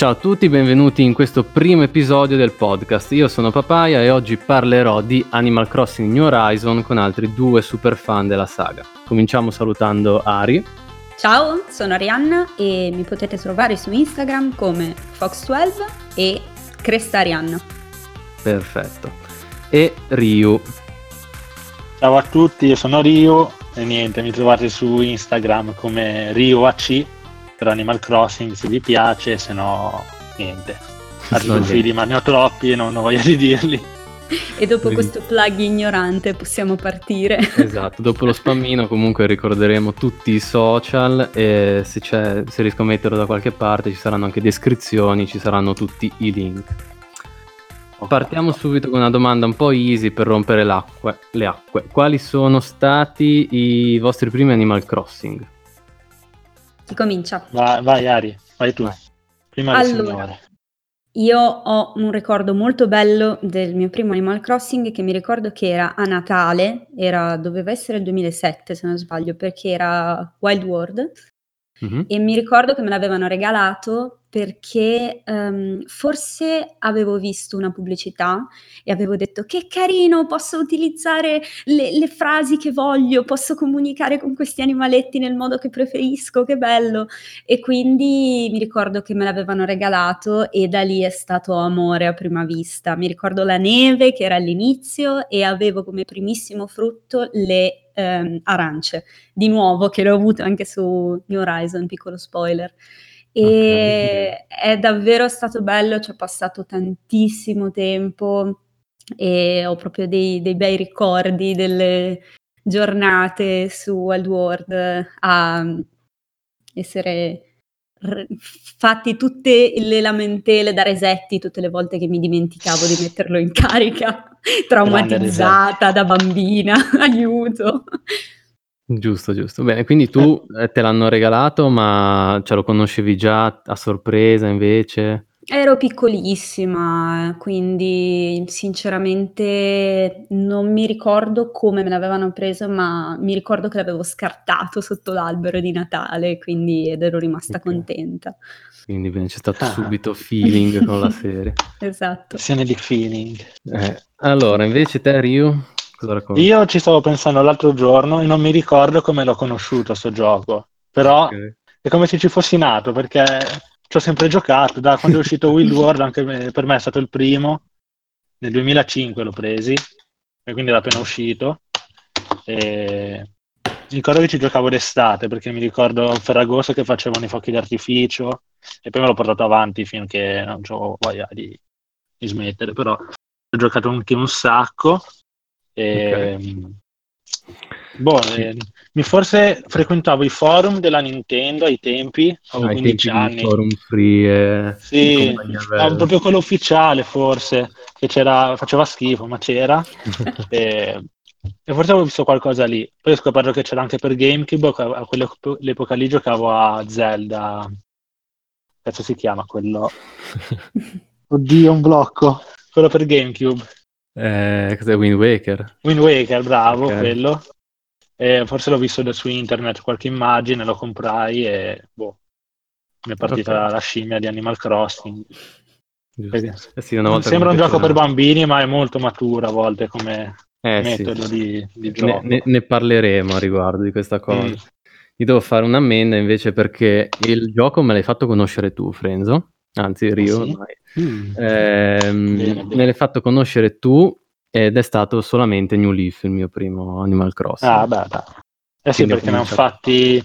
Ciao a tutti, benvenuti in questo primo episodio del podcast. Io sono Papaya e oggi parlerò di Animal Crossing New Horizon con altri due super fan della saga. Cominciamo salutando Ari. Ciao, sono Arianna e mi potete trovare su Instagram come Fox12 e Cresta Arianna. Perfetto. E Ryu. Ciao a tutti, io sono Ryu e niente, mi trovate su Instagram come RioAC per Animal Crossing se vi piace, se no niente. Profili, ma ne ho troppi e non ho voglia di dirli. E dopo Quindi... questo plug ignorante possiamo partire. Esatto, dopo lo spammino comunque ricorderemo tutti i social e se, se riesco a metterlo da qualche parte ci saranno anche descrizioni, ci saranno tutti i link. Partiamo subito con una domanda un po' easy per rompere le acque. Quali sono stati i vostri primi Animal Crossing? Chi comincia? Vai, vai Ari, vai tu. Vai. Prima allora. Io ho un ricordo molto bello del mio primo Animal Crossing che mi ricordo che era a Natale, era, doveva essere il 2007 se non sbaglio, perché era Wild World. Mm-hmm. E mi ricordo che me l'avevano regalato perché um, forse avevo visto una pubblicità e avevo detto che carino, posso utilizzare le, le, frasi che voglio, posso comunicare con questi animaletti nel modo che preferisco, che bello. E quindi mi ricordo che me l'avevano regalato e da lì è stato amore a prima vista. Mi ricordo la neve che era all'inizio e avevo come primissimo frutto le um, arance, di nuovo che le ho avute anche su New Horizon, piccolo spoiler. E okay. è davvero stato bello, ci ho passato tantissimo tempo e ho proprio dei, dei bei ricordi delle giornate su Wild World a essere fatti tutte le lamentele da resetti tutte le volte che mi dimenticavo di metterlo in carica, traumatizzata da bambina, aiuto. Giusto, giusto. Bene, quindi tu eh. te l'hanno regalato, ma ce lo conoscevi già a sorpresa invece? Ero piccolissima, quindi sinceramente non mi ricordo come me l'avevano preso, ma mi ricordo che l'avevo scartato sotto l'albero di Natale, quindi ed ero rimasta okay. contenta. Quindi bene, c'è stato ah. subito feeling con la serie. Esatto. Sia di feeling. Eh, allora, invece te, Ryu, io ci stavo pensando l'altro giorno e non mi ricordo come l'ho conosciuto sto gioco, però okay. è come se ci fossi nato perché ci ho sempre giocato, da quando è uscito Wild World anche per me è stato il primo, nel 2005 l'ho presi e quindi era appena uscito. E ricordo che ci giocavo d'estate perché mi ricordo Ferragosto che facevano i fuochi d'artificio e poi me l'ho portato avanti finché non ho voglia di, di smettere, però ho giocato anche un sacco. E, okay. Boh, eh, mi forse frequentavo i forum della Nintendo ai tempi, avevo ah, 15 tempi anni. forum free. Eh, sì, proprio quello ufficiale forse, che c'era, faceva schifo, ma c'era. e, e, forse avevo visto qualcosa lì. Poi ho scoperto che c'era anche per GameCube, a quell'epoca lì giocavo a Zelda. Cazzo si chiama quello? Oddio, un blocco. Quello per GameCube. Eh, cos'è Wind Waker? Wind Waker, bravo, okay. quello. Eh, forse l'ho visto da, su internet qualche immagine, lo comprai e boh, mi è partita okay. la scimmia di Animal Crossing. Eh sì, sembra un gioco per bambini, ma è molto maturo a volte come eh, metodo sì. di, di, gioco. Ne, ne, parleremo a riguardo di questa cosa. Mm. Io devo fare un'ammenda invece perché il gioco me l'hai fatto conoscere tu, Frenzo anzi ah, Rio, sì? mm. ehm, bene, bene. me l'hai fatto conoscere tu ed è stato solamente New Leaf il mio primo Animal Crossing. Ah, beh, beh. Eh sì, perché ne hanno fatti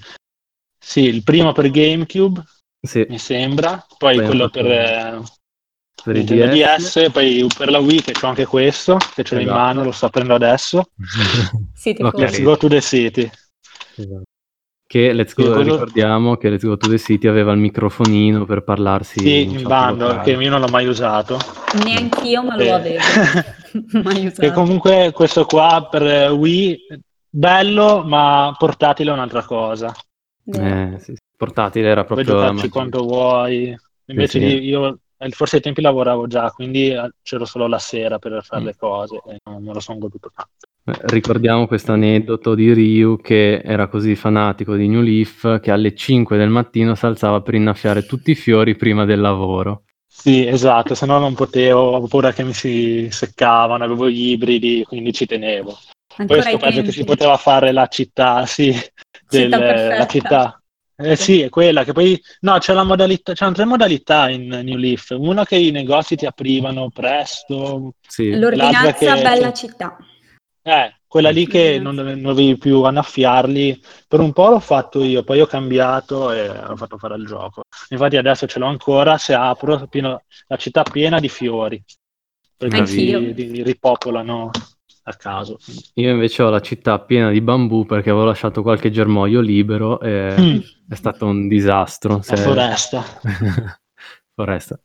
sì, il primo per GameCube, sì. mi sembra, poi Beh, quello per, eh, per il DS. DS, poi per la Wii che c'ho anche questo, che ce l'ho esatto. in mano, lo sto aprendo adesso. City. Let's go to the city. Esatto. Che Let's Go, quello... ricordiamo che Let's Go to the City aveva il microfonino per parlarsi. Sì, in, in bando, che io non l'ho mai usato. Neanch'io, ma lo avevo. mai usato. E comunque questo qua per Wii, bello, ma portatile è un'altra cosa. Eh, sì, portatile era proprio... Puoi giocarci quanto vuoi. Invece sì, sì. io forse ai tempi lavoravo già, quindi eh, c'ero solo la sera per fare mm. le cose e non me lo sono goduto tanto. Ricordiamo questo aneddoto di Ryu che era così fanatico di New Leaf che alle 5 del mattino si alzava per innaffiare tutti i fiori prima del lavoro. Sì, esatto, se no non potevo, avevo paura che mi si seccavano, avevo gli ibridi, quindi ci tenevo. Ancora Poi ho scoperto che si poteva fare la città, sì, del, la città. Eh sì, è quella che poi... No, c'è la modalità, c'erano tre modalità in New Leaf. Una che i negozi ti aprivano presto. Sì. L'ordinanza che, bella città. Eh, quella lì che non, non dovevi più annaffiarli, per un po' l'ho fatto io, poi ho cambiato e ho fatto fare il gioco. Infatti adesso ce l'ho ancora, se apro pieno, la città piena di fiori, perché si, si ripopolano a caso. Io invece ho la città piena di bambù perché avevo lasciato qualche germoglio libero e mm. è stato un disastro. Se... foresta. foresta.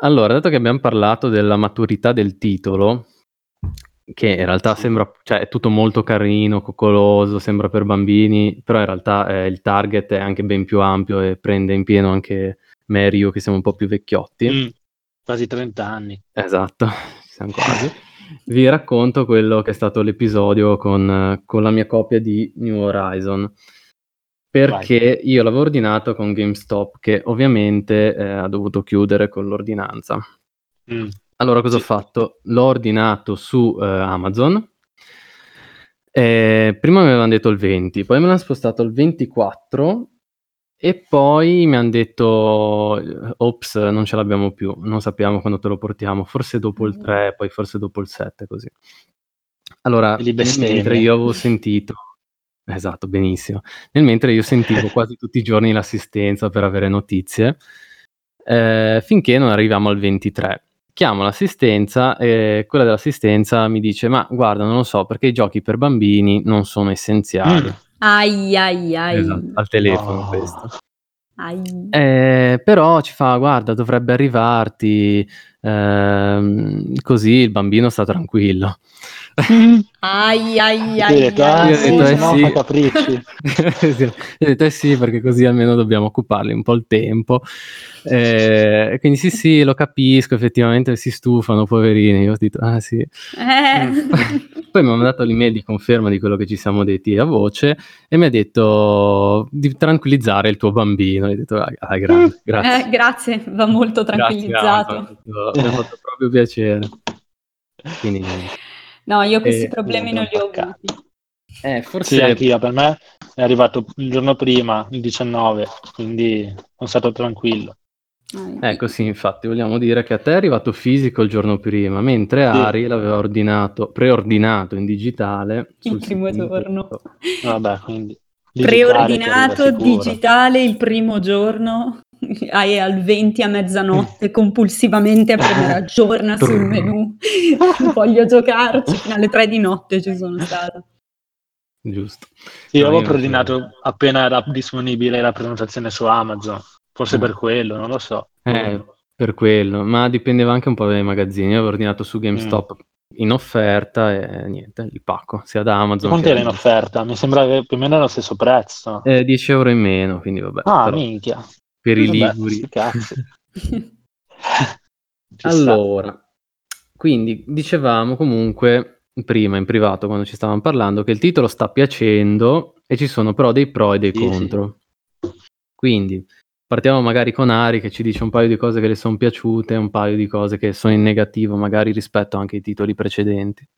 Allora, dato che abbiamo parlato della maturità del titolo, che in realtà sembra, cioè è tutto molto carino, coccoloso, sembra per bambini, però in realtà eh, il target è anche ben più ampio e prende in pieno anche me e Rio che siamo un po' più vecchiotti. Mm, quasi 30 anni. Esatto, siamo quasi. Vi racconto quello che è stato l'episodio con, con la mia copia di New Horizon. Perché Vai. io l'avevo ordinato con GameStop, che ovviamente eh, ha dovuto chiudere con l'ordinanza. Mm. Allora, cosa sì. ho fatto? L'ho ordinato su eh, Amazon. Eh, prima mi avevano detto il 20, poi me l'hanno spostato al 24 e poi mi hanno detto ops non ce l'abbiamo più non sappiamo quando te lo portiamo forse dopo il 3 mm. poi forse dopo il 7 così. Allora mentre io avevo sentito esatto benissimo. Nel mentre io sentivo quasi tutti i giorni l'assistenza per avere notizie eh, finché non arriviamo al 23 chiamo l'assistenza e quella dell'assistenza mi dice ma guarda non lo so perché i giochi per bambini non sono essenziali. Ai ai ai. Esatto, al telefono oh. questo. Eh, però ci fa guarda dovrebbe arrivarti ehm, così il bambino sta tranquillo. Ai ai ai, detto, ah, io ho detto, eh, sì. capricci io ho detto eh sì perché così almeno dobbiamo occuparli un po' il tempo. Eh, quindi sì sì lo capisco effettivamente si stufano poverini. Io ho detto ah sì eh. Poi mi ha mandato l'email di conferma di quello che ci siamo detti a voce e mi ha detto di tranquillizzare il tuo bambino. Ho detto ah, ah grande, grazie. Eh, grazie va molto tranquillizzato. grazie, mi ha fatto proprio piacere quindi No, io questi eh, problemi non li ho avuti. Eh, forse sì, anch'io, per me è arrivato il giorno prima, il 19, quindi sono stato tranquillo. ecco sì, infatti vogliamo dire che a te è arrivato fisico il giorno prima, mentre sì. Ari l'aveva ordinato, preordinato in digitale il primo giorno. Vabbè, quindi preordinato digitale il primo giorno hai al 20 a mezzanotte compulsivamente a premere aggiorna sul menu voglio giocarci fino alle 3 di notte ci sono stata. Giusto. Sì, io avevo preordinato appena era disponibile la prenotazione su Amazon. Forse mm. per quello non lo so. Eh, per quello ma dipendeva anche un po' dai magazzini. Io avevo ordinato su GameStop mm. in offerta e niente il pacco sia da Amazon quanto era in offerta? mi sembra che più o meno era lo stesso prezzo. Eh, 10 euro in meno quindi vabbè ah però... minchia per i Liguri. allora, quindi dicevamo comunque prima in privato quando ci stavamo parlando che il titolo sta piacendo e ci sono però dei pro e dei sì, contro. Sì. Quindi partiamo magari con Ari che ci dice un paio di cose che le sono piaciute, un paio di cose che sono in negativo magari rispetto anche ai titoli precedenti.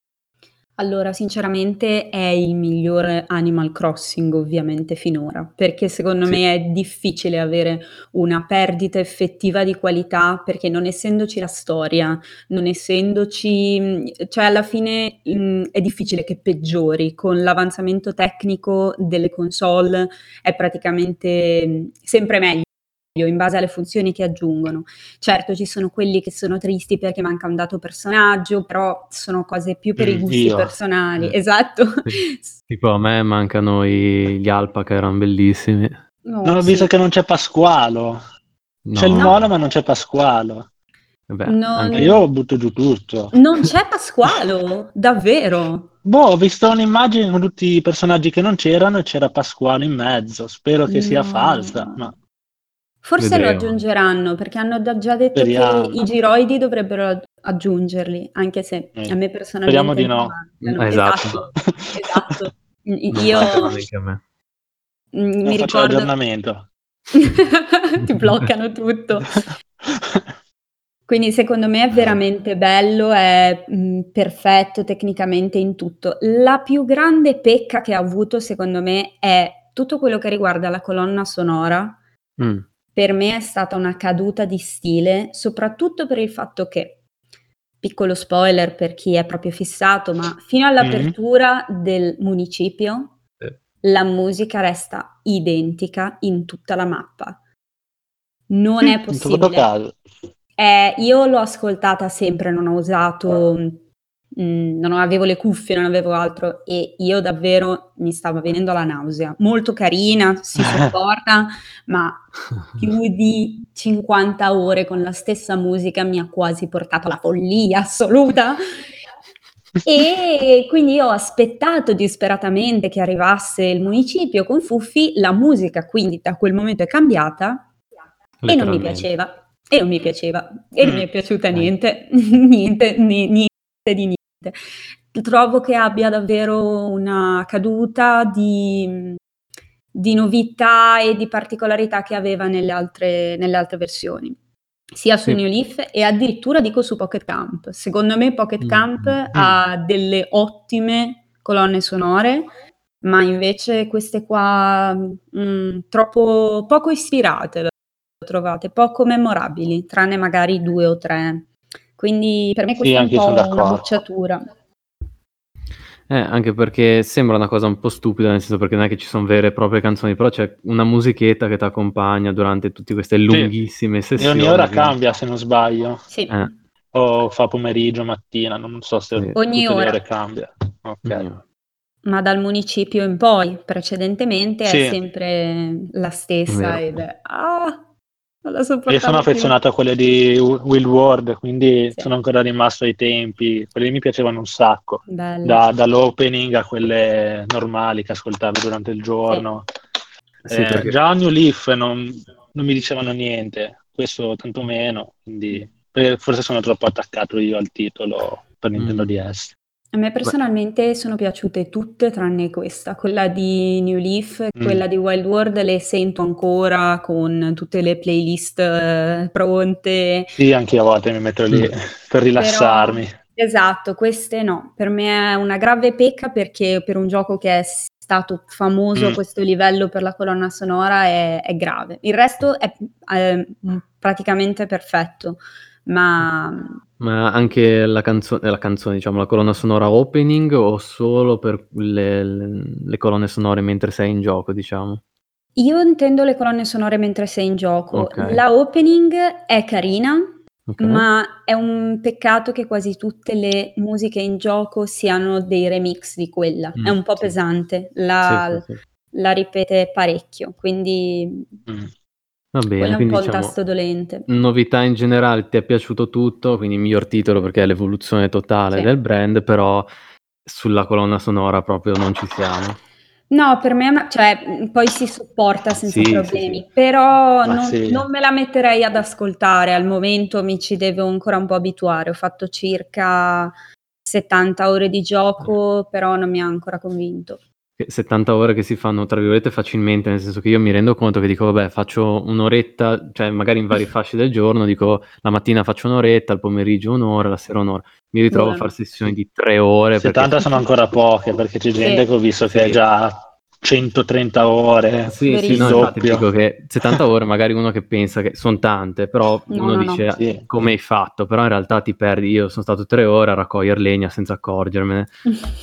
Allora, sinceramente è il miglior Animal Crossing ovviamente finora, perché secondo Sì. me è difficile avere una perdita effettiva di qualità, perché non essendoci la storia, non essendoci mhmm, cioè alla fine, mhmm, è difficile che peggiori. Con l'avanzamento tecnico delle console è praticamente, mhmm, sempre meglio in base alle funzioni che aggiungono. Certo, ci sono quelli che sono tristi perché manca un dato personaggio, però sono cose più per i gusti Dio. personali. Eh. Esatto. Tipo a me mancano i, gli alpa che erano bellissimi. No, non ho sì. visto che non c'è Pasqualo. No. C'è il mono, ma non c'è Pasqualo. Vabbè, non... Io butto giù tutto. Non c'è Pasqualo, davvero. Boh, ho visto un'immagine con tutti i personaggi che non c'erano e c'era Pasqualo in mezzo. Spero che no. sia falsa, ma Forse Vedremo. lo aggiungeranno perché hanno da- già detto Speriamo. che i giroidi dovrebbero ag- aggiungerli, anche se Mm. a me personalmente Speriamo di no. Eh, esatto. esatto. Non Io mm, Non mi faccio ricordo l'aggiornamento. ti bloccano tutto. Quindi secondo me è veramente bello, è mh, perfetto tecnicamente in tutto. La più grande pecca che ha avuto secondo me è tutto quello che riguarda la colonna sonora. Mm. Per me è stata una caduta di stile, soprattutto per il fatto che, piccolo spoiler per chi è proprio fissato, ma fino all'apertura del municipio Sì. la musica resta identica in tutta la mappa. Non è In tutto possibile. Eh, io l'ho ascoltata sempre, non ho usato, mm, non avevo le cuffie, non avevo altro e io davvero mi stava venendo la nausea. Molto carina, si sopporta, ma più di 50 ore con la stessa musica mi ha quasi portato alla follia assoluta. E quindi ho aspettato disperatamente che arrivasse il municipio con Fuffi, la musica quindi da quel momento è cambiata e non mi piaceva. E non mi piaceva. E non mi è Mm. piaciuta Dai. niente, niente, ni- niente di niente. Trovo che abbia davvero una caduta di, di novità e di particolarità che aveva nelle altre, nelle altre versioni. Sia su Sì. New Leaf e addirittura dico su Pocket Camp. Secondo me Pocket Mm. Camp Mm. ha delle ottime colonne sonore, ma invece queste qua mm, troppo poco ispirate le ho trovate, poco memorabili, tranne magari due o tre. Quindi per me Sì, questa è un po' sono una d'accordo. bocciatura. Eh, anche perché sembra una cosa un po' stupida, nel senso perché non è che ci sono vere e proprie canzoni, però c'è una musichetta che ti accompagna durante tutte queste lunghissime E sessioni. ogni ora cambia, se non sbaglio. Sì. Eh, O fa pomeriggio, mattina, non so se Sì. Ogni tutte le ora. ore cambia. Ok. ogni- Ma dal municipio in poi, precedentemente, Sì. è sempre la stessa ed è... Ah, Io sono più. affezionato a quelle di Will Ward, quindi Sì. sono ancora rimasto ai tempi. Quelle mi piacevano un sacco. Da- dall'opening a quelle normali che ascoltavi durante il giorno. Sì, Eh, perché- Già New Leaf non, non mi dicevano niente, questo tanto meno, quindi eh, forse sono troppo attaccato io al titolo per Nintendo Mm. DS. A me personalmente sono piaciute tutte tranne questa, quella di New Leaf, Mm. quella di Wild World le sento ancora con tutte le playlist eh, pronte. Sì, anche io a volte mi metto lì Mm. per rilassarmi. Esatto, queste no, per me è una grave pecca perché per un gioco che è stato famoso a Mm. questo livello per la colonna sonora è, è grave. Il resto è eh, praticamente perfetto, ma Ma anche la, canzo- eh, la canzone, diciamo, la colonna sonora opening o solo per le, le- colonne sonore mentre sei in gioco, diciamo? io intendo le colonne sonore mentre sei in gioco. Ok. La opening è carina, Ok? ma è un peccato che quasi tutte le musiche in gioco siano dei remix di quella. Mm, è un po' sì. pesante, la, sì, sì. la ripete parecchio, quindi Mm. Va bene, quello è un quindi po' il diciamo, tasto dolente. novità in generale, ti è piaciuto tutto, quindi miglior titolo perché è l'evoluzione totale Sì. del brand, però sulla colonna sonora proprio non ci siamo. No, per me, cioè, poi si sopporta senza Sì, sì, problemi, sì. però Ma non, sì. non me la metterei ad ascoltare, al momento mi ci devo ancora un po' abituare, ho fatto circa 70 ore di gioco, però non mi ha ancora convinto. Che 70 ore che si fanno, tra virgolette, facilmente, nel senso che io mi rendo conto che dico, vabbè, faccio un'oretta, cioè magari in varie fasce del giorno, dico la mattina faccio un'oretta, al pomeriggio un'ora, la sera un'ora. Mi ritrovo a Volano. fare sessioni di tre ore. perché- 70 sono ancora poche perché c'è gente Sì. che ho visto che Sì. è già 130 ore. Sì, sì, Verissimo. no, infatti dico che 70 ore magari uno che pensa che sono tante, però No, uno no, no. dice Sì. come hai fatto, però in realtà ti perdi, io sono stato tre ore a raccogliere legna senza accorgermene,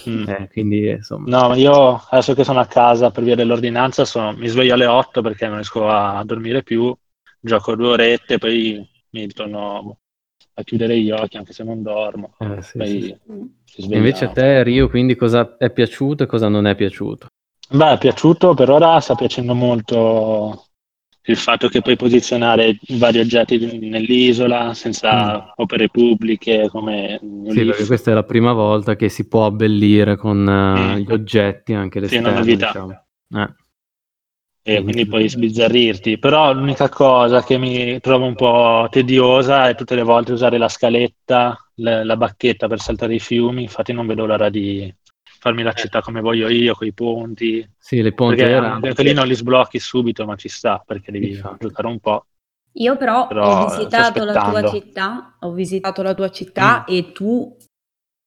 Mm. eh, quindi insomma... No, ma io adesso che sono a casa per via dell'ordinanza sono- mi sveglio alle 8 perché non riesco a dormire più, gioco due orette, poi mi ritorno a chiudere gli occhi anche se non dormo. eh, sì, Poi sì, sì. Invece a te, Rio, quindi cosa è piaciuto e cosa non è piaciuto? Beh, è piaciuto, per ora sta piacendo molto il fatto che puoi posizionare vari oggetti nell'isola senza opere pubbliche come Mm. Sì, perché questa è la prima volta che si può abbellire con eh, Mm. gli oggetti anche Sì, una l'esterno, novità. diciamo. Eh, e quindi puoi sbizzarrirti. Però l'unica cosa che mi trovo un po' tediosa è tutte le volte usare la scaletta, la, la bacchetta per saltare i fiumi, infatti non vedo l'ora di farmi la città come voglio io, con i ponti. Sì, le ponti perché erano... anche lì non li sblocchi subito, ma ci sta, perché devi Infatti. giocare un po'. Io però, Però, ho sto visitato la tua città, ho visitato la tua città e tu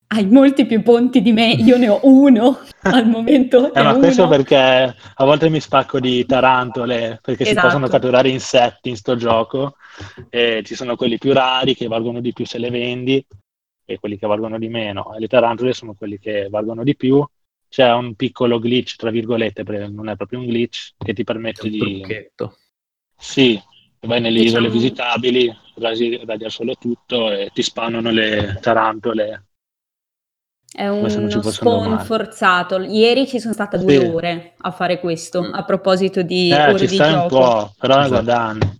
hai molti più ponti di me, io ne ho uno al momento. Eh, ma questo uno- perché a volte mi spacco di tarantole, perché si Esatto. possono catturare insetti in sto gioco, e ci sono quelli più rari che valgono di più se le vendi, e quelli che valgono di meno, e le tarantole sono quelli che valgono di più. C'è un piccolo glitch, tra virgolette, perché non è proprio un glitch, che ti permette di... trucchetto. Sì, vai nelle Diciamo- isole visitabili, rasi, radi al sole tutto e ti spawnano le tarantole. È uno un spawn forzato. Ieri ci sono stata due Sì. ore a fare questo, Mm. a proposito di Eh, ore ci di stai un gioco. po', però Esatto. guadagni.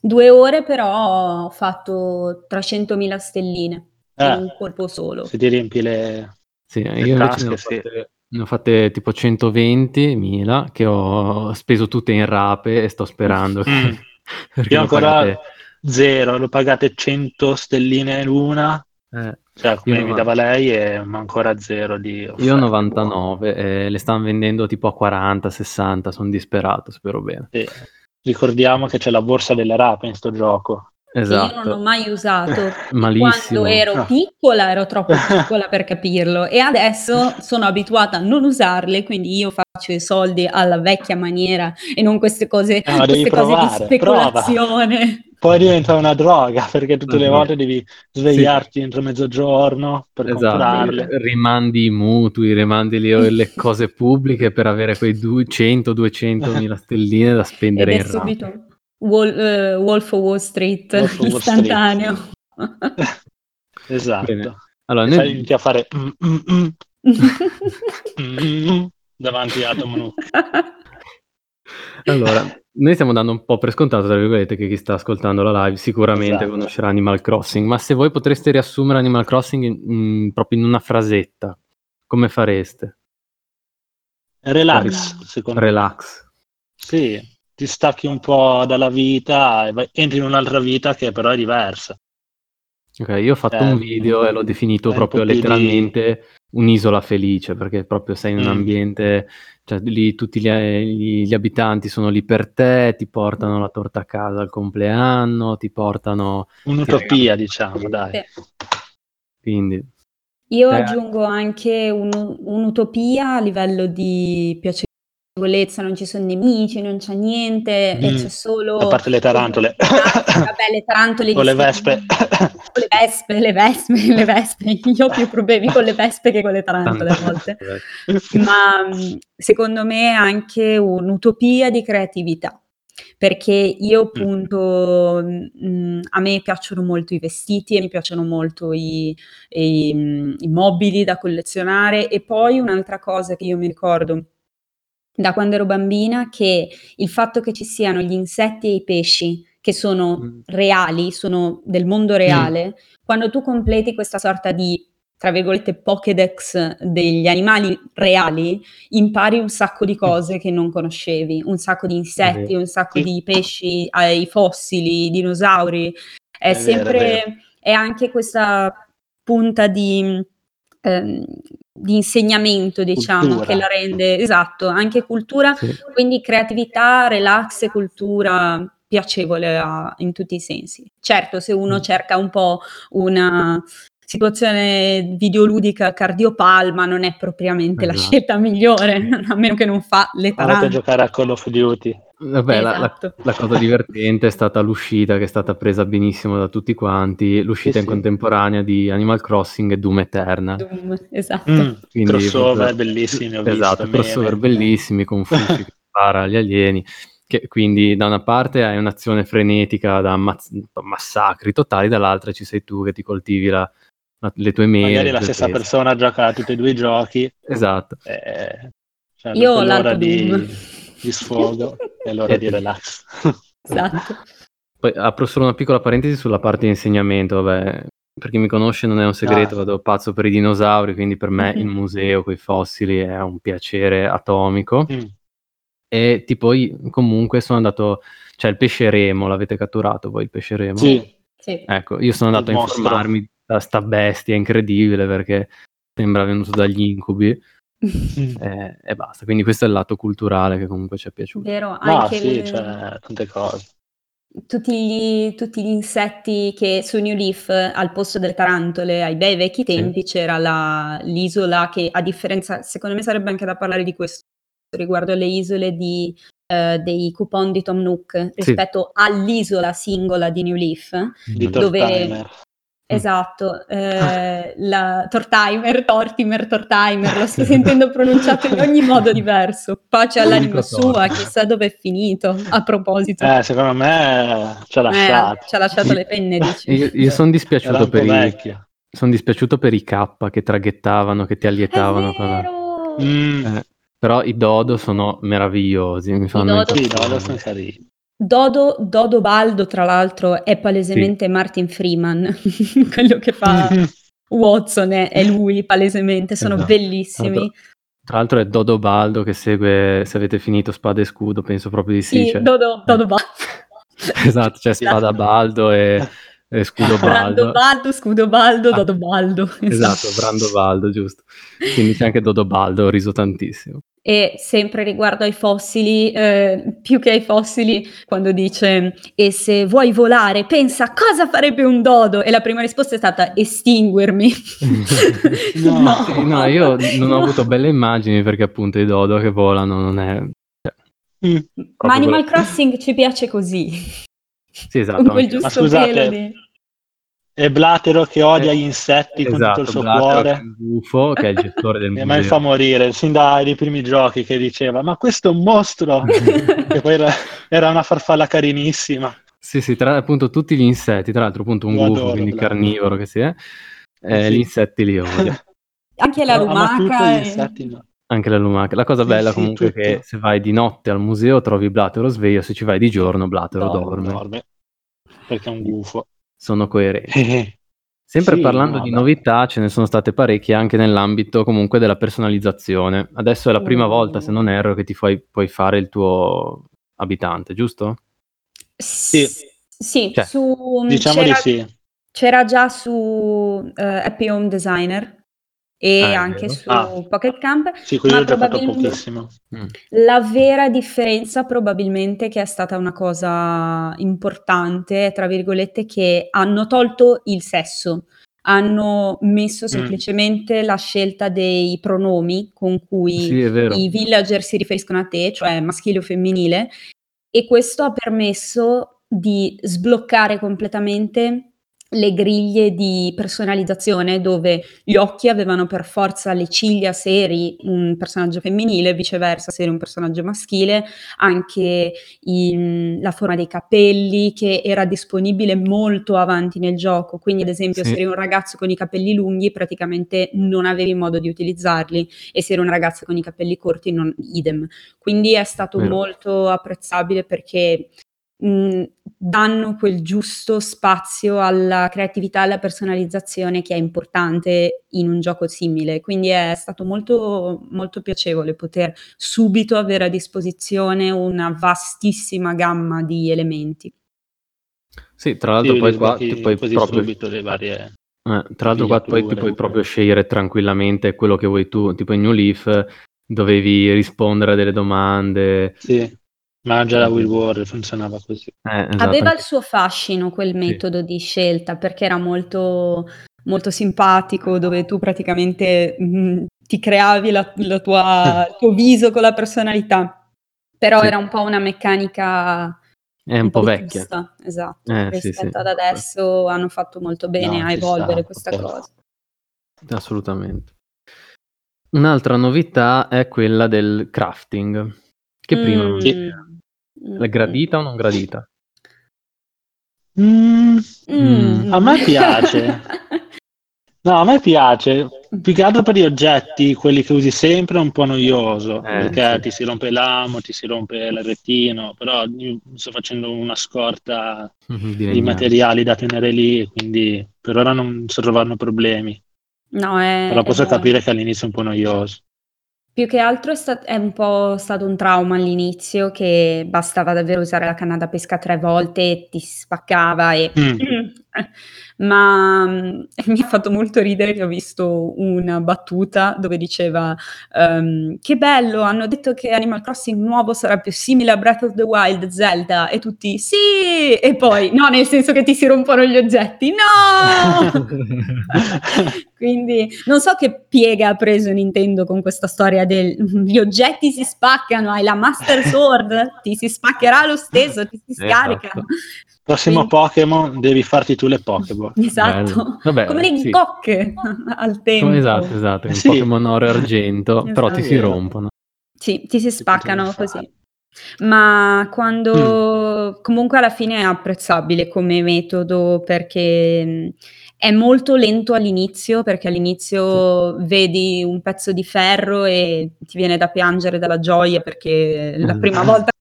Due ore però ho fatto 300.000 stelline in Eh, un colpo solo. se ti riempi le... Sì, Le io invece ne ho, tasche, sì. fatte, ne ho fatte tipo 120.000 che ho speso tutte in rape e sto sperando che... Mm. perché Io ancora pagate- zero, l'ho pagate 100 stelline l'una, eh, cioè come Io mi dava lei, e ma ancora zero di io offerte. 99 e le stanno vendendo tipo a 40, 60, sono disperato, spero bene. Sì. Ricordiamo che c'è la borsa delle rape in sto gioco. Che io non ho Esatto, mai usato. malissimo. Quando ero Ah. piccola ero troppo piccola per capirlo e adesso sono abituata a non usarle, quindi io faccio i soldi alla vecchia maniera e non queste cose, ma devi queste cose di speculazione. Poi diventa una droga, perché tutte le volte devi svegliarti entro mezzogiorno per Esatto, comprarle. rimandi i mutui, rimandi le, le cose pubbliche per avere quei 100-200 mila stelline da Ed spendere è in subito Wol- eh, Wolf of Wall Street, Wolf Wall istantaneo. Esatto. Bene. Allora, noi- fai- inizi a fare mm, mm, mm, davanti a Tom Nook. Allora, noi stiamo dando un po' per scontato, tra virgolette, che chi sta ascoltando la live sicuramente Esatto. conoscerà Animal Crossing, ma se voi potreste riassumere Animal Crossing in- in- proprio in una frasetta, come fareste? Relax, secondo me. Relax. Sì, ti stacchi un po' dalla vita e vai- entri in un'altra vita che però è diversa. Ok, io ho fatto Eh, un video e l'ho definito proprio più di- letteralmente un'isola felice, perché proprio sei in un Mm. ambiente, cioè lì tutti gli, gli- gli abitanti sono lì per te, ti portano la torta a casa al compleanno, ti portano... Un'utopia, diciamo, dai. Quindi, Io Eh. aggiungo anche un- un'utopia a livello di piacevolezza, non ci sono nemici, non c'è niente, Mm. c'è solo... A parte le tarantole. Vabbè, le tarantole O le vespe. Le vespe, le vespe, le vespe. Io ho più problemi con le vespe che con le tarantole a volte. Ma secondo me è anche un'utopia di creatività. Perché io appunto, mh, a me piacciono molto i vestiti e mi piacciono molto i, i, mh, i mobili da collezionare e poi un'altra cosa che io mi ricordo da quando ero bambina che il fatto che ci siano gli insetti e i pesci che sono Mm. reali, sono del mondo reale, quando tu completi questa sorta di tra virgolette Pokédex degli animali reali, impari un sacco di cose che non conoscevi, un sacco di insetti, un sacco di pesci, eh, i fossili, i dinosauri. È, È vero, è sempre vero. è anche questa punta di, ehm, di insegnamento, diciamo, Cultura. che la rende esatto, anche cultura, Sì. quindi creatività, relax e cultura piacevole a- in tutti i sensi. Certo, se uno Mm. cerca un po' una situazione videoludica cardiopalma non è propriamente la Esatto. scelta migliore, a meno che non fa le Andate a tarante. giocare a Call of Duty. Vabbè, la- la, Esatto. la cosa divertente è stata l'uscita che è stata presa benissimo da tutti quanti, l'uscita Sì, in sì. contemporanea di Animal Crossing e Doom Eternal. Doom, esatto. Mm, Quindi crossover proprio- bellissimi, ho esatto, visto. crossover bellissimi con Fushi che spara agli alieni. Che quindi da una parte hai un'azione frenetica da ammazz- massacri totali, dall'altra ci sei tu che ti coltivi la- la- le tue mele. Magari la stessa teste. persona gioca a tutti e due i giochi. Esatto. eh, cioè, Io ho l'altro di, di sfogo e l'ora di relax. Esatto. Poi apro solo una piccola parentesi sulla parte di insegnamento, vabbè, per chi mi conosce non è un segreto, Ah. vado pazzo per i dinosauri, quindi per me il museo con i fossili è un piacere atomico. Mm. E tipo comunque sono andato, cioè il pesce remo, l'avete catturato voi il pesce remo? Sì. sì. Ecco, io sono andato Il a mostro. informarmi da sta bestia incredibile perché sembra venuto dagli incubi e, e basta. Quindi questo è il lato culturale che comunque ci è piaciuto. Vero, anche sì, il- cioè, tante cose. tutti, gli, tutti gli insetti che su New Leaf, al posto delle tarantole, ai bei vecchi Sì. tempi, c'era la- l'isola che, a differenza, secondo me sarebbe anche da parlare di questo riguardo alle isole di, eh, dei coupon di Tom Nook rispetto all'isola singola di New Leaf. Di Dove-. Esatto, eh, la Tortimer, Tortimer, Tortimer, lo sto sentendo pronunciato in ogni modo diverso. Pace all'anima sua, chissà dove è finito. A proposito, Eh, secondo me ci ha Eh, lasciato. ci ha lasciato le penne, dici. Io, io sono dispiaciuto i, son dispiaciuto per i K che traghettavano, che ti allietavano. vero! Mm, Eh, però i dodo sono meravigliosi, mi fanno dodo- sì, impazzire. no, sono carini. Dodo, Dodo Baldo, tra l'altro, è palesemente Martin Freeman, quello che fa Watson, è, è lui palesemente, sono Esatto. bellissimi. Tra l'altro è Dodo Baldo che segue, se avete finito Spada e Scudo, penso proprio di sì. Sì, cioè- Dodo, Dodo Baldo. esatto, c'è Spada Baldo e, e Scudo Brando Baldo. Baldo, Scudo Baldo, Ah. Dodo Baldo. Esatto, Brando Baldo, giusto. Quindi c'è anche Dodo Baldo, ho riso tantissimo. E sempre riguardo ai fossili, eh, più che ai fossili, quando dice e se vuoi volare, pensa cosa farebbe un dodo? E la prima risposta è stata estinguermi. No. Sì, no, io non ho avuto belle immagini perché appunto i dodo che volano non è... Mm. Ma Animal quello- Crossing ci piace così, Sì, esatto. con quel anche- giusto scusate, pelo di... E Blatero che odia gli insetti con tutto Esatto, il suo Blatter, cuore. il Gufo, che è il gestore del E a me fa museo. morire, sin dai primi giochi che diceva ma questo è un mostro che poi era, era una farfalla carinissima Sì, sì, tra appunto tutti gli insetti, tra l'altro appunto un Lo gufo, adoro, quindi Blatter. carnivoro che sia, eh, Sì. gli insetti li odia. Anche la lumaca. gli insetti no. Anche la lumaca. La cosa Sì, bella sì, comunque è tutto. che se vai di notte al museo trovi Blatero sveglio, se ci vai di giorno Blatero Dorme. dorme. Dorme, perché è un gufo Sono coerenti. Sempre Sì, parlando no, di beh. novità, ce ne sono state parecchie anche nell'ambito comunque della personalizzazione. Adesso è la prima Oh. volta, se non erro, che ti fai- puoi fare il tuo abitante, giusto? Sì. Sì, Cioè, su, diciamo c'era, di sì c'era già su eh, Happy Home Designer e Ah, anche vero. su Ah. Pocket Camp. sì, quello Ma ho giocato probabilmente- pochissimo Mm. La vera differenza probabilmente che è stata una cosa importante, tra virgolette, che hanno tolto il sesso, hanno messo semplicemente la scelta dei pronomi con cui Sì, i villager si riferiscono a te, cioè maschile o femminile, e questo ha permesso di sbloccare completamente le griglie di personalizzazione dove gli occhi avevano per forza le ciglia se eri un personaggio femminile, viceversa se eri un personaggio maschile, anche i- la forma dei capelli che era disponibile molto avanti nel gioco, quindi ad esempio Sì. se eri un ragazzo con i capelli lunghi praticamente non avevi modo di utilizzarli e se eri una ragazza con i capelli corti non idem. Quindi è stato Vero. molto apprezzabile perché mh, danno quel giusto spazio alla creatività e alla personalizzazione che è importante in un gioco simile. Quindi è stato molto, molto piacevole poter subito avere a disposizione una vastissima gamma di elementi. Sì, tra l'altro Sì, poi qua ti puoi proprio... subito le varie Eh, tra l'altro qua poi ti puoi proprio scegliere tranquillamente quello che vuoi tu, tipo in New Leaf dovevi rispondere a delle domande. sì ma già la Will War funzionava così Eh, esatto, Aveva il suo fascino quel Sì. metodo di scelta perché era molto, molto simpatico, dove tu praticamente mh, ti creavi la, la tua, il tuo viso con la personalità. Però Sì. era un po' una meccanica è un po' vecchia. vetusta, esatto. Eh, sì, Rispetto sì. ad adesso hanno fatto molto bene No, a evolvere sta, questa cosa. Assolutamente. Un'altra novità è quella del crafting, che prima non Mm. c'era. È gradita o non gradita? Mm, Mm. a me piace. no a me piace più che altro per gli oggetti quelli che usi sempre è un po' noioso Eh, perché sì. ti si rompe l'amo ti si rompe il retino però io sto facendo una scorta Di di materiali da tenere lì quindi per ora non sto trovando problemi No, è, però è posso buono. capire che all'inizio è un po' noioso Più che altro è, stat- è un po' stato un trauma all'inizio che bastava davvero usare la canna da pesca tre volte e ti spaccava e... Mm. Ma mm, mi ha fatto molto ridere che ho visto una battuta dove diceva um, che bello, hanno detto che Animal Crossing nuovo sarà più simile a Breath of the Wild, Zelda. E tutti sì! E poi no nel senso che ti si rompono gli oggetti. No! Quindi non so che piega ha preso Nintendo con questa storia del gli oggetti si spaccano hai la Master Sword ti si spaccherà lo stesso ti si scarica. Esatto. Prossimo Quindi... Pokémon devi farti tu le Pokéball. Esatto, Vabbè, come le sì. cocche al tempo. Esatto, esatto, un sì. Pokémon oro e argento, esatto. però ti si rompono. Sì, ti si spaccano così. Ma quando mm. comunque alla fine è apprezzabile come metodo perché è molto lento all'inizio, perché all'inizio sì. vedi un pezzo di ferro e ti viene da piangere dalla gioia perché la prima volta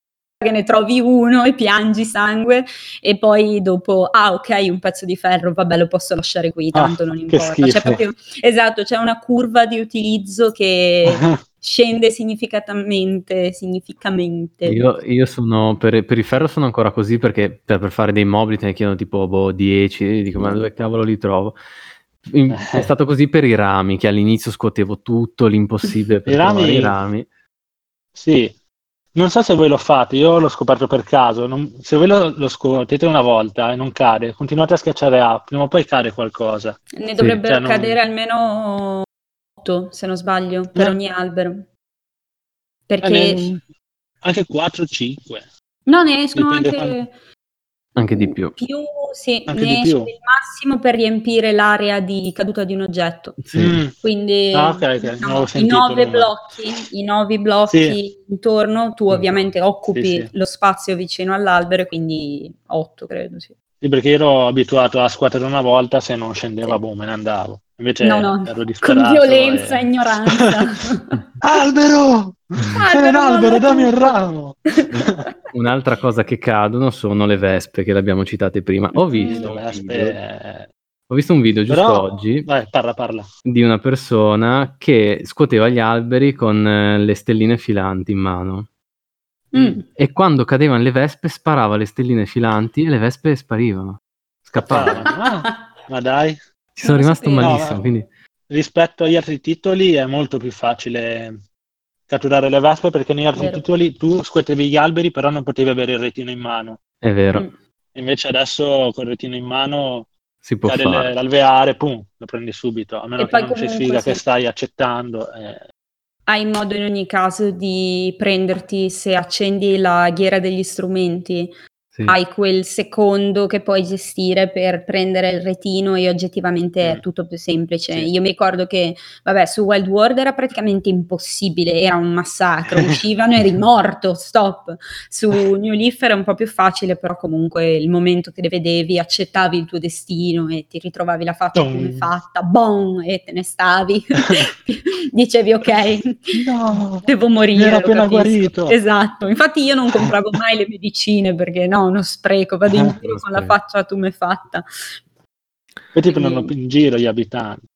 che ne trovi uno e piangi sangue e poi dopo, ah ok, un pezzo di ferro, vabbè lo posso lasciare qui, ah, tanto ah, non importa. C'è proprio, esatto, c'è una curva di utilizzo che scende significativamente. significativamente. Io, io sono, per, per, il ferro sono ancora così perché per, per, fare dei mobili te ne chiedono tipo boh, 10, dico ma dove cavolo li trovo? È stato così per i rami, che all'inizio scuotevo tutto, l'impossibile per I rami, i rami. Sì, non so se voi lo fate, io l'ho scoperto per caso. Non, se voi lo, lo scuotete una volta e non cade, continuate a schiacciare A, prima o poi cade qualcosa. Ne dovrebbero cioè, cadere non... almeno 8, se non sbaglio, per eh. ogni albero. Perché... Eh, ne... Anche 4 5. No, ne escono Dipende anche... Quando... Anche di più. più sì, Anche ne esce il massimo per riempire l'area di caduta di un oggetto. Sì. Mm. Quindi ah, okay, okay. Diciamo, i nove blocchi, i nove blocchi sì. intorno, tu mm. ovviamente occupi sì, lo spazio vicino all'albero, quindi otto credo, sì. Sì, perché ero abituato a scuotere una volta, se non scendeva, boh, me ne andavo. Invece no, no, ero con violenza e ignoranza. albero! C'è un albero, dammi un ramo! Un'altra cosa che cadono sono le vespe, che le abbiamo citate prima. Ho visto, vespe... ho visto un video giusto Però... oggi Vai, parla, parla. di una persona che scuoteva gli alberi con eh, le stelline filanti in mano. Mm. E quando cadevano le vespe sparava le stelline filanti e le vespe sparivano. Scappavano. ah, ma dai. Ci sono rimasto malissimo. No, quindi... Rispetto agli altri titoli è molto più facile catturare le vespe perché negli altri titoli tu scuotevi gli alberi però non potevi avere il retino in mano. È vero. Mm. Invece adesso con il retino in mano si può fare. l'alveare, pum, lo prendi subito, a meno e che non ci sfiga sì. che stai accettando. Eh hai modo in ogni caso di prenderti, se accendi la ghiera degli strumenti, sì. hai quel secondo che puoi gestire per prendere il retino e oggettivamente mm. è tutto più semplice. Sì. Io mi ricordo che, vabbè, su Wild World era praticamente impossibile, era un massacro, uscivano e eri morto, stop. Su New Leaf era un po' più facile, però comunque il momento che le vedevi, accettavi il tuo destino e ti ritrovavi la faccia come fatta, boom, e te ne stavi. Dicevi, ok, no, devo morire. Era appena guarito. Esatto, infatti io non compravo mai le medicine perché no, uno spreco, vado in eh, giro con la faccia tumefatta. Poi ti prendono in giro gli abitanti.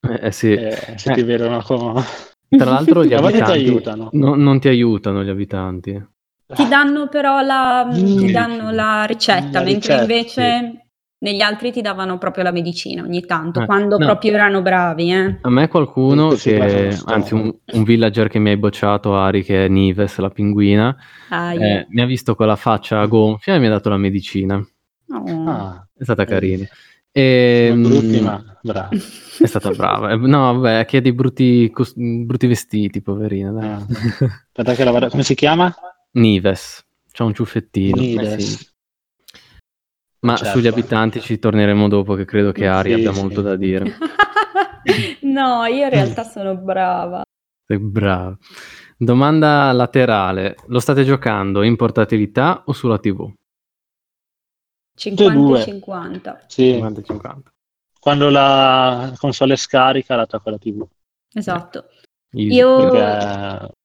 Eh, eh sì. Eh, se ti vedono come... Tra l'altro gli abitanti ti aiutano. No, non ti aiutano gli abitanti. Ti danno però la, mm. ti danno la ricetta, la mentre ricetta, invece sì. Negli altri ti davano proprio la medicina ogni tanto, eh, quando no. proprio erano bravi. Eh. A me qualcuno, che, anzi un, un, villager che mi hai bocciato, Ari, che è Nives, la pinguina, ah, yeah. mi ha visto con la faccia gonfia e mi ha dato la medicina. Oh. Ah, è stata carina. E, l'ultima, mm, brava. È stata brava. No, vabbè, che ha dei brutti, brutti vestiti, poverina. Dai. Ah. Aspetta che la Come si chiama? Nives. C'ha un ciuffettino. Nives. Eh, sì. Ma certo. sugli abitanti ci torneremo dopo, che credo che Ari sì, abbia sì. molto da dire. no, io in realtà sono brava. Sei brava. Domanda laterale. Lo state giocando in portabilità o sulla TV? 50 50. Sì. 50 50. Quando la console è scarica la tocca la TV. Esatto. Easy, Io... Perché...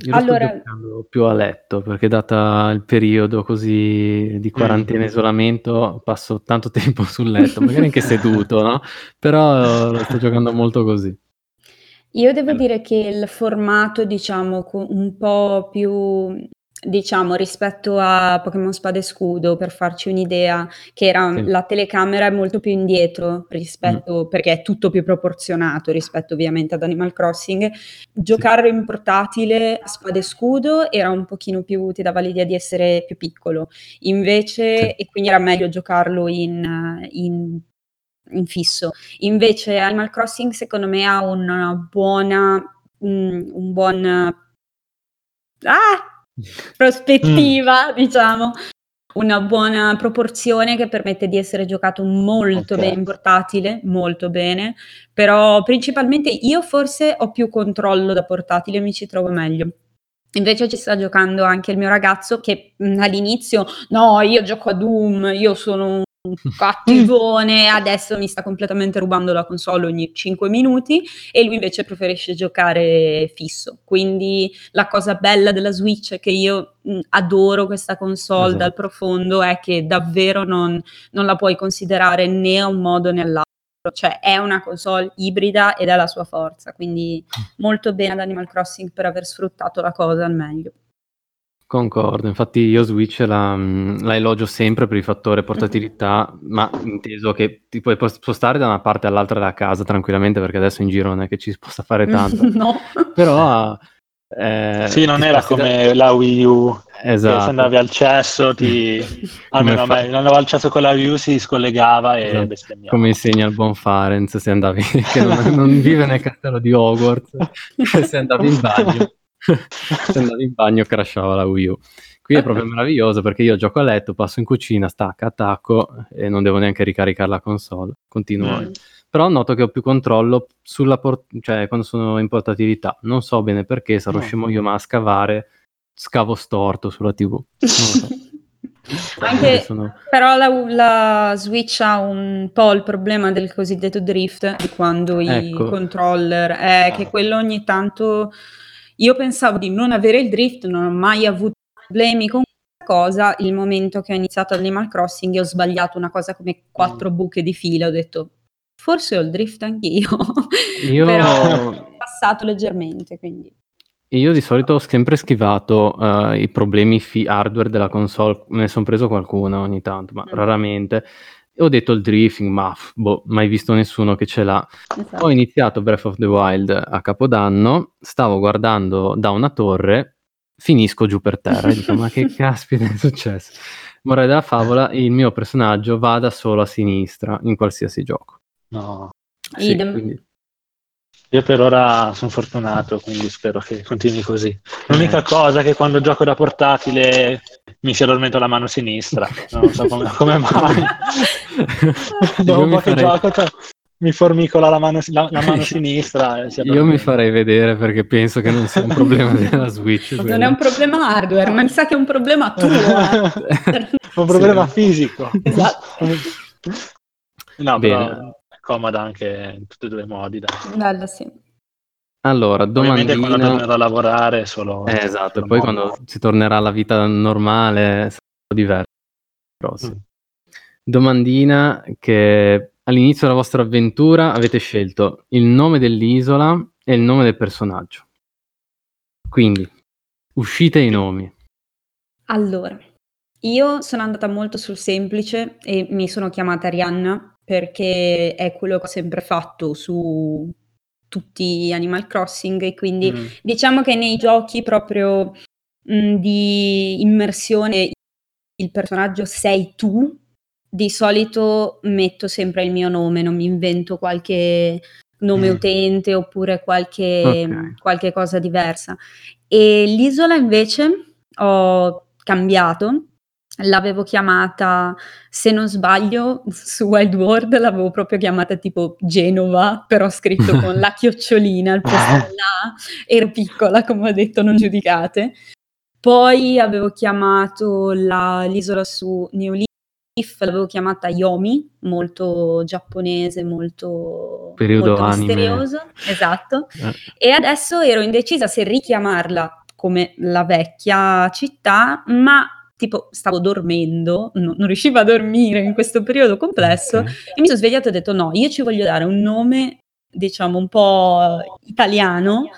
Io allora... sto giocando più a letto perché data il periodo così di quarantena e mm. isolamento passo tanto tempo sul letto, magari anche seduto, no? Però sto giocando molto così. Io devo dire che il formato, diciamo, un po' più diciamo rispetto a Pokémon Spada e Scudo, per farci un'idea, che era Sì. la telecamera è molto più indietro rispetto perché è tutto più proporzionato rispetto ovviamente ad Animal Crossing. Giocarlo in portatile a Spada e Scudo era un pochino più ti dava l'idea di essere più piccolo. Invece Sì. e quindi era meglio giocarlo in in in fisso. Invece Animal Crossing secondo me ha una buona un buon ah! Prospettiva, Mh. diciamo, una buona proporzione che permette di essere giocato molto Okay. bene in portatile, molto bene, però principalmente io forse ho più controllo da portatile, mi ci trovo meglio. Invece ci sta giocando anche il mio ragazzo che, mhmm, all'inizio: "No, io gioco a Doom, io sono cattivone", adesso mi sta completamente rubando la console ogni 5 minuti e lui invece preferisce giocare fisso. Quindi la cosa bella della Switch è che io, mhmm, adoro questa console dal Esatto. profondo è che davvero non non la puoi considerare né a un modo né all'altro, cioè è una console ibrida ed ha la sua forza, quindi molto bene ad Animal Crossing per aver sfruttato la cosa al meglio. Concordo, infatti io Switch la mhmm, la elogio sempre per il fattore Mh-mh. portatilità, ma inteso che ti puoi pos spostare da una parte all'altra della casa tranquillamente, perché adesso in giro non è che ci si possa fare tanto. No. Però, ehm, Sì, non era sposti da come la Wii U, che se Esatto. andavi al cesso ti almeno Come fa me, andavo al cesso con la Wii U si scollegava e Esatto, bestemmiava. come insegna il buon Farenz se andavi che non non vive nel castello di Hogwarts, se andavi in bagno se andavi in bagno crashava la Wii U. Qui è proprio meraviglioso perché io gioco a letto, passo in cucina, stacca, attacco e non devo neanche ricaricare la console, continuo. Mh. Però noto che ho più controllo sulla por cioè quando sono in portatilità. Non so bene perché, sarò Ah. scemo io, ma a scavare scavo storto sulla TV. Non lo so. Anche sono però la la Switch ha un po' il problema del cosiddetto drift, di quando i Ecco. controller eh, che Ah. quello ogni tanto io pensavo di non avere il drift, non ho mai avuto problemi con questa cosa, il momento che ho iniziato Animal Crossing e ho sbagliato una cosa come 4 Mh. buche di fila, ho detto: "Forse ho il drift anch'io". Io Però è passato leggermente, quindi Io di solito ho sempre schivato, uhm, i problemi fi hardware della console, me ne son preso qualcuno ogni tanto, ma Mh. raramente. E ho detto il drifting, mah, boh, mai visto nessuno che ce l'ha. Ho esatto. iniziato Breath of the Wild a Capodanno, stavo guardando da una torre, finisco giù per terra e dico: "Ma che caspita è successo?" Morale della favola, il mio personaggio va da solo a sinistra in qualsiasi gioco. No. Sì, Idem. quindi Io per ora son fortunato, quindi spero che continui così. L'unica Eh. cosa è che quando gioco da portatile mi si addormenta la mano sinistra, non so come come mai. Dopo un mi po' che farei gioco, cioè, mi formicola la mano la la mano sinistra e si Io mi farei vedere perché penso che non sia un problema della Switch Non è quello. un problema hardware, ma mi sa che è un problema tuo, eh. Un problema Sì. fisico. Esatto. No, Bene. però è comoda anche in tutti e 2 i modi, dai. Bello, sì. Allora, Ovviamente quando domandina tornerò a lavorare solo Eh, esatto, e solo poi modo. quando si tornerà alla vita normale sarà diverso. Però sì. Mh. Domandina che all'inizio della vostra avventura avete scelto il nome dell'isola e il nome del personaggio. Quindi, uscite i nomi. Allora, io sono andata molto sul semplice e mi sono chiamata Arianna perché è quello che ho sempre fatto su tutti Animal Crossing e quindi Mh. diciamo che nei giochi proprio, mhmm, di immersione il personaggio sei tu, di solito metto sempre il mio nome, non mi invento qualche nome Mh. utente oppure qualche Okay. qualche cosa diversa. E l'isola invece ho cambiato, l'avevo chiamata se non sbaglio su Wild World l'avevo proprio chiamata tipo Genova, però scritto con la chiocciolina al posto della A, ero piccola come ho detto, non giudicate. Poi avevo chiamato la l'isola su New Leaf, l'avevo chiamata Yomi, molto giapponese, molto Periodo molto anime. misterioso, esatto. Eh. E adesso ero indecisa se richiamarla come la vecchia città, ma tipo stavo dormendo, no non riuscivo a dormire in questo periodo complesso Okay. e mi son svegliata e ho detto: "No, io ci voglio dare un nome diciamo un po' italiano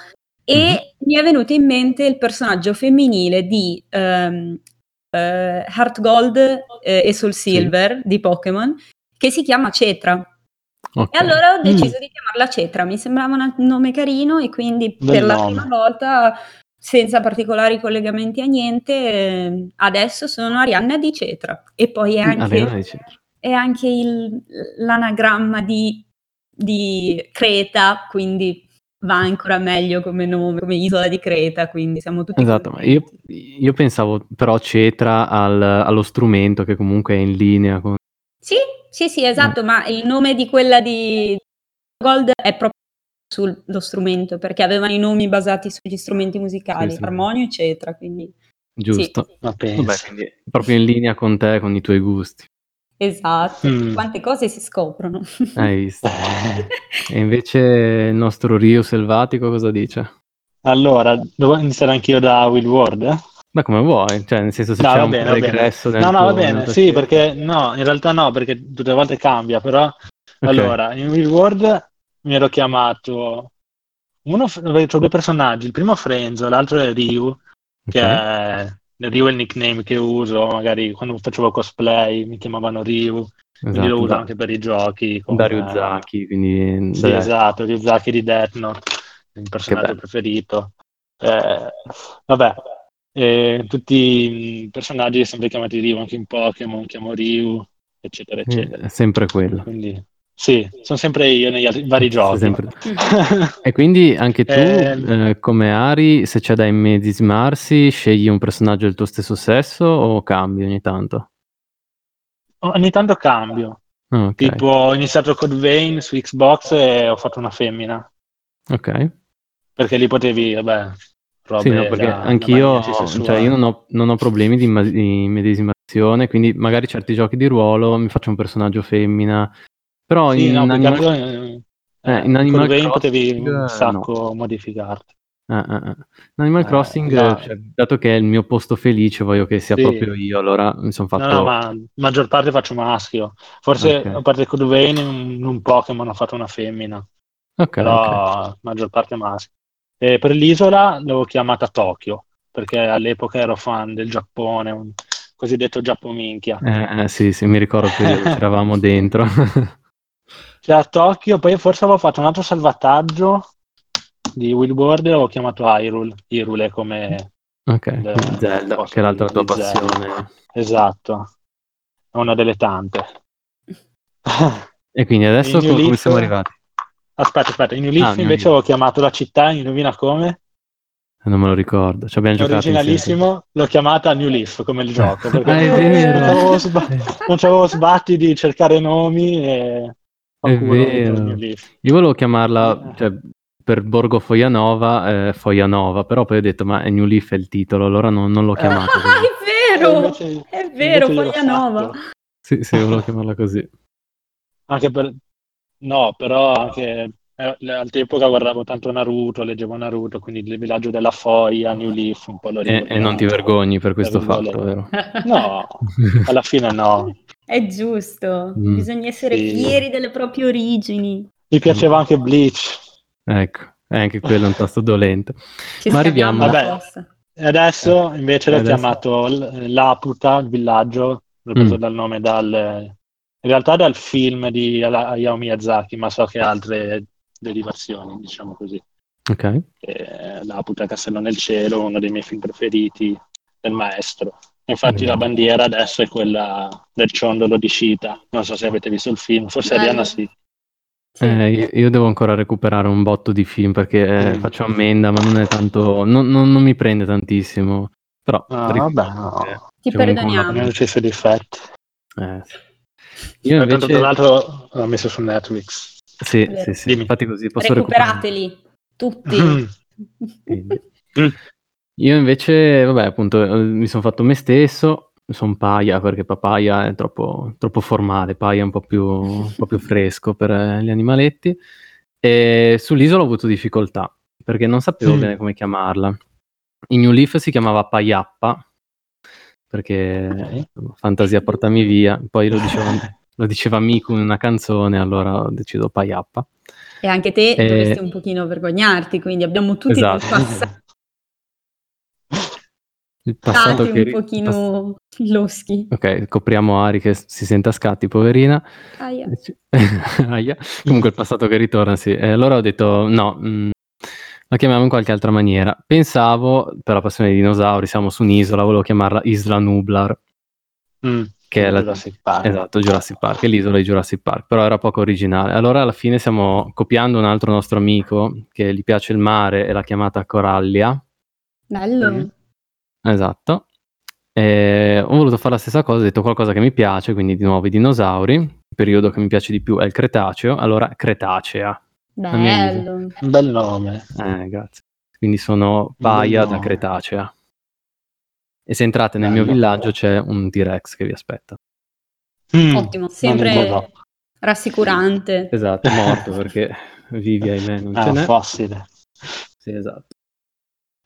e mm-hmm. mi è venuto in mente il personaggio femminile di um, uh, Heart Gold eh, e Soul Silver sì. di Pokémon che si chiama Cetra. Okay. E allora ho deciso mm. di chiamarla Cetra, mi sembrava un nome carino e quindi Bel per nome. la prima volta, senza particolari collegamenti a niente, eh, adesso sono Arianna di Cetra. E poi è anche, è anche il, l'anagramma di, di Creta, quindi va ancora meglio come nome, come isola di Creta, quindi siamo tutti... Esatto, ma io, io, pensavo però Cetra al, allo strumento che comunque è in linea con... Sì, sì, sì, esatto, mm. ma il nome di quella di Gold è proprio sullo strumento, perché avevano i nomi basati sugli strumenti musicali, sì, sì. armonio, eccetera, quindi... Giusto, sì. Vabbè, quindi proprio in linea con te, con i tuoi gusti. Esatto, mm. quante cose si scoprono. Hai visto. e invece il nostro Rio selvatico cosa dice? Allora, devo iniziare anch'io da Will Ward? Ma come vuoi, cioè nel senso se no, c'è un bene, regresso No, no, va bene, sì, perché no, in realtà no, perché tutte le volte cambia, però okay. allora, in Real World mi ero chiamato uno, ho due personaggi, il primo Frenzo, l'altro è Ryu, che okay. è Ryu è il nickname che uso, magari quando facevo cosplay mi chiamavano Ryu, esatto, quindi lo uso da, anche per i giochi. Come, da Ryuzaki, quindi... Sì, da... esatto, Ryuzaki di Death Note, il personaggio preferito. Eh, vabbè, e tutti i personaggi sempre chiamati Ryu, anche in Pokémon, chiamo Ryu, eccetera, eccetera. È sempre quello. Quindi, sì, sono sempre io negli altri, vari giochi. Sempre... e quindi anche tu, eh, eh, come Ari, se c'è da immedesimarsi, scegli un personaggio del tuo stesso sesso o cambi ogni tanto? Ogni tanto cambio. Oh, okay. Tipo, ho iniziato Code Vein su Xbox e ho fatto una femmina. Ok. Perché lì potevi, vabbè, sì, no, perché da, anch'io, cioè io non ho, non ho problemi di, di, medesimazione, quindi magari certi giochi di ruolo mi faccio un personaggio femmina, però sì, in, no, Animal... eh, eh, in Animal Crossing potevi un sacco no. modificarti. Ah, ah, ah. In Animal eh, Crossing, no. cioè, dato che è il mio posto felice, voglio che sia sì. proprio io, allora mi sono fatto... No, no, ma maggior parte faccio maschio. Forse, okay. a parte Code Vein, in un Pokémon ho fatto una femmina. Ok, però okay. maggior parte maschio. E per l'isola l'avevo chiamata Tokyo, perché all'epoca ero fan del Giappone, un cosiddetto Giappominchia. Eh, eh sì, sì, mi ricordo che eravamo dentro. Cioè a Tokyo, poi forse avevo fatto un altro salvataggio di Will Ward e l'avevo chiamato Hyrule, Hyrule come... Ok, il, Zelda, che era l'altra tua passione. Esatto, è una delle tante. e quindi adesso come Leaf... siamo arrivati? Aspetta, aspetta, in New Leaf ah, invece avevo chiamato la città, indovina come? Non me lo ricordo, ci abbiamo giocato Originalissimo, l'ho chiamata New Leaf come il gioco, perché ah, non, non c'avevo sbatti di cercare nomi e... È vero. Io volevo chiamarla, cioè, per Borgo Foianova, eh, Foianova, però poi ho detto, ma New Leaf è il titolo, allora non, non l'ho chiamata così. Ah, è vero, invece, è vero, Foianova. Sì, sì, volevo chiamarla così. Anche per, No, però anche eh, all'epoca guardavo tanto Naruto, leggevo Naruto, quindi il villaggio della Foglia, New Leaf, un po' lo ricordo. E, e non ti vergogni per questo fatto, vero? No, alla fine no. È giusto, mm. bisogna essere sì. fieri delle proprie origini. Mi piaceva anche Bleach. Ecco, è anche quello un tasto dolente. Ci Ma arriviamo... Vabbè, adesso invece l'ho adesso... chiamato Laputa, il villaggio, l'ho preso mm. dal nome dal in realtà dal film di Hayao Miyazaki, ma so che altre derivazioni, diciamo così. Ok. Eh, la Puta Castello nel cielo, uno dei miei film preferiti del maestro. Infatti mm. la bandiera adesso è quella del ciondolo di Scita. Non so se avete visto il film, forse Bello. Arianna sì. Eh, io, devo ancora recuperare un botto di film perché eh, mm. faccio ammenda, ma non è tanto. Non, non, non mi prende tantissimo. Però ah, vabbè, no. ti perdoniamo. Non ci sono difetti. Eh. Io invece... Tra l'altro l'ho messo su Netflix. Sì, sì, sì, infatti così posso Recuperateli, tutti. Io invece, vabbè, appunto, eh, mi sono fatto me stesso, sono paia perché papaya è troppo, troppo formale, paia è un po' più, un po più fresco per eh, gli animaletti. E sull'isola ho avuto difficoltà perché non sapevo mm. bene come chiamarla. In New Leaf si chiamava Paiappa perché okay. fantasia portami via, poi lo diceva, lo diceva Miku in una canzone, allora ho deciso Paiappa. E anche te e... dovresti un pochino vergognarti, quindi abbiamo tutti esatto. del passato. Il passato Stati che... un pochino pass... loschi. Ok, copriamo Ari che si sente a scatti, poverina. Aia. Aia. Comunque il passato che ritorna, sì. E allora ho detto no, mh, mm, la chiamiamo in qualche altra maniera. Pensavo, per la passione dei dinosauri, siamo su un'isola, volevo chiamarla Isla Nublar. Mm, che è la... Jurassic Park. Esatto, Jurassic Park, è l'isola di Jurassic Park, però era poco originale. Allora alla fine stiamo copiando un altro nostro amico che gli piace il mare e l'ha chiamata Corallia. Bello. Mm. Esatto. E ho voluto fare la stessa cosa, ho detto qualcosa che mi piace, quindi di nuovo i dinosauri. Il periodo che mi piace di più è il Cretaceo, allora Cretacea. Bello. Un bel nome. Eh, grazie. Quindi sono paia da Cretacea. E se entrate nel mio villaggio c'è un T-Rex che vi aspetta. Mm, Ottimo, sempre rassicurante. Esatto, morto perché vivi ahimè non ah, ce n'è. fossile. Sì, esatto.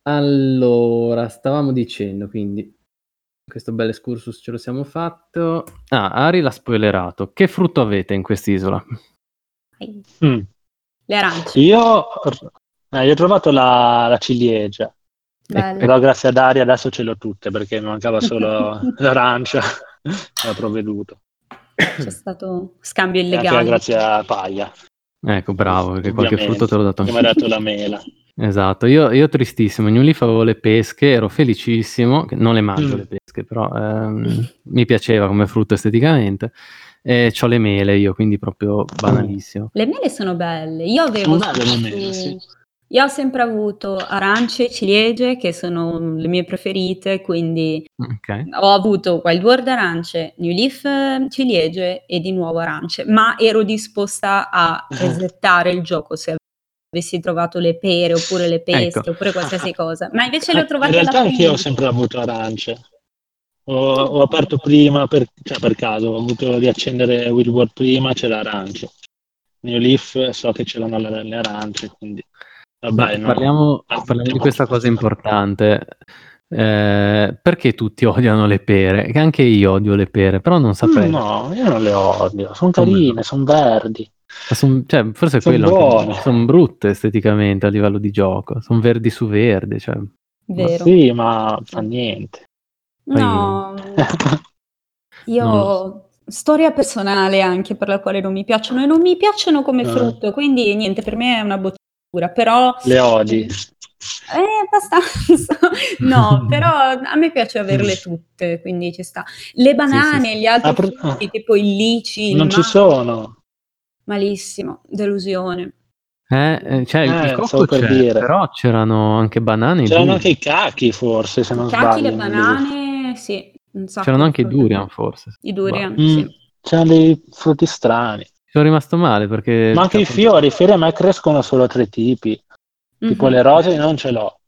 Allora, stavamo dicendo quindi questo bel excursus ce lo siamo fatto. Ah, Ari l'ha spoilerato. Che frutto avete in quest'isola? Mm. Le arance. Io, eh, io ho trovato la, la ciliegia. Però grazie ad Ari adesso ce l'ho tutte perché mancava solo l'arancia. L'ho provveduto. C'è stato scambio illegale. grazie a Paia. Ecco, bravo, perché qualche frutto te l'ho dato anche. Mi ha dato la mela. Esatto, io, io tristissimo, in New Leaf avevo le pesche, ero felicissimo, non le mangio mm. le pesche, però ehm, mi piaceva come frutto esteticamente. E ho le mele io, quindi proprio banalissimo. Le mele sono belle. Io avevo sono belle le mele, sì. Io ho sempre avuto arance e ciliegie, che sono le mie preferite, quindi okay. ho avuto Wild World arance, New Leaf ciliegie e di nuovo arance, ma ero disposta a resettare il gioco se avessi trovato le pere oppure le peste ecco. oppure qualsiasi cosa, ma invece le ho trovate In realtà anche io ho sempre avuto arance. Ho, ho aperto prima, per, cioè per caso, ho avuto di accendere Wild World prima, c'è l'arance. New Leaf so che ce l'hanno le, le arance, quindi... Vabbè, no. parliamo, parliamo, di questa cosa importante. Eh, perché tutti odiano le pere? Che anche io odio le pere, però non saprei. No, io non le odio, sono carine, sono verdi. Son, cioè, forse sono quello sono brutte esteticamente a livello di gioco, sono verdi su verde. Cioè. Vero. Ma sì, ma fa niente. No, io no. storia personale anche per la quale non mi piacciono e non mi piacciono come eh. frutto, quindi niente, per me è una bottiglia però... Le odi? Eh, abbastanza. no, però a me piace averle tutte, quindi ci sta. Le banane, sì, sì, gli altri ah, frutti, ah. tipo il lici, Non il ci sono. Malissimo, delusione. Eh, eh cioè, eh, il cocco per dire. però c'erano anche banane C'erano anche i cachi, forse, se non I sbaglio. Le banane, sì. C'erano anche i durian, forse. I durian, bah. sì. Mm, c'erano dei frutti strani. Sono rimasto male perché... Ma anche i fiori, i fiori a me crescono solo tre tipi. Mm-hmm. Tipo le rose non ce l'ho.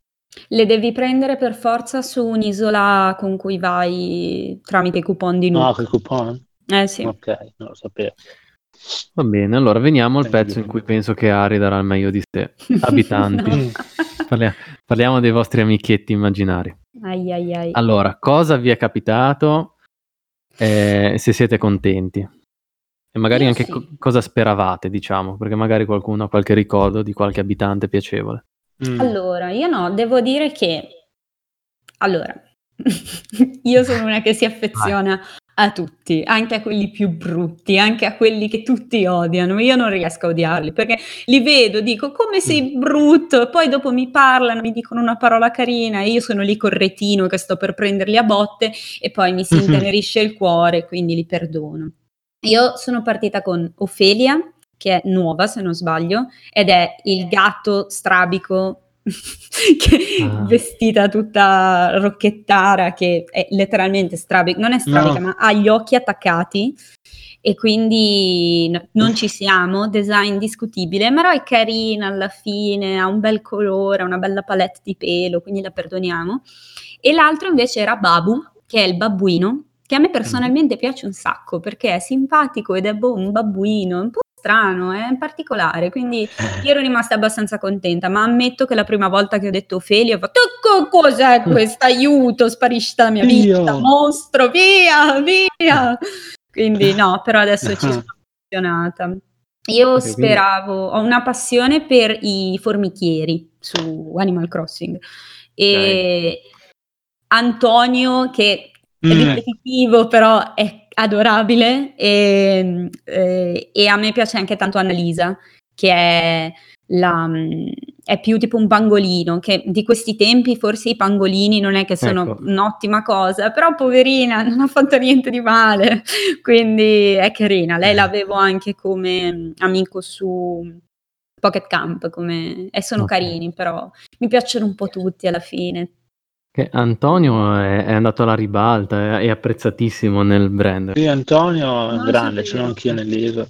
Le devi prendere per forza su un'isola con cui vai tramite i coupon di nuovo. Ah, con i coupon? Eh sì. Ok, non lo sapevo. Va bene, allora veniamo al pezzo in cui penso che Ari darà il meglio di sé. Abitanti. Parliamo, parliamo dei vostri amichetti immaginari. Ai, ai, ai. Allora, cosa vi è capitato eh, se siete contenti? E magari Io anche sì. co- cosa speravate, diciamo, perché magari qualcuno ha qualche ricordo di qualche abitante piacevole. Mm. Allora, io no, devo dire che... Allora, io sono una che si affeziona a tutti, anche a quelli più brutti, anche a quelli che tutti odiano. Io non riesco a odiarli perché li vedo, dico come sei mm. brutto, poi dopo mi parlano, mi dicono una parola carina e io sono lì col retino che sto per prenderli a botte e poi mi si intenerisce il cuore, quindi li perdono. Io sono partita con Ofelia, che è nuova se non sbaglio, ed è il gatto strabico che ah. vestita tutta rocchettara, che è letteralmente strabica, non è strabica, no. ma ha gli occhi attaccati e quindi no, non ci siamo, design discutibile, però è carina alla fine, ha un bel colore, ha una bella palette di pelo, quindi la perdoniamo. E l'altro invece era Babu, che è il babbuino, che a me personalmente piace un sacco perché è simpatico ed è boh, un babbuino, un po' strano, è eh, particolare, quindi io ero rimasta abbastanza contenta, ma ammetto che la prima volta che ho detto Ophelia ho fatto cos'è questo aiuto, sparisci dalla mia vita, Io. mostro, via, via. Quindi no, però adesso ci sono affezionata. Io okay, speravo, quindi... ho una passione per i formichieri su Animal Crossing e okay. Antonio che mm. ripetitivo però è adorabile e, e, e, a me piace anche tanto Annalisa che è, la, è più tipo un pangolino che di questi tempi forse i pangolini non è che sono ecco. un'ottima cosa però poverina non ha fatto niente di male quindi è carina lei l'avevo anche come amico su Pocket Camp come, e sono okay. carini però mi piacciono un po' tutti alla fine che Antonio è, è andato alla ribalta, è, è apprezzatissimo nel brand. Sì, Antonio è grande, ce l'ho anch'io nell'isola.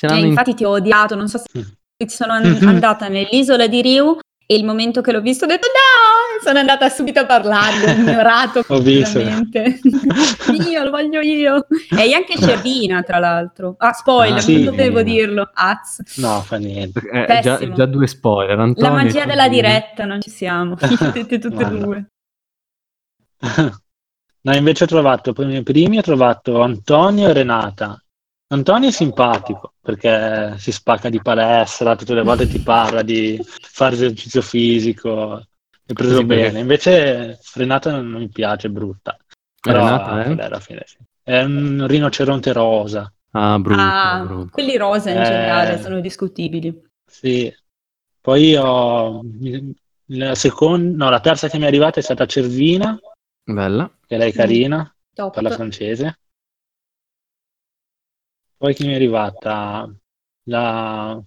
Eh, infatti in... ti ho odiato, non so se mm. sono andata nell'isola di Riu e il momento che l'ho visto ho detto no, sono andata subito a parlargli, ho ignorato ho visto. io, lo voglio io. E anche Cervina, tra l'altro. Ah, spoiler, ah, sì, non dovevo eh. dirlo. Az. No, fa niente. Eh, già, già, due spoiler. Antonio La magia della diretta, non ci siamo. Tutte e due. No, invece ho trovato, per i miei primi ho trovato Antonio e Renata. Antonio è simpatico perché si spacca di palestra, tutte le volte ti parla di fare esercizio fisico, è preso sì, bene. Invece Renata non, non mi piace, è brutta. Però Renata, eh? alla fine, sì. È un rinoceronte rosa. Ah, brutto, ah, brutto. Quelli rosa in eh, generale sono discutibili. Sì. Poi ho la seconda, no, la terza che mi è arrivata è stata Cervina Bella. Che lei è carina, Top. parla francese. Poi chi mi è arrivata? La...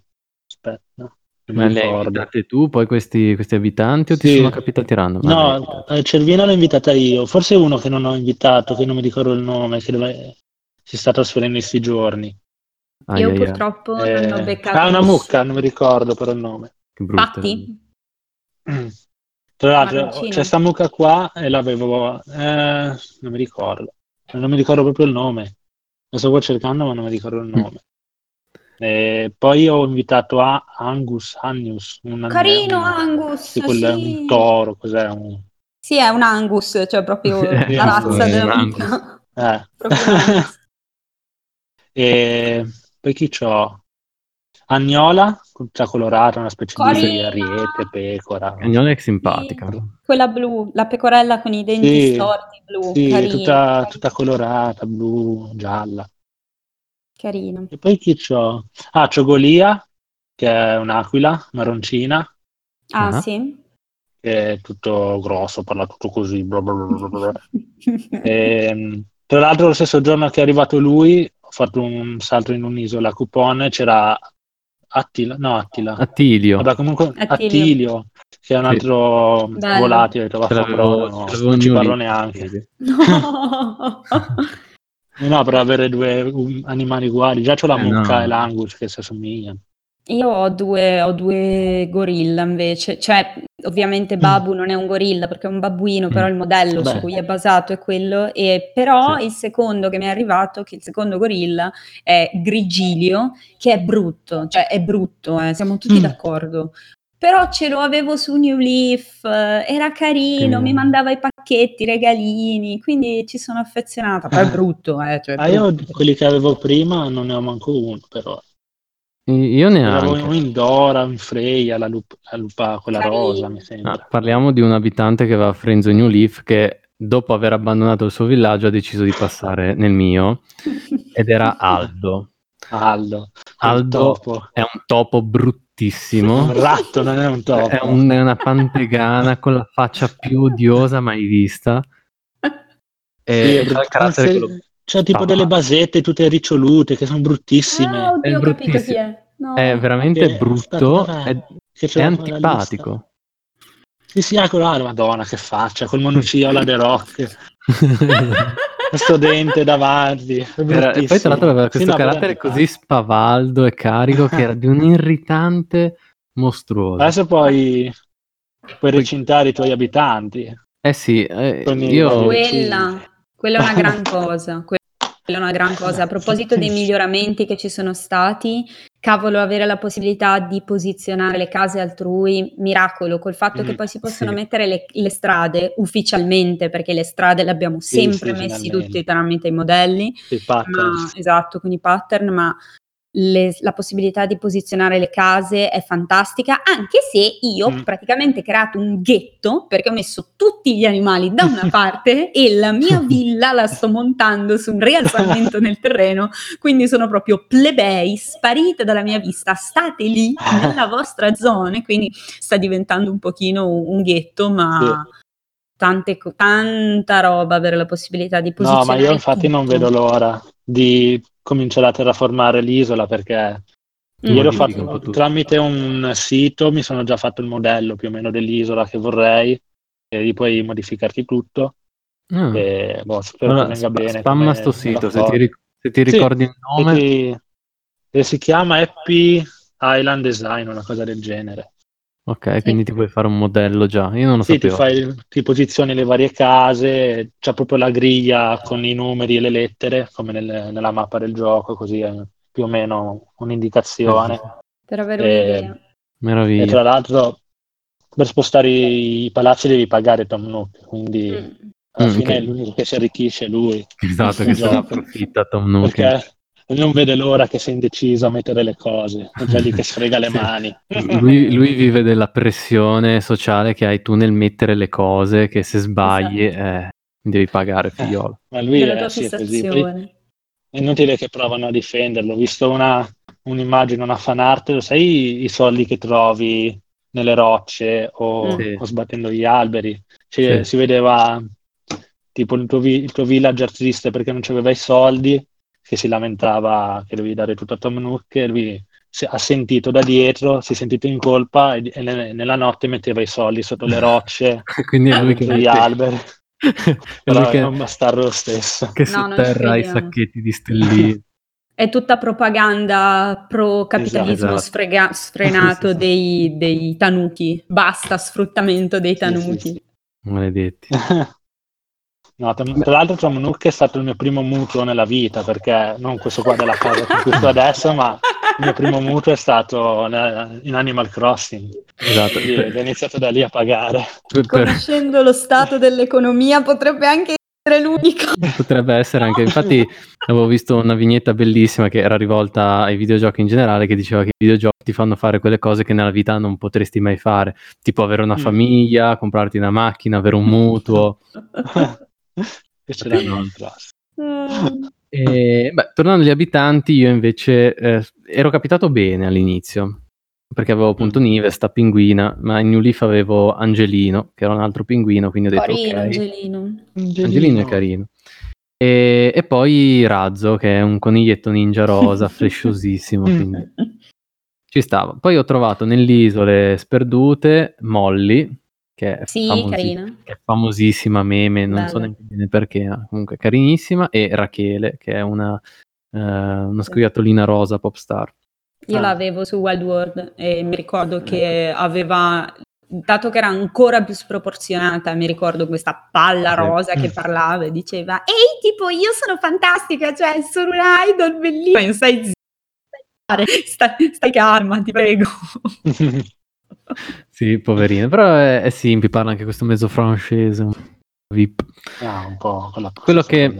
Aspetta. Ma le hai invitate tu, poi questi, questi abitanti o sì. ti sono capitati random? No, eh, Cervina l'ho invitata io. Forse uno che non ho invitato, che non mi ricordo il nome, che dove... si sta trasferendo in questi giorni. Ah, io yeah, purtroppo yeah. non ho eh, beccato. Ah, una mucca, non mi ricordo però il nome. Che brutto. Patti? Tra l'altro c'è sta mucca qua e l'avevo... Eh, non mi ricordo. Non mi ricordo proprio il nome. Lo stavo cercando ma non mi ricordo il mm. nome. E poi ho invitato a Angus, Angus. Un, Carino un, Angus! Sì, quello sì. è un toro, cos'è? Un... Sì, è un Angus, cioè proprio la razza della mucca. Eh. e poi chi c'ho? Agnola, tutta colorata, una specie Carina. di ariete, pecora. Agnola è simpatica. Sì. Quella blu, la pecorella con i denti sì, storti blu. Sì, tutta, tutta, colorata, blu, gialla. Carina. E poi chi c'ho? Ah, c'ho Golia, che è un'aquila marroncina. Ah, uh-huh. sì. Che è tutto grosso, parla tutto così. Bla bla bla e, ehm, tra l'altro, lo stesso giorno che è arrivato lui, ho fatto un salto in un'isola a Coupon, c'era Attila, no Attila. Attilio. Vabbè, comunque Attilio. Attilio che è un altro sì. volatile, ho detto, però, no, non ci parlo neanche. No. no, per avere due animali uguali, già c'ho la eh, mucca no. e l'angus che si assomigliano. Io ho due, ho due gorilla invece, cioè ovviamente mm. Babu mm. non è un gorilla perché è un babbuino, mm. però il modello Beh. su cui è basato è quello, e però sì. il secondo che mi è arrivato, che il secondo gorilla è Grigilio, che è brutto, cioè è brutto, eh, siamo tutti mm. d'accordo. Però ce lo avevo su New Leaf, era carino, mi mandava i pacchetti, i regalini, quindi ci sono affezionata. Poi è brutto, eh. Cioè, ah, io quelli che avevo prima non ne ho manco uno, però. Io neanche. Un Indora, un Freya, la, lup- la lupa, quella Carino. rosa, mi sembra. Ah, parliamo di un abitante che va a Frenzo New Leaf che dopo aver abbandonato il suo villaggio ha deciso di passare nel mio ed era Aldo. Aldo. Aldo è un topo bruttissimo. Un ratto, non è un topo. È, un, è una pantegana con la faccia più odiosa mai vista. E sì, il carattere quello c'è tipo ah. delle basette tutte ricciolute che sono bruttissime. Ah, oddio, è, bruttissimo. chi è. No. è veramente che brutto, è, è antipatico. Sì, sì, ecco là, madonna, che faccia, col monocciola The Rock. questo dente davanti. Era, e poi tra l'altro aveva questo sì, carattere così spavaldo e carico che era di un irritante mostruoso. Adesso puoi, puoi recintare i tuoi abitanti. Eh sì, eh, io... Quella, quella è una gran cosa. Quella è una gran cosa. A proposito dei miglioramenti che ci sono stati, cavolo, avere la possibilità di posizionare le case altrui, miracolo, col fatto mm, che poi si possono sì. mettere le, le, strade ufficialmente, perché le strade le abbiamo sempre sì, messi tutti tramite i modelli. I pattern. Ma, esatto, con i pattern, ma le, la possibilità di posizionare le case è fantastica, anche se io mm. ho praticamente creato un ghetto perché ho messo tutti gli animali da una parte e la mia villa la sto montando su un rialzamento nel terreno, quindi sono proprio plebei, sparite dalla mia vista, state lì nella vostra zona, quindi sta diventando un pochino un, ghetto, ma... Sì. Tante, tanta roba avere la possibilità di posizionare. No, ma io infatti tutto. non vedo l'ora di cominciare a terraformare l'isola perché mm, ieri ho fatto tramite un sito, mi sono già fatto il modello più o meno dell'isola che vorrei e lì puoi modificarti tutto. Mm. E, boh, spero allora, che venga sp- bene. Spamma sto sito, se ti, ric- se ti, ricordi sì, il nome. Ti, si chiama Happy Island Design, una cosa del genere. Ok, sì. quindi ti puoi fare un modello già. Io non lo sì, sapevo. Ti, fai, ti posizioni le varie case, c'è proprio la griglia con i numeri e le lettere, come nel, nella mappa del gioco, così è più o meno un'indicazione. Per avere e, un'idea. Meraviglia. E tra l'altro, per spostare i palazzi devi pagare Tom Nook, quindi mm. alla mm, fine okay. è l'unico che si arricchisce è lui. Esatto, che se ne approfitta Tom Nook. Perché non vede l'ora che sei indeciso a mettere le cose, è già lì che sfrega le mani. lui, lui, vive della pressione sociale che hai tu nel mettere le cose, che se sbagli esatto. eh, devi pagare figliolo. Eh, ma lui è, sì, è così. È inutile che provano a difenderlo. Ho visto una, un'immagine, una fan art, lo sai i soldi che trovi nelle rocce o, mm. sì. o sbattendo gli alberi? Cioè, sì. Si vedeva tipo il tuo, il tuo villager triste perché non aveva i soldi che si lamentava che dovevi dare tutto a Tom Nook e lui ha sentito da dietro, si è sentito in colpa e, e nella notte metteva i soldi sotto le rocce, quindi è lui che gli alberi. Però che... è un bastardo lo stesso. Che no, sotterra i sacchetti di stellini. È tutta propaganda pro capitalismo esatto. sfrega- sfrenato dei, dei, tanuki. Basta sfruttamento dei tanuki. Sì, sì, sì. Maledetti. No, tra, tra l'altro Nook è stato il mio primo mutuo nella vita, perché non questo qua della casa che cui sto adesso, ma il mio primo mutuo è stato in Animal Crossing. Esatto. ho iniziato da lì a pagare. Conoscendo lo stato dell'economia potrebbe anche essere l'unico. Potrebbe essere anche, infatti avevo visto una vignetta bellissima che era rivolta ai videogiochi in generale che diceva che i videogiochi ti fanno fare quelle cose che nella vita non potresti mai fare, tipo avere una mm. famiglia, comprarti una macchina, avere un mutuo. che ce l'hanno al plus. E, beh, tornando agli abitanti, io invece eh, ero capitato bene all'inizio perché avevo appunto mm. Nive, sta pinguina, ma in New Leaf avevo Angelino, che era un altro pinguino, quindi ho detto carino, ok. Angelino. Angelino è carino. E, e, poi Razzo, che è un coniglietto ninja rosa, flesciosissimo, quindi ci stava. Poi ho trovato nelle isole sperdute Molly, che è, sì, famosi- che è famosissima meme, non Bello. so neanche bene perché, comunque carinissima, e Rachele, che è una, uh, una scoiattolina rosa pop star. Io ah. l'avevo su Wild World e mi ricordo che aveva, dato che era ancora più sproporzionata, mi ricordo questa palla rosa che parlava e diceva Ehi, tipo, io sono fantastica, cioè sono un idol bellissimo. Stai, stai calma, ti prego. sì, poverino, però è, è simpi, parla anche questo mezzo francese. VIP. Ah, un po' quello, che,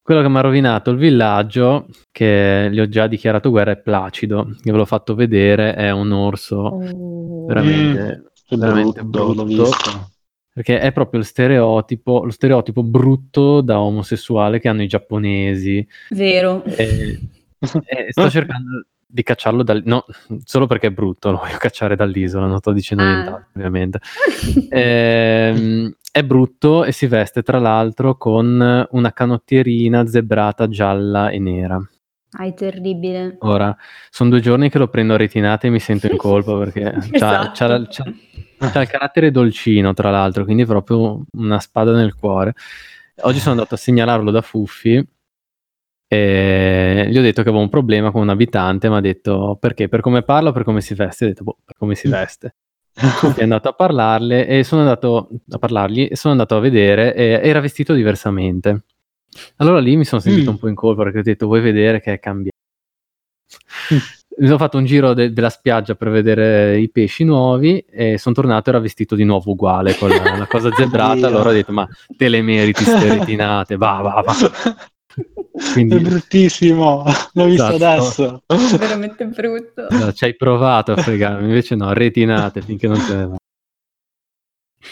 quello che mi ha rovinato il villaggio, che gli ho già dichiarato guerra, è Placido. Che ve l'ho fatto vedere, è un orso oh. veramente, mm, veramente brutto. brutto perché è proprio il stereotipo, lo stereotipo brutto da omosessuale che hanno i giapponesi. Vero. E, e sto cercando di cacciarlo dal... No, solo perché è brutto, lo voglio cacciare dall'isola, non sto dicendo ah. nient'altro, ovviamente. ehm, è brutto e si veste tra l'altro con una canottierina zebrata gialla e nera. Ah, è terribile. Ora, sono due giorni che lo prendo a retinate e mi sento in colpa perché esatto. c'ha, c'ha, c'ha, c'ha, il carattere dolcino, tra l'altro, quindi proprio una spada nel cuore. Oggi sono andato a segnalarlo da Fuffi e gli ho detto che avevo un problema con un abitante, mi ha detto perché? Per come parla o per come si veste? Ho detto, boh, per come si veste è andato a parlarle e sono andato a parlargli e sono andato a vedere e era vestito diversamente. Allora lì mi sono sentito mm. un po' in colpa perché ho detto vuoi vedere che è cambiato. Mm. mi sono fatto un giro de- della spiaggia per vedere i pesci nuovi e sono tornato e era vestito di nuovo uguale con la, la cosa zebrata. allora ho detto ma te le meriti ste retinate, va va va. Quindi... È bruttissimo, l'ho visto esatto. adesso. È veramente brutto. No, ci hai provato a fregarmi, invece no, retinate finché non te ne va.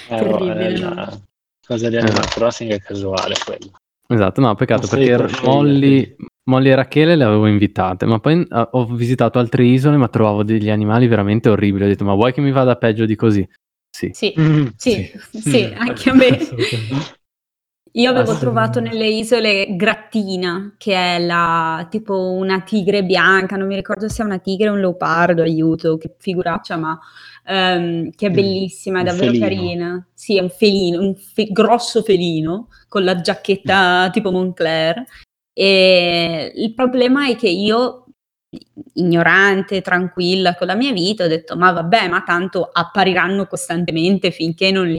Eh, Terribile, eh, la cosa di Animal eh. Crossing è casuale quella. Esatto, no, peccato non perché Molly, Molly, e Rachele le avevo invitate, ma poi uh, ho visitato altre isole ma trovavo degli animali veramente orribili. Ho detto, ma vuoi che mi vada peggio di così? Sì, sì, mm. sì, sì, sì anche a me. Io avevo trovato nelle isole Grattina, che è la, tipo una tigre bianca, non mi ricordo se è una tigre o un leopardo, aiuto, che figuraccia, ma um, che è mm, bellissima, è davvero felino. carina. Sì, è un felino, un fe- grosso felino, con la giacchetta tipo Moncler. E il problema è che io, ignorante, tranquilla con la mia vita, ho detto, ma vabbè, ma tanto appariranno costantemente finché non li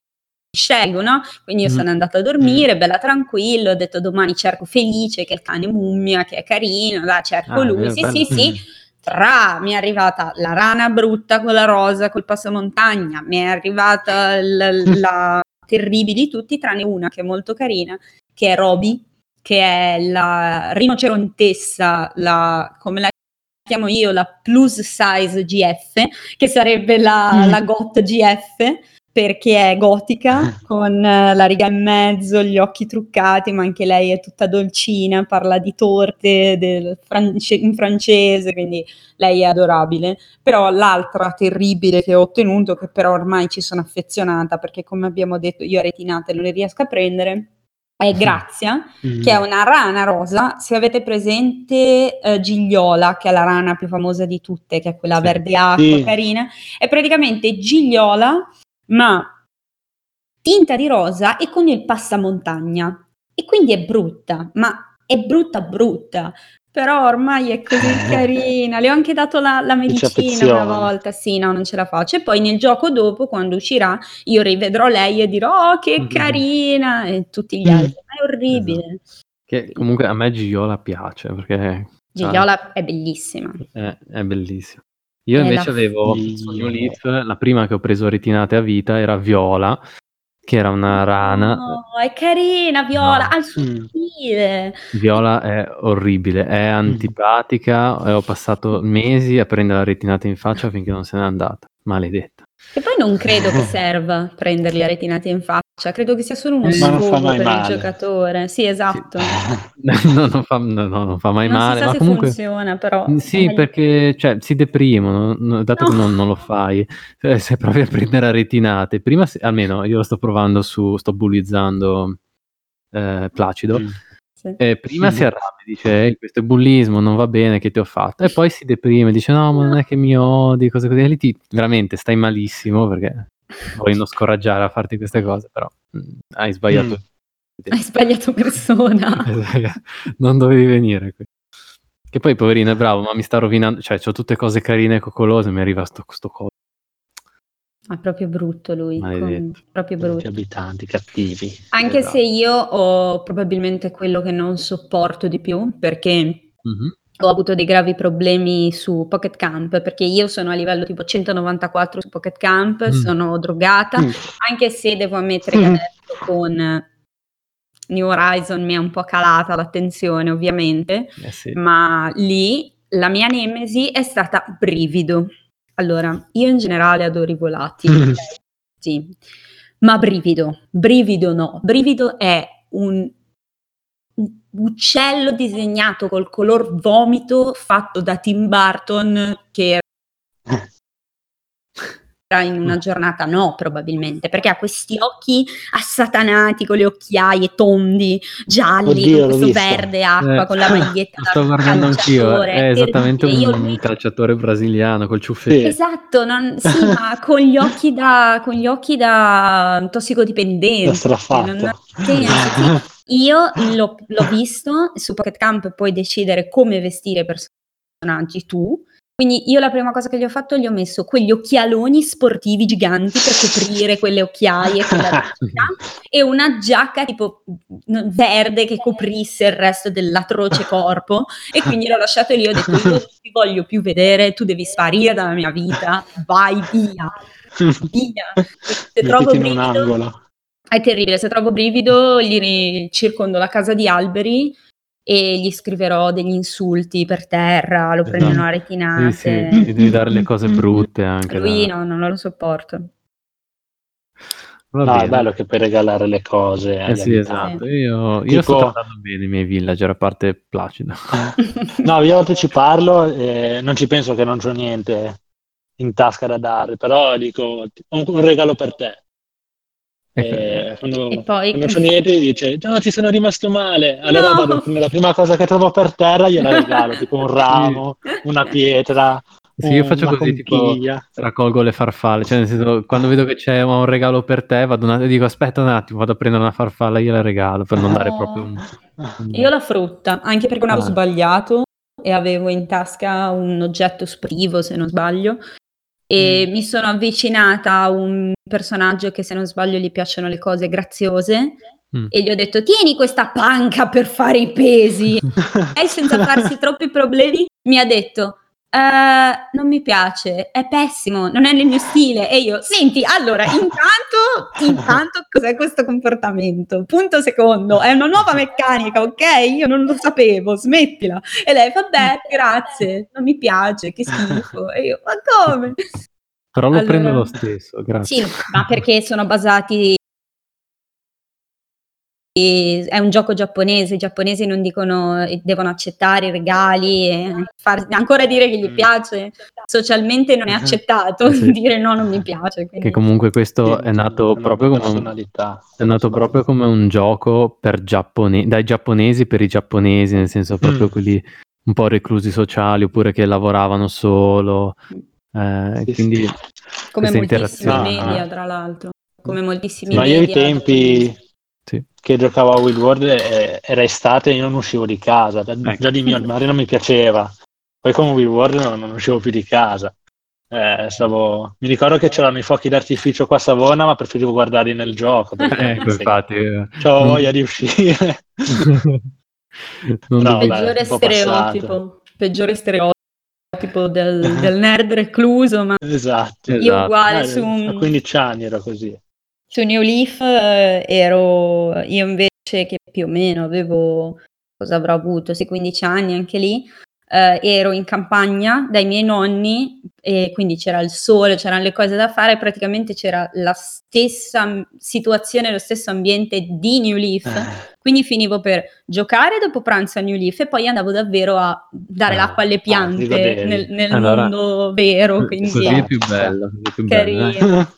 scelgo, no? Quindi io mm. sono andata a dormire, bella tranquilla, ho detto domani cerco Felice, che è il cane mummia, che è carino, là, cerco ah, lui, sì, sì, sì, tra mi è arrivata la rana brutta con la rosa col passamontagna, mi è arrivata la, la terribile di tutti, tranne una che è molto carina, che è Roby, che è la rinocerontessa, la, come la chiamo io, la plus size GF, che sarebbe la, mm. la GOT GF, perché è gotica, con eh, la riga in mezzo, gli occhi truccati, ma anche lei è tutta dolcina, parla di torte france- in francese, quindi lei è adorabile. Però l'altra terribile che ho ottenuto, che però ormai ci sono affezionata, perché come abbiamo detto io a retinate non le riesco a prendere, è Grazia, mm-hmm. che è una rana rosa. Se avete presente uh, Gigliola, che è la rana più famosa di tutte, che è quella sì. verde acqua, sì. carina, è praticamente Gigliola ma tinta di rosa e con il passamontagna. E quindi è brutta, ma è brutta brutta. Però ormai è così carina. Le ho anche dato la, la medicina una volta. Sì, no, non ce la faccio. E poi nel gioco dopo, quando uscirà, io rivedrò lei e dirò: Oh, che carina! E tutti gli altri. Ma è orribile. Esatto. Che comunque a me Giola piace perché. Giola è bellissima. È, è bellissima. Io invece avevo Leaf, la prima che ho preso retinate a vita era Viola, che era una rana. No, è carina Viola, no. il suo mm. Viola è orribile, è mm. antipatica e ho passato mesi a prendere la retinata in faccia finché non se n'è andata. Maledetta. Che poi non credo che serva prenderli a retinate in faccia, credo che sia solo uno scopo per male. il giocatore. Sì, esatto. Sì. no, non fa, no, non fa mai non male. Non ma se comunque... funziona, però. Sì, perché cioè, si deprimono, dato no. che non, non, lo fai. Eh, se provi a prendere a retinate, prima, se, almeno io lo sto provando su, sto bullizzando eh, Placido. Mm sì. Eh, prima sì. si arrabbia, dice questo è bullismo, non va bene che ti ho fatto, e poi si deprime, dice no, ma non è che mi odi, cose così, e lì ti, veramente stai malissimo perché vuoi non scoraggiare a farti queste cose, però mh, mm, hai sbagliato. Mm. Hai sbagliato persona. non dovevi venire qui. Che poi poverino è bravo, ma mi sta rovinando, cioè ho tutte cose carine e coccolose, mi arriva sto, sto coso. È proprio brutto lui, con... proprio brutto. abitanti cattivi. Anche esatto. se io ho probabilmente quello che non sopporto di più, perché mm-hmm. ho avuto dei gravi problemi su Pocket Camp, perché io sono a livello tipo 194 su Pocket Camp, mm. sono drogata, mm. anche se devo ammettere mm. che adesso con New Horizon mi è un po' calata l'attenzione ovviamente, eh sì. ma lì la mia nemesi è stata brivido allora, io in generale adoro i volati, mm. sì, ma brivido, brivido no, brivido è un, un uccello disegnato col color vomito fatto da Tim Burton che in una giornata no, probabilmente, perché ha questi occhi assatanati con le occhiaie tondi, gialli, Oddio, con questo verde acqua, eh, con la maglietta. Sto guardando anch'io, è esattamente un, un calciatore brasiliano col ciuffetto. Esatto, non, sì, ma con gli occhi da, con gli occhi da tossicodipendente. Non, sì, io l'ho, l'ho visto su Pocket Camp, puoi decidere come vestire i personaggi tu quindi io la prima cosa che gli ho fatto gli ho messo quegli occhialoni sportivi giganti per coprire quelle occhiaie e una giacca tipo verde che coprisse il resto dell'atroce corpo e quindi l'ho lasciato lì ho detto io non ti voglio più vedere, tu devi sparire dalla mia vita, vai via, via. Se trovo brivido, è terribile, se trovo brivido gli circondo la casa di alberi e gli scriverò degli insulti per terra, lo prendono a retinate. Sì, sì, devi dare le cose brutte anche. Lui da... no, non lo sopporto. Va no, bene. è bello che puoi regalare le cose. Eh sì, esatto. Io, io sto trattando bene i miei villager, a parte Placido. no, io oggi ci parlo e non ci penso che non c'ho niente in tasca da dare, però dico un, un regalo per te. E quando, e poi... quando c'è niente dice no ci sono rimasto male allora no. vado, la prima cosa che trovo per terra gliela regalo tipo un ramo una pietra sì, io faccio così, tipo raccolgo le farfalle, cioè nel senso, quando vedo che c'è un regalo per te, vado un attimo e dico aspetta un attimo, vado a prendere una farfalla e gliela regalo per non dare proprio un... un... Io la frutta, anche perché non avevo ah. sbagliato e avevo in tasca un oggetto sprivo, se non sbaglio, e mm. mi sono avvicinata a un personaggio che se non sbaglio gli piacciono le cose graziose mm. e gli ho detto tieni questa panca per fare i pesi e senza farsi troppi problemi mi ha detto Uh, non mi piace, è pessimo, non è nel mio stile. E io, senti, allora, intanto, intanto cos'è questo comportamento? Punto secondo, è una nuova meccanica, ok? Io non lo sapevo, smettila. E lei, vabbè, grazie, non mi piace, che schifo. E io, ma come? Però lo allora, prendo lo stesso, grazie. Sì, ma perché sono basati è un gioco giapponese, i giapponesi non dicono devono accettare i regali, e far, ancora dire che gli mm. piace, socialmente non è accettato sì. dire no, non mi piace. Quindi. Che comunque questo sì, è nato proprio come un, è nato proprio come un gioco per giappone- dai giapponesi per i giapponesi, nel senso proprio mm. quelli un po' reclusi sociali oppure che lavoravano solo. Eh, sì, quindi come moltissimi media, tra l'altro, come moltissimi Ma media. io i tempi sì. che giocavo a Wild World eh, era estate e io non uscivo di casa, ecco. già di mio il mare non mi piaceva, poi con Wild World non, non uscivo più di casa. Eh, stavo... Mi ricordo che c'erano i fuochi d'artificio qua a Savona, ma preferivo guardarli nel gioco. Ecco, infatti. Eh. Ho voglia di uscire. no, peggiore, stereotipo, peggiore stereotipo del, del, nerd recluso, ma esatto, io esatto. uguale eh, su un... A 15 anni ero così. Su New Leaf eh, ero io invece che più o meno avevo, cosa avrò avuto, sì 15 anni anche lì, eh, ero in campagna dai miei nonni e quindi c'era il sole, c'erano le cose da fare, praticamente c'era la stessa situazione, lo stesso ambiente di New Leaf, eh. quindi finivo per giocare dopo pranzo a New Leaf e poi andavo davvero a dare ah, l'acqua alle ah, piante ah, nel, nel allora, mondo vero. Quindi così è più bello, è più bello.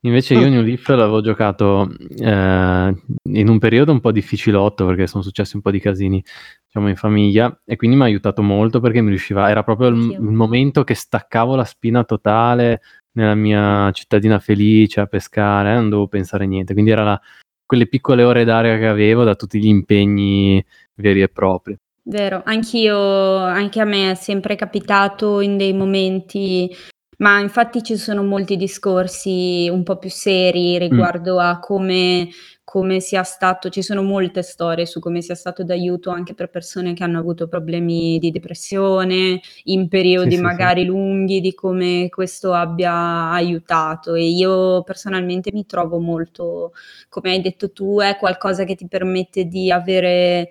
Eh. Invece io New Leaf l'avevo giocato eh, in un periodo un po' difficilotto perché sono successi un po' di casini diciamo in famiglia e quindi mi ha aiutato molto perché mi riusciva, era proprio il, il, momento che staccavo la spina totale nella mia cittadina felice a pescare, non dovevo pensare niente, quindi era quelle piccole ore d'aria che avevo da tutti gli impegni veri e propri. Vero, anch'io, anche a me è sempre capitato in dei momenti ma infatti ci sono molti discorsi un po' più seri mm. riguardo a come, come, sia stato, ci sono molte storie su come sia stato d'aiuto anche per persone che hanno avuto problemi di depressione in periodi sì, magari sì, sì. lunghi, di come questo abbia aiutato e io personalmente mi trovo molto, come hai detto tu, è qualcosa che ti permette di avere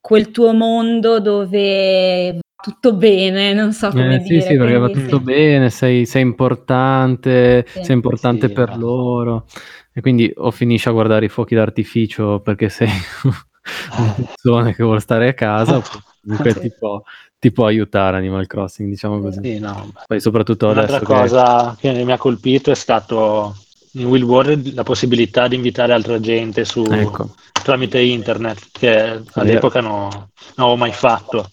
quel tuo mondo dove tutto bene, non so come eh, dire. Sì, sì, perché va tutto sì. bene, sei, sei importante, sì. sei importante sì, per loro. E quindi o finisci a guardare i fuochi d'artificio perché sei una persona che vuole stare a casa, oppure ti può, ti può aiutare Animal Crossing, diciamo così. Sì, no. Poi soprattutto Un'altra adesso cosa che... che mi ha colpito è stato in Will World la possibilità di invitare altra gente su, ecco. tramite internet, che all'epoca no, non avevo mai fatto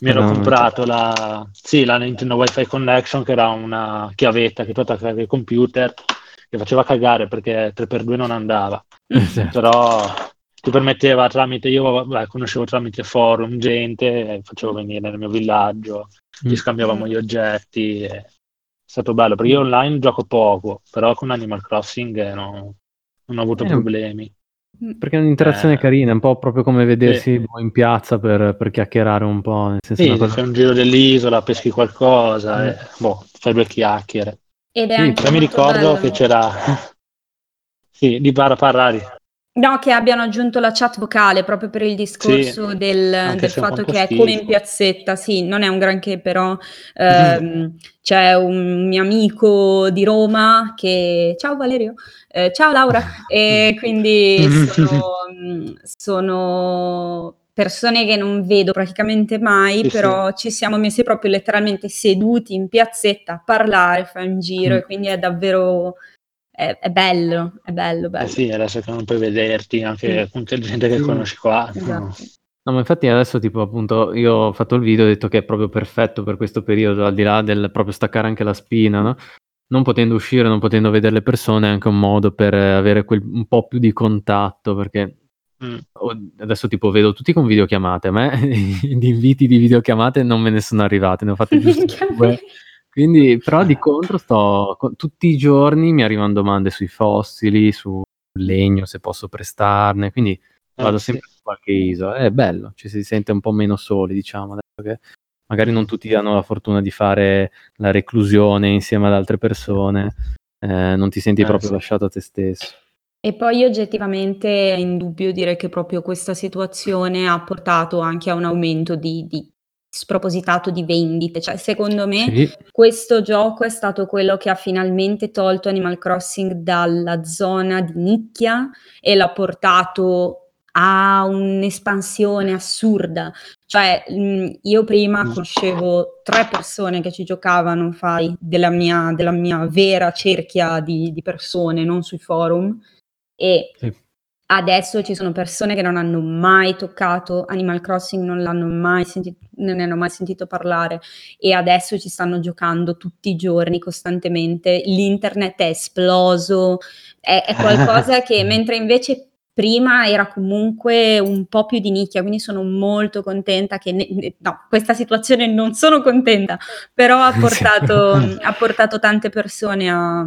mi ero comprato la, sì, la Nintendo Wi-Fi Connection che era una chiavetta che tu attaccavi al computer che faceva cagare perché 3x2 non andava esatto. però ti permetteva tramite io beh, conoscevo tramite forum gente facevo venire nel mio villaggio mm. ci scambiavamo gli oggetti è stato bello perché io online gioco poco però con Animal Crossing eh, no, non ho avuto eh, problemi perché è un'interazione eh, carina, un po' proprio come vedersi sì. in piazza per, per, chiacchierare un po'. Nel senso sì, cosa... fai un giro dell'isola, peschi qualcosa, eh. e, boh, fai due chiacchiere. Ed è sì, poi mi ricordo bello. che c'era... sì, di parla, parla, No, che abbiano aggiunto la chat vocale proprio per il discorso Sì, del, del fatto che è come in schifo. piazzetta, sì, non è un granché, però ehm, c'è un mio amico di Roma che... Ciao Valerio, Eh, ciao Laura, e quindi sono, mm, sono persone che non vedo praticamente mai, Sì, però ci siamo messi proprio letteralmente seduti in piazzetta a parlare, fare un giro, Mm. e quindi è davvero... È, è bello, è bello, Eh bello. sì, adesso che non puoi vederti, anche Sì. con che gente che Sì. conosci qua. Esatto. No, ma infatti adesso tipo appunto io ho fatto il video e ho detto che è proprio perfetto per questo periodo, al di là del proprio staccare anche la spina, no? Non potendo uscire, non potendo vedere le persone è anche un modo per avere quel, un po' più di contatto, perché Mm. adesso tipo vedo tutti con videochiamate, a me di inviti di videochiamate non me ne sono arrivati, ne ho fatti giusto due. Quindi, però di contro sto tutti i giorni mi arrivano domande sui fossili, sul legno, se posso prestarne, quindi Eh, vado sì. sempre su qualche isola. È bello, ci si sente un po' meno soli, diciamo, adesso che magari non tutti hanno la fortuna di fare la reclusione insieme ad altre persone, eh, non ti senti Eh, proprio sì. lasciato a te stesso. E poi oggettivamente è indubbio dire che proprio questa situazione ha portato anche a un aumento di, di spropositato di vendite. Cioè, secondo me, Sì, questo gioco è stato quello che ha finalmente tolto Animal Crossing dalla zona di nicchia e l'ha portato a un'espansione assurda. Cioè, mh, io prima Mm. conoscevo tre persone che ci giocavano, fai, della mia, della mia vera cerchia di, di persone, non sui forum. E sì. Adesso ci sono persone che non hanno mai toccato Animal Crossing, non l'hanno mai sentito, non ne hanno mai sentito parlare e adesso ci stanno giocando tutti i giorni, costantemente. L'internet è esploso, è, è qualcosa che mentre invece prima era comunque un po' più di nicchia, quindi sono molto contenta che, ne- ne- no, questa situazione non sono contenta, però ha portato, ha portato tante persone a,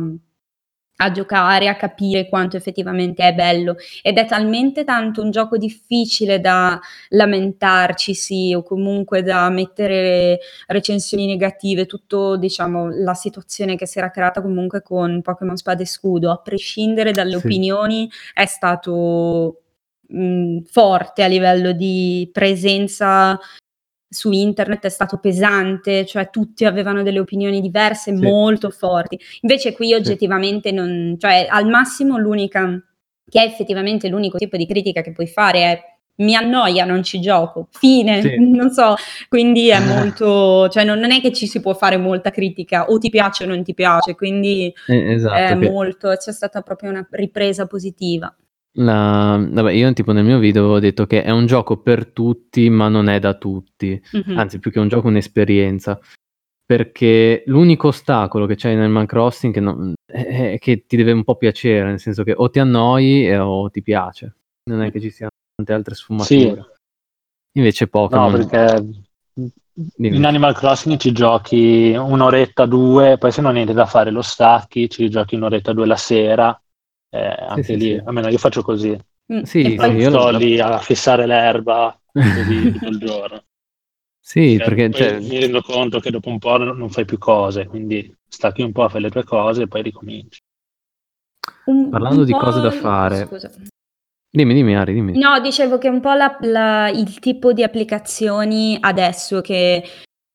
a giocare, a capire quanto effettivamente è bello ed è talmente tanto un gioco difficile da lamentarci, sì, o comunque da mettere recensioni negative, tutto diciamo la situazione che si era creata comunque con Pokémon Spada e Scudo, a prescindere dalle Sì. opinioni, è stato mh, forte a livello di presenza su internet è stato pesante, cioè tutti avevano delle opinioni diverse Sì. molto forti. Invece qui oggettivamente non, cioè al massimo l'unica che è effettivamente l'unico tipo di critica che puoi fare è mi annoia, non ci gioco, fine, Sì. non so, quindi è molto, cioè non, non è che ci si può fare molta critica, o ti piace o non ti piace, quindi Eh, esatto, è che- molto, c'è stata proprio una ripresa positiva. La- vabbè, io tipo nel mio video avevo detto che è un gioco per tutti, ma non è da tutti. Mhm. Anzi, più che un gioco, un'esperienza. Perché l'unico ostacolo che c'è in Animal Crossing che non- è, è che ti deve un po' piacere, nel senso che o ti annoi e- o ti piace. Non è che ci siano tante altre sfumature. Invece No, Pokémon... perché Dimmi. in Animal Crossing ci giochi un'oretta, due, poi se non hai niente da fare lo stacchi, ci giochi un'oretta, due la sera. Eh, anche sì, lì, sì. almeno io faccio così. Mm, Sì, sì, sto lo- lì a fissare l'erba così tutto il giorno. Sì, Cioè, perché cioè, mi rendo conto che dopo un po' non non fai più cose, quindi stacchi un po', fai le tue cose e poi ricominci. un- Parlando un di cose da fare. scusa. dimmi, dimmi Ari, dimmi. No, dicevo che un po' la- la- il tipo di applicazioni adesso che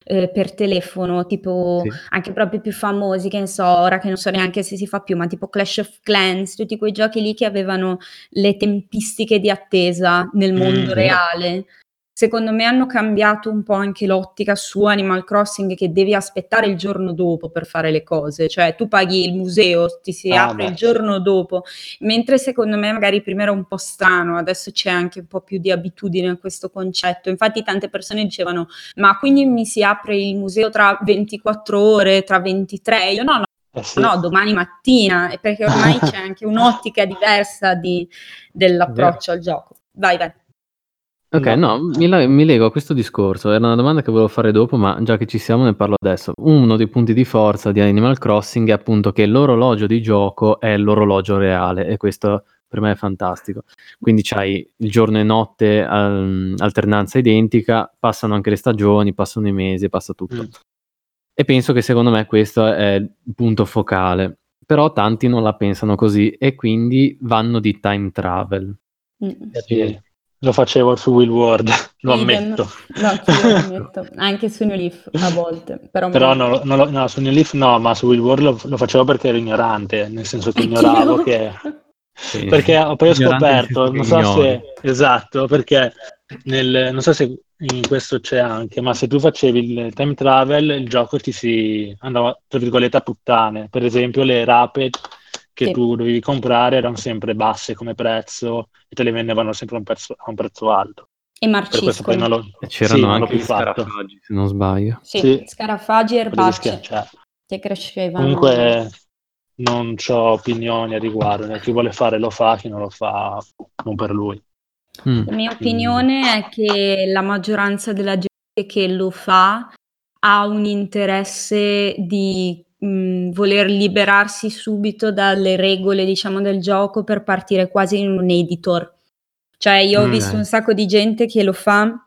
eh, per telefono, tipo Sì. anche proprio più famosi, che ne so, ora che non so neanche se si fa più, ma tipo Clash of Clans, tutti quei giochi lì che avevano le tempistiche di attesa nel mondo vero. reale. Secondo me hanno cambiato un po' anche l'ottica su Animal Crossing che devi aspettare il giorno dopo per fare le cose, cioè tu paghi il museo, ti si Ah, apre beh. il giorno dopo, mentre secondo me magari prima era un po' strano, adesso c'è anche un po' più di abitudine a questo concetto. Infatti tante persone dicevano "Ma quindi mi si apre il museo tra 24 ore, tra 23?" Io no, no, Eh sì. no, domani mattina, perché ormai c'è anche un'ottica diversa di- dell'approccio al gioco. Vai, vai. Ok, No. no, mi, la- mi lego a questo discorso. Era una domanda che volevo fare dopo, ma già che ci siamo ne parlo adesso. Uno dei punti di forza di Animal Crossing è appunto che l'orologio di gioco è l'orologio reale e questo per me è fantastico. Quindi c'hai il giorno e notte, ehm, alternanza identica, passano anche le stagioni, passano i mesi, passa tutto. Mm. E penso che secondo me questo è il punto focale. Però tanti non la pensano così e quindi vanno di time travel. Mm. Sì, lo facevo su Will Ward, lo ammetto. No, lo ammetto. Anche su New Leaf a volte. Però, però no, no, no, su New Leaf no, ma su Will Ward lo, lo facevo perché ero ignorante, nel senso che ignoravo che... Sì. Perché poi ho scoperto, non so se... Esatto, perché nel, non so se in questo c'è anche, ma se tu facevi il time travel, il gioco ti si andava, tra virgolette, a puttane. Per esempio le rapid che sì. tu dovevi comprare erano sempre basse come prezzo e te le vendevano sempre a un prezzo, a un prezzo alto. E marciscono. Lo... C'erano sì, anche gli scarafaggi, se non sbaglio. Sì, sì. scarafaggi e erbacce che crescevano. Comunque non ho opinioni a riguardo, chi vuole fare lo fa, chi non lo fa non per lui. Mm. La mia opinione è che la maggioranza della gente che lo fa ha un interesse di mh, voler liberarsi subito dalle regole, diciamo, del gioco per partire quasi in un editor. Cioè, io ho mm, visto un sacco di gente che lo fa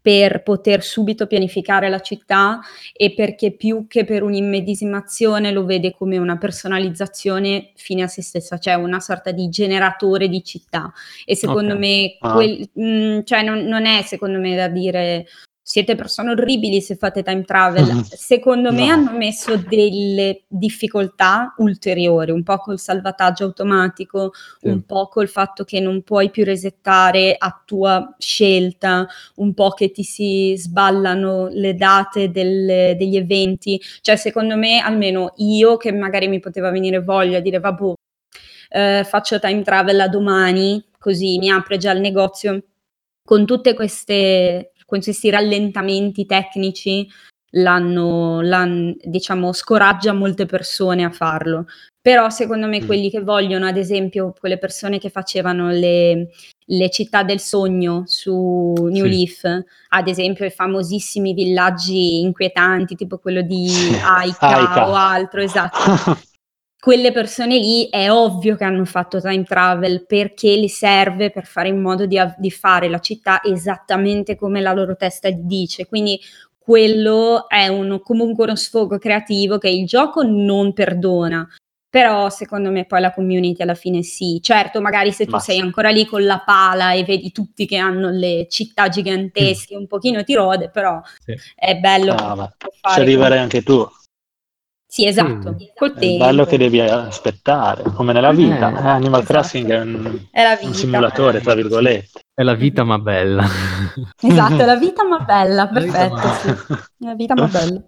per poter subito pianificare la città e perché più che per un'immedesimazione lo vede come una personalizzazione fine a se stessa, cioè una sorta di generatore di città. E secondo okay. me, ah. quel, mh, mm, cioè non, non, è secondo me da dire siete persone orribili se fate time travel. Secondo no. me hanno messo delle difficoltà ulteriori, un po' col salvataggio automatico, sì. un po' col fatto che non puoi più resettare a tua scelta, un po' che ti si sballano le date del, degli eventi. Cioè, secondo me, almeno io che magari mi poteva venire voglia di dire, vabbè, eh, faccio time travel a domani, così mi apre già il negozio. Con tutte queste con questi rallentamenti tecnici l'hanno, l'hanno, diciamo, scoraggia molte persone a farlo. Però secondo me mm. quelli che vogliono, ad esempio, quelle persone che facevano le, le città del sogno su New sì. Leaf, ad esempio i famosissimi villaggi inquietanti, tipo quello di Aika, Aika. o altro, esatto. quelle persone lì è ovvio che hanno fatto time travel perché li serve per fare in modo di, di fare la città esattamente come la loro testa dice. Quindi quello è uno, comunque uno sfogo creativo che il gioco non perdona. Però secondo me poi la community alla fine sì. Certo, magari se tu Ma sei ancora lì con la pala e vedi tutti che hanno le città gigantesche, mm. un pochino ti rode, però sì. è bello. Ah, ci arriverai anche tu. Sì, esatto. Mm. Col È bello che devi aspettare, come nella vita. Eh, Animal esatto. Crossing è un, è un, simulatore, tra virgolette. È la vita ma bella. Esatto, è la vita ma bella, perfetto. La vita, sì. la vita ma bella.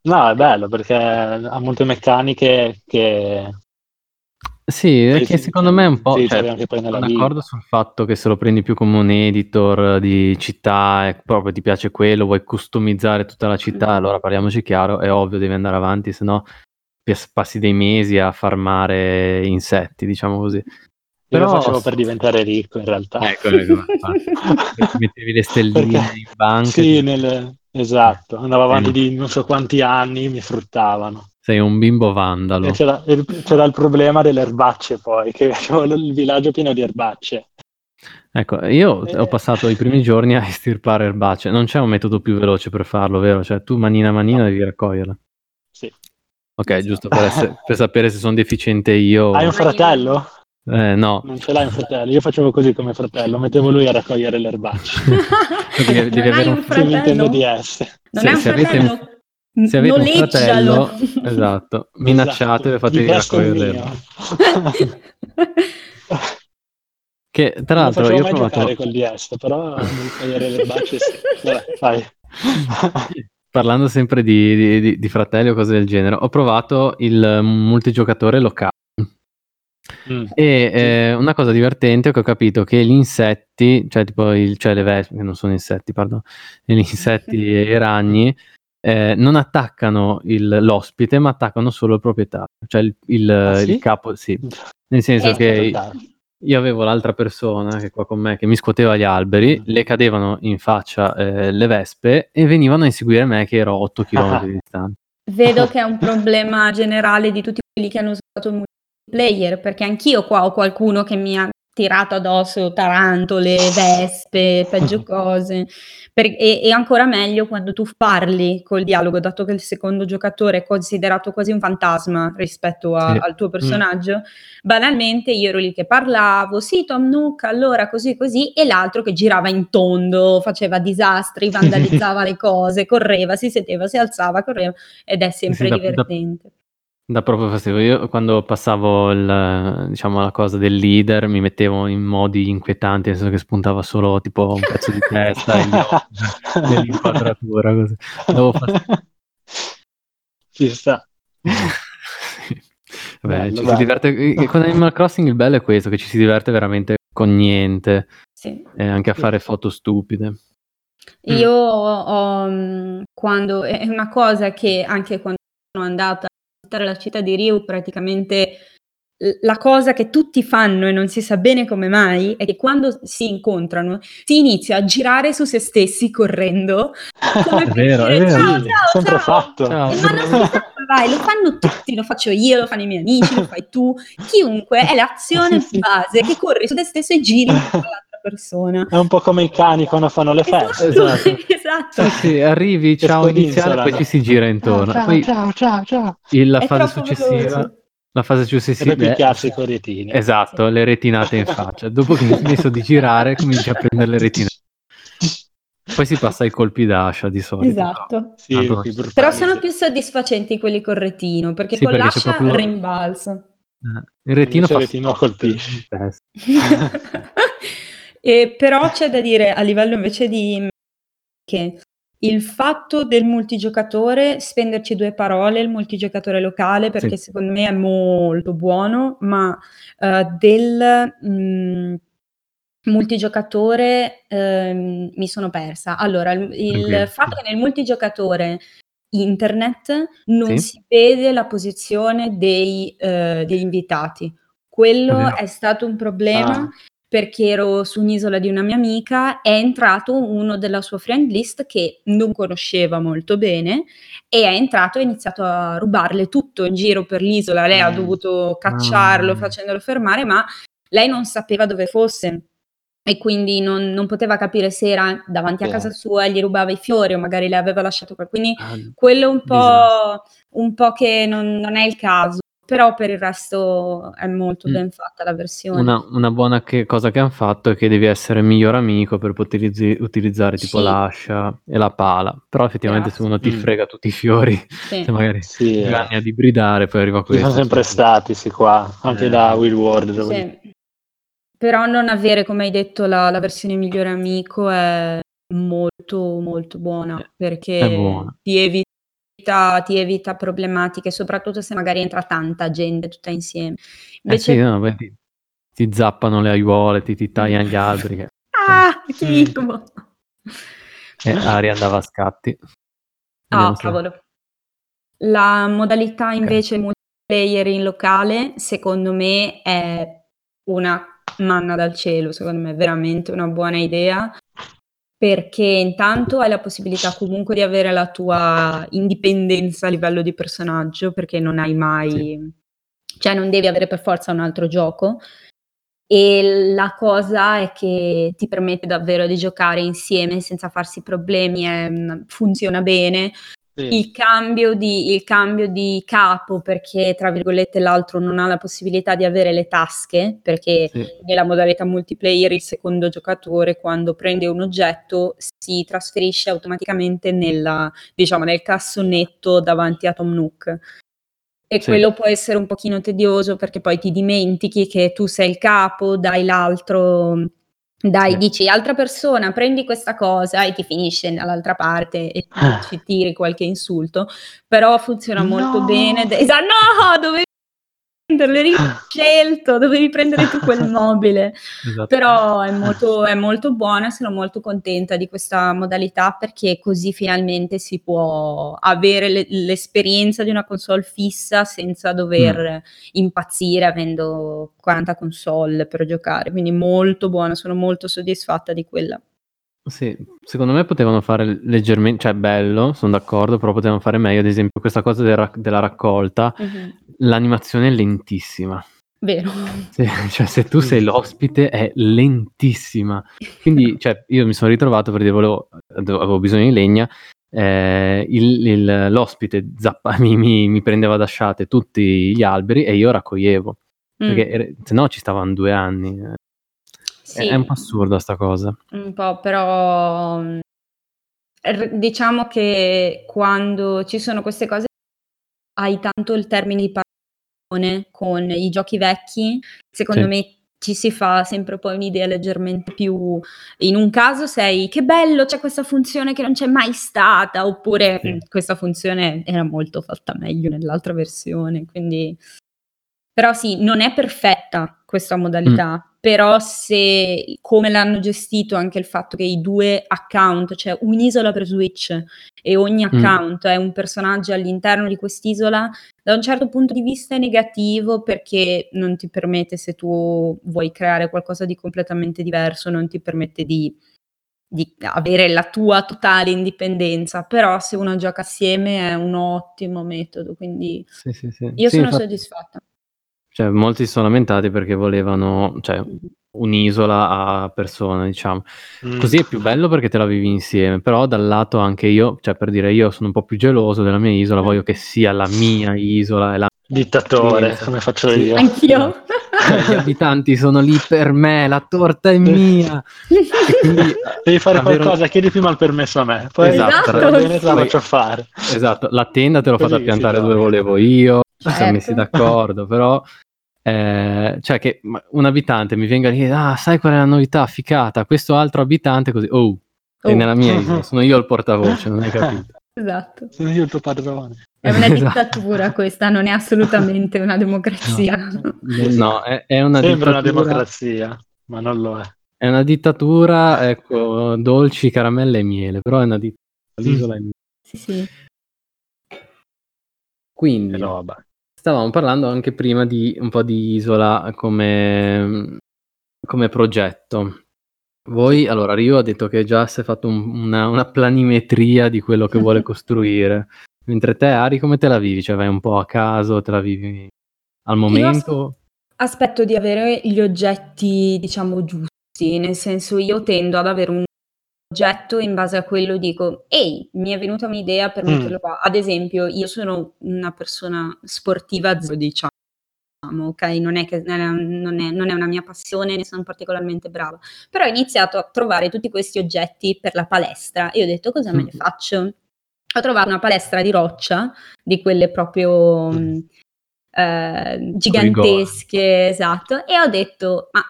No, è bello perché ha molte meccaniche che sì, è che secondo me è un po', sì, cioè, anche sono d'accordo sul fatto che se lo prendi più come un editor di città e proprio ti piace quello, vuoi customizzare tutta la città, allora parliamoci chiaro, è ovvio devi andare avanti, se no passi dei mesi a farmare insetti, diciamo così. Io Però lo facevo per diventare ricco in realtà. Ecco, ecco mettevi le stelline Perché, in banca. Sì, nel... esatto, andavo avanti eh. di non so quanti anni, mi fruttavano. Sei un bimbo vandalo. C'era il, c'era il, problema delle erbacce poi, che avevo il villaggio pieno di erbacce. Ecco, io eh. ho passato i primi giorni a estirpare erbacce. Non c'è un metodo più veloce per farlo, vero? Cioè tu manina a manina no. devi raccoglierla. Sì. Ok, esatto. giusto per, essere, per, sapere se sono deficiente io. Hai un fratello? Eh, no. Non ce l'hai un fratello. Io facevo così come fratello, mettevo lui a raccogliere le erbacce. devi, devi avere un fratello. DS. Non se, è un fratello. Avete se avete un fratello, esatto, minacciate esatto. e fatevi raccogliere. che tra l'altro io ho provato col DS, però non togliere le Vabbè. Parlando sempre di, di, di, fratelli o cose del genere, ho provato il multigiocatore locale. Mm. E eh, una cosa divertente è che ho capito che gli insetti, cioè tipo il, cioè le vespe, che non sono insetti, pardon, gli insetti e i ragni, eh, non attaccano il, l'ospite, ma attaccano solo il proprietario, cioè il, il, ah, sì? il capo, sì. Nel senso eh, che io avevo l'altra persona che è qua con me che mi scuoteva gli alberi, mm. le cadevano in faccia eh, le vespe e venivano a inseguire me che ero a 8 km di distanza. Vedo che è un problema generale di tutti quelli che hanno usato il multiplayer, perché anch'io qua ho qualcuno che mi ha tirato addosso tarantole, vespe, peggio cose. Per, e, e, ancora meglio quando tu parli col dialogo, dato che il secondo giocatore è considerato quasi un fantasma rispetto a, sì. al tuo mm. personaggio. Mm. Banalmente io ero lì che parlavo, sì Tom Nook, allora così così, e l'altro che girava in tondo, faceva disastri, vandalizzava le cose, correva, si sedeva, si alzava, correva, ed è sempre sì, divertente. Da, da Dà proprio fastidio. Io quando passavo il diciamo la cosa del leader mi mettevo in modi inquietanti, nel senso che spuntava solo tipo un pezzo di testa e nell'inquadratura così. Devo fare... Ci sta. Vabbè, bello, ci bello. si diverte con Animal Crossing il bello è questo, che ci si diverte veramente con niente. Sì. E anche a fare foto stupide. Io ho, mm, quando è una cosa che anche quando sono andata visitare la città di Rio praticamente la cosa che tutti fanno e non si sa bene come mai è che quando si incontrano si inizia a girare su se stessi correndo. Come è vero, dire, è vero, ciao, ciao, sempre ciao. fatto. Ciao. ma non si sa come vai, lo fanno tutti, lo faccio io, lo fanno i miei amici, lo fai tu. Chiunque è l'azione base che corri su te stesso e giri l'altra persona è un po' come i cani quando fanno le esatto, feste esatto, esatto. Sì, sì, arrivi, ciao iniziale poi ci si gira intorno ciao, poi ciao, ciao, ciao. la fase successiva veloce la fase successiva è picchiarsi con le retine. Esatto, le retinate in faccia. Dopo che mi hai smesso di girare, cominci a prendere le retinate. Poi si passa ai colpi d'ascia di solito. Esatto. Sì, no. Però sono più soddisfacenti quelli con retino, perché sì, con perché l'ascia proprio... rimbalza. Eh, il retino fa... Il retino colpisce. e, però c'è da dire, a livello invece di... che il fatto del multigiocatore, spenderci due parole, il multigiocatore locale, perché sì. secondo me è molto buono, ma uh, del mh, mm, multigiocatore uh, mi sono persa. Allora, il, il okay. fatto che nel multigiocatore internet non sì. si vede la posizione dei, uh, degli invitati. Quello è, è stato un problema ah perché ero su un'isola di una mia amica, è entrato uno della sua friend list che non conosceva molto bene e è entrato e ha iniziato a rubarle tutto in giro per l'isola. Lei mm. ha dovuto cacciarlo mm. facendolo fermare, ma lei non sapeva dove fosse e quindi non, non poteva capire se era davanti a casa sua e gli rubava i fiori o magari le aveva lasciato qualcosa. Quindi ah, quello un po', un po' che non, non è il caso. Però per il resto è molto mm. ben fatta la versione. Una, una buona che, cosa che hanno fatto è che devi essere miglior amico per poter utilizzare tipo sì. l'ascia e la pala. Però effettivamente Grazie. se uno ti mm. frega tutti i fiori, sì. se magari sì, eh. a dibridare, poi arriva questo. Sono sempre stati, sì, qua, anche eh. da Will Ward. Sì. Però non avere, come hai detto, la, la versione migliore amico è molto molto buona eh, perché ti evita ti evita problematiche, soprattutto se magari entra tanta gente tutta insieme. Invece... Eh sì, no, beh, ti, ti, zappano le aiuole, ti, ti tagliano gli alberi. Che... Ah, che incubo! E Ari andava a scatti. Ah, oh, cavolo. La modalità invece okay. multiplayer in locale, secondo me, è una manna dal cielo, secondo me è veramente una buona idea perché intanto hai la possibilità comunque di avere la tua indipendenza a livello di personaggio, perché non hai mai, sì. cioè non devi avere per forza un altro gioco. E la cosa è che ti permette davvero di giocare insieme senza farsi problemi, è, funziona bene. Sì. Il, cambio di, il cambio di capo perché tra virgolette l'altro non ha la possibilità di avere le tasche perché sì. nella modalità multiplayer il secondo giocatore quando prende un oggetto si trasferisce automaticamente nella, diciamo, nel cassonetto davanti a Tom Nook e sì. quello può essere un pochino tedioso perché poi ti dimentichi che tu sei il capo, dai l'altro dai, dici altra persona, prendi questa cosa e ti finisce dall'altra parte e ah. ci tiri qualche insulto, però funziona no. molto bene. Esatto, no, dovevi prenderlo, eri scelto, dovevi prendere tu quel mobile. Esatto. Però è molto, è molto buona, sono molto contenta di questa modalità perché così finalmente si può avere le, l'esperienza di una console fissa senza dover mm. impazzire avendo 40 console per giocare. Quindi molto buona, sono molto soddisfatta di quella. Sì, secondo me potevano fare leggermente, cioè bello, sono d'accordo, però potevano fare meglio, ad esempio questa cosa del ra- della raccolta, uh-huh. l'animazione è lentissima. Vero. Se, cioè, se tu sei l'ospite è lentissima. Quindi, cioè, io mi sono ritrovato perché volevo, avevo bisogno di legna. Eh, il, il, l'ospite zappa, mi, mi, mi, prendeva da sciate tutti gli alberi e io raccoglievo. Mm. Perché se no ci stavano due anni. Sì. È, è un po' assurda sta cosa. Un po', però diciamo che quando ci sono queste cose hai tanto il termine di con i giochi vecchi, secondo sì. me ci si fa sempre poi un'idea leggermente più in un caso sei che bello c'è questa funzione che non c'è mai stata oppure sì. questa funzione era molto fatta meglio nell'altra versione quindi però sì, non è perfetta questa modalità, mm. Però se come l'hanno gestito anche il fatto che i due account, cioè un'isola per Switch e ogni mm. account mm. è un personaggio all'interno di quest'isola, da un certo punto di vista è negativo perché non ti permette, se tu vuoi creare qualcosa di completamente diverso, non ti permette di di avere la tua totale indipendenza, però se uno gioca assieme è un ottimo metodo, quindi sì, sì, sì. io sono infatti, soddisfatta. Cioè, molti si sono lamentati perché volevano, cioè, un'isola a persona, diciamo. Mm. Così è più bello perché te la vivi insieme, però dal lato anche io, cioè per dire io sono un po' più geloso della mia isola, voglio che sia la mia isola e la dittatore, come faccio sì. io. Anch'io. Gli abitanti sono lì per me, la torta è mia. Quindi, Devi fare avere... qualcosa, chiedi prima il permesso a me, poi esatto. bene, la faccio fare. Esatto, la tenda te l'ho fatta piantare dove volevo io, ci siamo messi d'accordo, però eh, cioè che un abitante mi venga a dire ah sai qual è la novità? Ficata questo altro abitante così. Oh, oh. è nella mia isola sono io il portavoce non hai capito. Esatto. Sono io il tuo padrone. È una esatto. dittatura questa non è assolutamente una democrazia. No, no è, è, una sembra dittatura... una democrazia ma non lo è. È una dittatura ecco dolci caramelle e miele però è una dittatura. L'isola mm. è mia sì sì. Quindi no, stavamo parlando anche prima di un po' di Isola come, come progetto. Voi, allora, Rio ha detto che già si è fatto un, una, una, planimetria di quello che vuole costruire, mentre te, Ari, come te la vivi? Cioè vai un po' a caso, te la vivi al momento? aspetto di avere gli oggetti, diciamo, giusti, nel senso io tendo ad avere un oggetto in base a quello dico: "Ehi, mi è venuta un'idea per metterlo qua". Ad esempio, io sono una persona sportiva diciamo, okay, non è che non è non è una mia passione, ne sono particolarmente brava, però ho iniziato a trovare tutti questi oggetti per la palestra e ho detto: "Cosa me ne faccio?" Ho trovato una palestra di roccia, di quelle proprio, mhmm, ehm, gigantesche, esatto, e ho detto: "Ma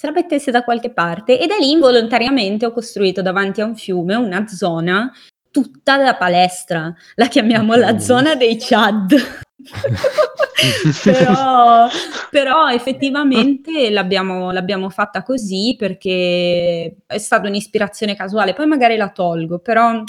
se la mettesse da qualche parte. E da lì involontariamente ho costruito davanti a un fiume una zona tutta da palestra, la chiamiamo la zona dei Chad. però, però, effettivamente l'abbiamo, l'abbiamo, fatta così perché è stata un'ispirazione casuale, poi magari la tolgo, però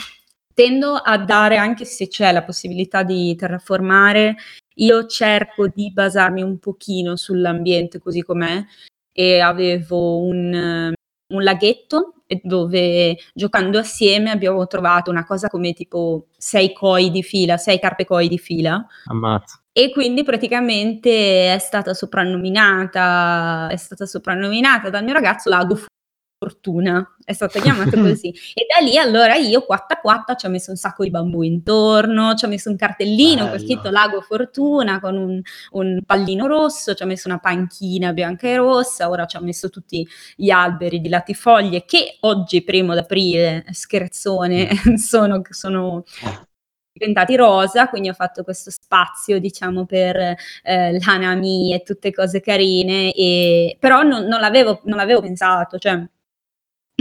tendo a dare, anche se c'è la possibilità di terraformare, io cerco di basarmi un pochino sull'ambiente così com'è e avevo un, un laghetto dove giocando assieme abbiamo trovato una cosa come tipo sei koi di fila, sei carpe koi di fila. Ammazza. E quindi praticamente è stata soprannominata, è stata soprannominata dal mio ragazzo Lago fortuna, è stata chiamata così. E da lì allora io quatta quatta ci ho messo un sacco di bambù intorno, ci ho messo un cartellino con scritto Lago Fortuna con un, un, pallino rosso, ci ho messo una panchina bianca e rossa, ora ci ho messo tutti gli alberi di latifoglie che oggi, primo d'aprile, scherzone, mm. sono, sono diventati rosa, quindi ho fatto questo spazio, diciamo, per eh, l'anami e tutte cose carine, e, però non, non, l'avevo, non l'avevo pensato, cioè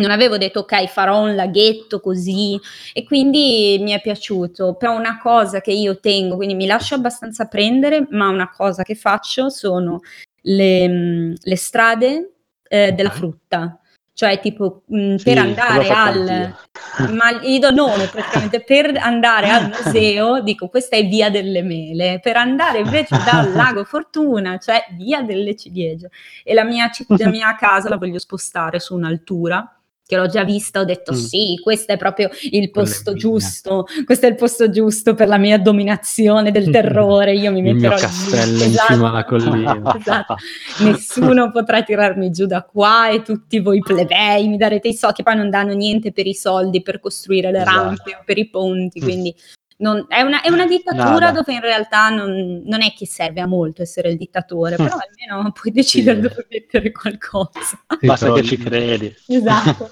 non avevo detto ok farò un laghetto così e quindi mi è piaciuto. Però una cosa che io tengo quindi mi lascio abbastanza prendere ma una cosa che faccio sono le, mm, le strade eh, della frutta. Cioè tipo mh, mm, sì, per andare al ma gli do nome praticamente. Per andare al museo dico questa è via delle mele per andare invece dal lago Fortuna cioè via delle ciliegie. E la mia, citt- la mia casa la voglio spostare su un'altura che l'ho già vista, ho detto mm. sì, questo è proprio il posto giusto, questo è il posto giusto per la mia dominazione del terrore, io mi metterò il mio castello in esatto, cima alla collina. Esatto. Nessuno potrà tirarmi giù da qua e tutti voi plebei mi darete i soldi, che poi non danno niente per i soldi per costruire le esatto. rampe o per i ponti, mm. quindi non, è, una, è, una, dittatura Nada. dove in realtà non, non, è che serve a molto essere il dittatore, però almeno puoi decidere sì. dove mettere qualcosa. Basta che ci credi. Esatto.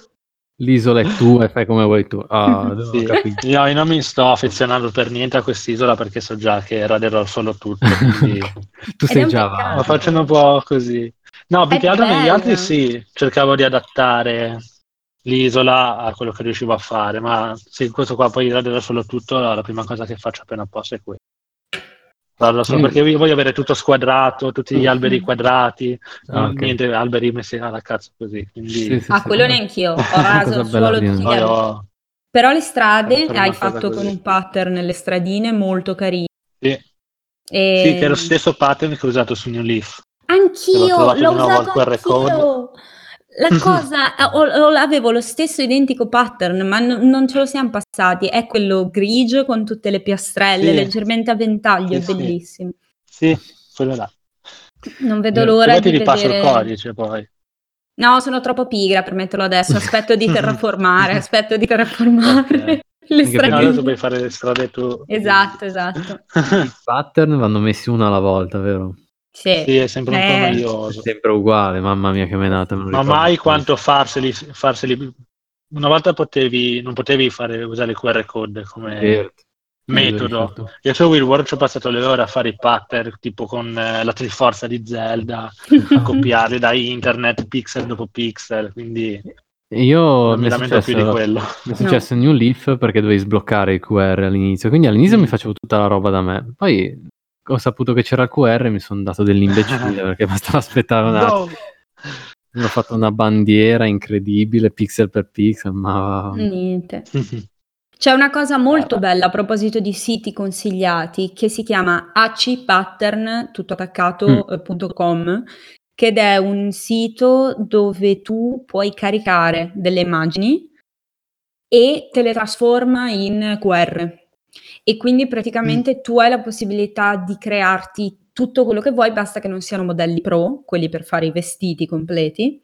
L'isola è tua e fai come vuoi tu. Ah, sì. Io non mi sto affezionando per niente a quest'isola perché so già che raderò solo tutto. Quindi... tu sei già va. Ma facendo un po' così. No, più che altro negli altri sì, cercavo di adattare l'isola a quello che riuscivo a fare, ma se questo qua poi raderò solo tutto, la prima cosa che faccio appena posso è quella. Parlo solo mm. perché io voglio avere tutto squadrato, tutti gli alberi quadrati, ah, okay. niente alberi messi alla cazzo così. Quindi... Sì, sì, ah, quello neanch'io, ho raso solo tutti gli alberi. Però le strade hai fatto con un pattern nelle stradine molto carino. Sì. E... sì, che è lo stesso pattern che ho usato su New Leaf. Anch'io, l'ho usato anch'io. La cosa, o, o avevo lo stesso identico pattern, ma n- non ce lo siamo passati. È quello grigio con tutte le piastrelle, sì. leggermente a ventaglio, sì, bellissimo. Sì, quello là. Non vedo l'ora Come di ti ripasso vedere... il codice poi. No, sono troppo pigra per metterlo adesso. Aspetto di terraformare, aspetto di terraformare. Okay. Le strade. adesso puoi fare le strade tu. Esatto, esatto. I pattern vanno messi uno alla volta, vero? Sì, sì, è sempre un eh. po' noioso. È sempre uguale, mamma mia che menata. Ma mai quanto farseli, farseli, Una volta potevi, non potevi fare, usare il QR code come certo. metodo. Io su Will World ci ho passato le ore a fare i pattern, tipo con eh, la triforza di Zelda, a copiarli da internet pixel dopo pixel, quindi... Io mi, mi lamento più di quello. Mi è successo no. New Leaf perché dovevi sbloccare il QR all'inizio, quindi all'inizio mi facevo tutta la roba da me. Poi ho saputo che c'era il QR e mi sono dato dell'imbecille perché bastava aspettare un attimo. No. Ho fatto una bandiera incredibile, pixel per pixel, ma... Niente. C'è una cosa molto bella a proposito di siti consigliati che si chiama acpattern, tutto attaccato.com, mm. ed è un sito dove tu puoi caricare delle immagini e te le trasforma in QR e quindi praticamente mm. tu hai la possibilità di crearti tutto quello che vuoi, basta che non siano modelli pro, quelli per fare i vestiti completi,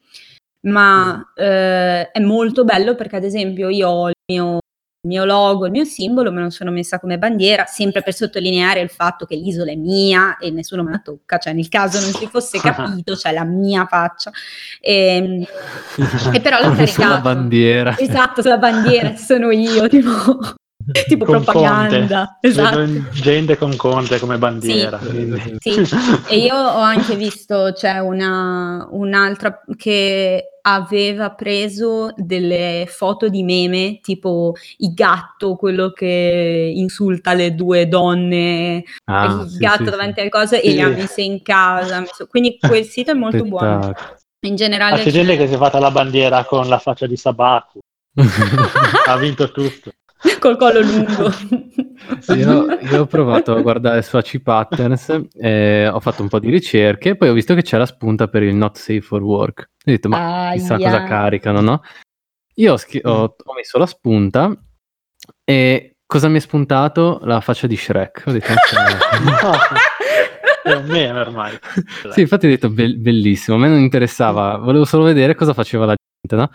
ma mm. eh, è molto bello perché ad esempio io ho il mio, il mio, logo, il mio simbolo, me lo sono messa come bandiera, sempre per sottolineare il fatto che l'isola è mia e nessuno me la tocca, cioè nel caso non si fosse capito, c'è la mia faccia. E, ehm, e però l'ho caricato. Sulla bandiera. Esatto, sulla bandiera, sono io, tipo... tipo con propaganda. Conte. Esatto. Gente con Conte come bandiera. Sì, sì. e io ho anche visto, c'è una, un'altra che aveva preso delle foto di meme, tipo il gatto, quello che insulta le due donne, ah, il sì, gatto sì, davanti alle cose e le ha messe in casa. Quindi quel sito è molto Spettacolo. buono. In generale... c'è gente che si è fatta la bandiera con la faccia di Sabaku. ha vinto tutto. col collo lungo. Io, io, ho provato a guardare su AC Patterns, eh, ho fatto un po' di ricerche e poi ho visto che c'è la spunta per il not safe for work. Ho detto, ma Aia. chissà cosa caricano, no? Io ho, scri- ho, ho, messo la spunta e cosa mi è spuntato? La faccia di Shrek. Ho detto, è un meme ormai. sì, infatti ho detto be- bellissimo, a me non interessava, volevo solo vedere cosa faceva la gente, no?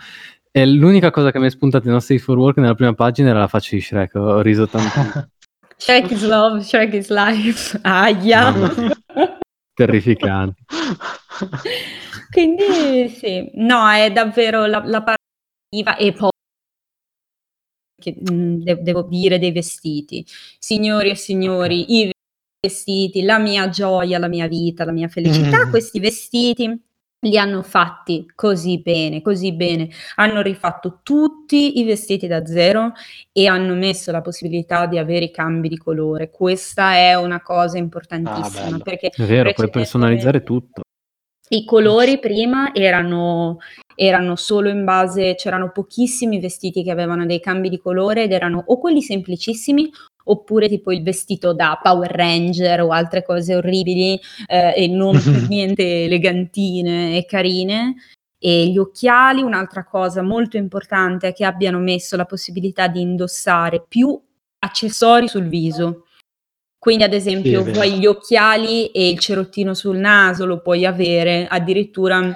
E l'unica cosa che mi è spuntata in Safe for Work nella prima pagina era la faccia di Shrek, ho riso tanto. Shrek is love, Shrek is life. Aia! Terrificante. Quindi sì, no, è davvero la, la parte e poi che, mm, de- devo dire dei vestiti. Signori e signori, i vestiti, la mia gioia, la mia vita, la mia felicità, mm. questi vestiti li hanno fatti così bene, così bene. Hanno rifatto tutti i vestiti da zero e hanno messo la possibilità di avere i cambi di colore. Questa è una cosa importantissima ah, perché è vero, puoi personalizzare tutto. I colori prima erano, erano solo in base, c'erano pochissimi vestiti che avevano dei cambi di colore ed erano o quelli semplicissimi oppure tipo il vestito da Power Ranger o altre cose orribili eh, e non per niente elegantine e carine. E gli occhiali, un'altra cosa molto importante è che abbiano messo la possibilità di indossare più accessori sul viso. Quindi, ad esempio, Sì, vuoi gli occhiali e il cerottino sul naso, lo puoi avere, addirittura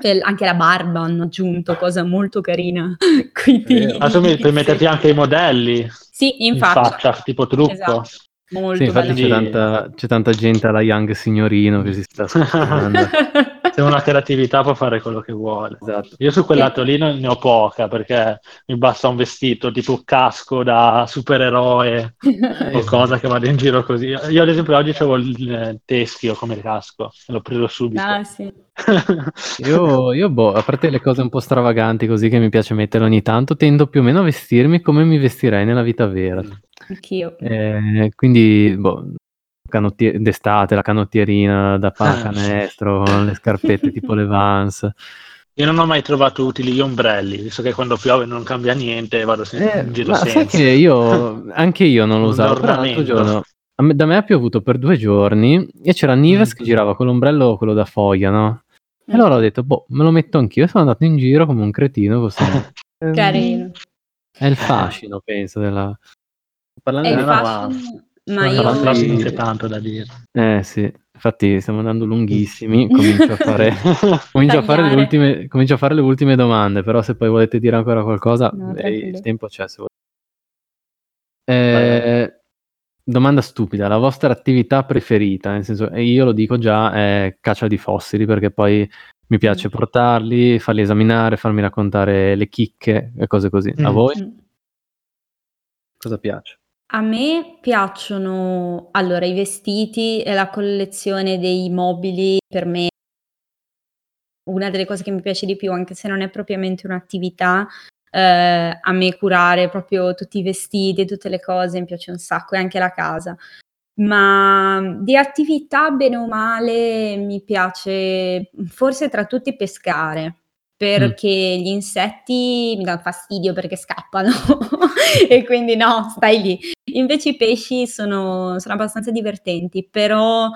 eh, anche la barba hanno aggiunto, cosa molto carina. Quindi... Ma tu puoi metterti anche i modelli sì, in infatti. faccia, tipo trucco. Esatto. Molto Sì, infatti c'è tanta, c'è tanta gente alla Young Signorino che si sta scusando. Se una creatività può fare quello che vuole. esatto. Io su quel lato lì non ne ho poca perché mi basta un vestito tipo casco da supereroe o cosa che vado in giro così. Io ad esempio oggi avevo il eh, teschio come casco e l'ho preso subito. ah, sì. Io, io, boh, a parte le cose un po' stravaganti così che mi piace mettere ogni tanto, tendo più o meno a vestirmi come mi vestirei nella vita vera. Anch'io. Eh, quindi, boh, canottier- d'estate, la canottierina da pallacanestro, le scarpette tipo le Vans. Io non ho mai trovato utili gli ombrelli, visto che quando piove non cambia niente e vado sempre Eh, in giro ma sai senza. che io, anche io non lo Un usavo, però l'altro giorno, me- da me ha piovuto per due giorni e c'era Nives Mm. che girava con l'ombrello, quello da foglia, no? E Mm. allora ho detto, boh, me lo metto anch'io, sono andato in giro come un cretino così. Carino. È il fascino, penso, della... Parlando È di no, ma- io... di- non c'è tanto da dire. Eh sì, infatti stiamo andando lunghissimi, comincio a fare, comincio a fare, le ultime, comincio a fare le ultime domande, però se poi volete dire ancora qualcosa, No, eh, il tempo c'è se volete. Eh, domanda stupida, la vostra attività preferita, nel senso, e io lo dico già, è caccia di fossili, perché poi mi piace Mm. portarli, farli esaminare, farmi raccontare le chicche e cose così. A Mm. voi Mm. cosa piace? A me piacciono allora i vestiti e la collezione dei mobili per me una delle cose che mi piace di più, anche se non è propriamente un'attività, eh, a me curare proprio tutti i vestiti, tutte le cose, mi piace un sacco e anche la casa. Ma di attività, bene o male, mi piace forse tra tutti pescare, perché gli insetti mi danno fastidio perché scappano e quindi no, stai lì. Invece i pesci sono, sono abbastanza divertenti, però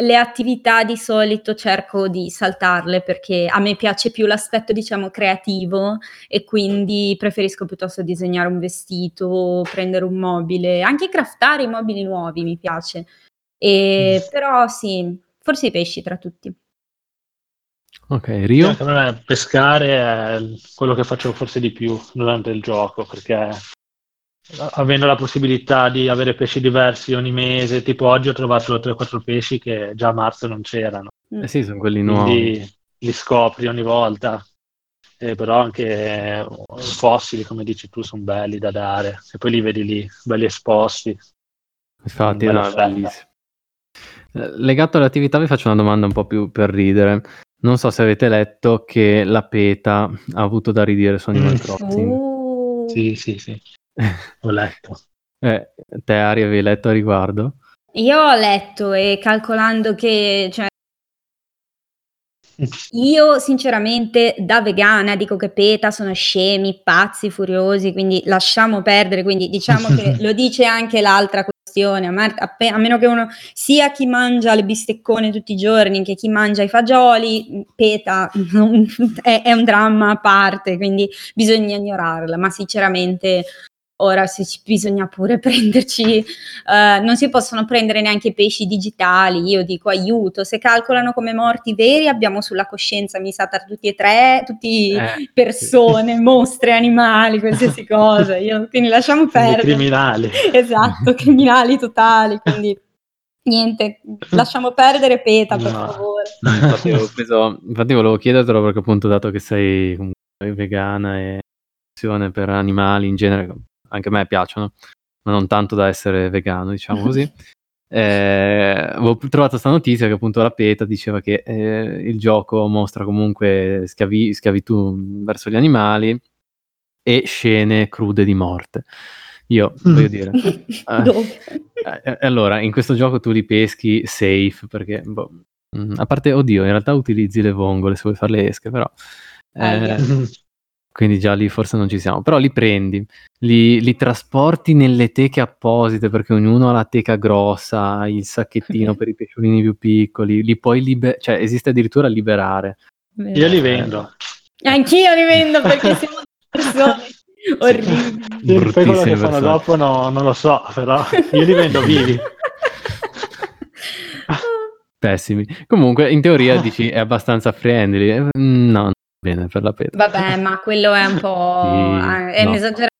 le attività di solito cerco di saltarle perché a me piace più l'aspetto, diciamo, creativo e quindi preferisco piuttosto disegnare un vestito, prendere un mobile, anche craftare i mobili nuovi mi piace. E, però sì, forse i pesci tra tutti. Ok, Rio? Me pescare è quello che faccio forse di più durante il gioco, perché avendo la possibilità di avere pesci diversi ogni mese, tipo oggi ho trovato 3-4 pesci che già a marzo non c'erano, Mm. Eh sì, sono quelli nuovi. quindi li scopri ogni volta. Eh, però anche eh, fossili, come dici tu, sono belli da dare, e poi li vedi lì, belli esposti. Infatti, no, offerta. bellissimo. Eh, Legato all'attività vi faccio una domanda un po' più per ridere. Non so se avete letto che la PETA ha avuto da ridire su Animal Mm. Crossing. Sì, sì, sì, ho letto. Eh, te Ari avevi letto a riguardo? Io ho letto e calcolando che, cioè, io sinceramente da vegana dico che PETA sono scemi, pazzi, furiosi, quindi lasciamo perdere, quindi diciamo che lo dice anche l'altra questione, a, mar- a pe- a meno che uno sia chi mangia le bisteccone tutti i giorni che chi mangia i fagioli, PETA è, è un dramma a parte, quindi bisogna ignorarla, ma sinceramente ora se ci- bisogna pure prenderci eh, non si possono prendere neanche i pesci digitali. Io dico aiuto, se calcolano come morti veri, abbiamo sulla coscienza, mi sa, tra tutti e tre, tutti Eh, persone, mostre, animali, qualsiasi cosa. Io, quindi lasciamo perdere. criminali. Esatto, criminali totali. Quindi niente, lasciamo perdere PETA, per No. favore. No, infatti, avevo preso- infatti volevo chiedertelo perché appunto dato che sei vegana e per animali in genere, anche a me piacciono, ma non tanto da essere vegano, diciamo così. Eh, avevo trovato questa notizia che appunto la PETA diceva che eh, il gioco mostra comunque schiavi- schiavitù verso gli animali e scene crude di morte. Io voglio dire, eh, Dove? eh, allora, in questo gioco tu li peschi safe perché, boh, mm, a parte, oddio, in realtà utilizzi le vongole se vuoi fare le esche, però, eh, Aia. Quindi già lì forse non ci siamo. Però li prendi, li, li trasporti nelle teche apposite perché ognuno ha la teca grossa, il sacchettino per i pesciolini più piccoli, li puoi liberare, cioè esiste addirittura liberare. Io li vendo. Anch'io li vendo perché siamo persone orribili. Poi quello che fanno dopo no, non lo so, però io li vendo vivi. Pessimi. Comunque, in teoria dici è abbastanza friendly. Eh, no, bene per la peta. Vabbè, ma quello è un po'... Sì, è no. un'esagerazione.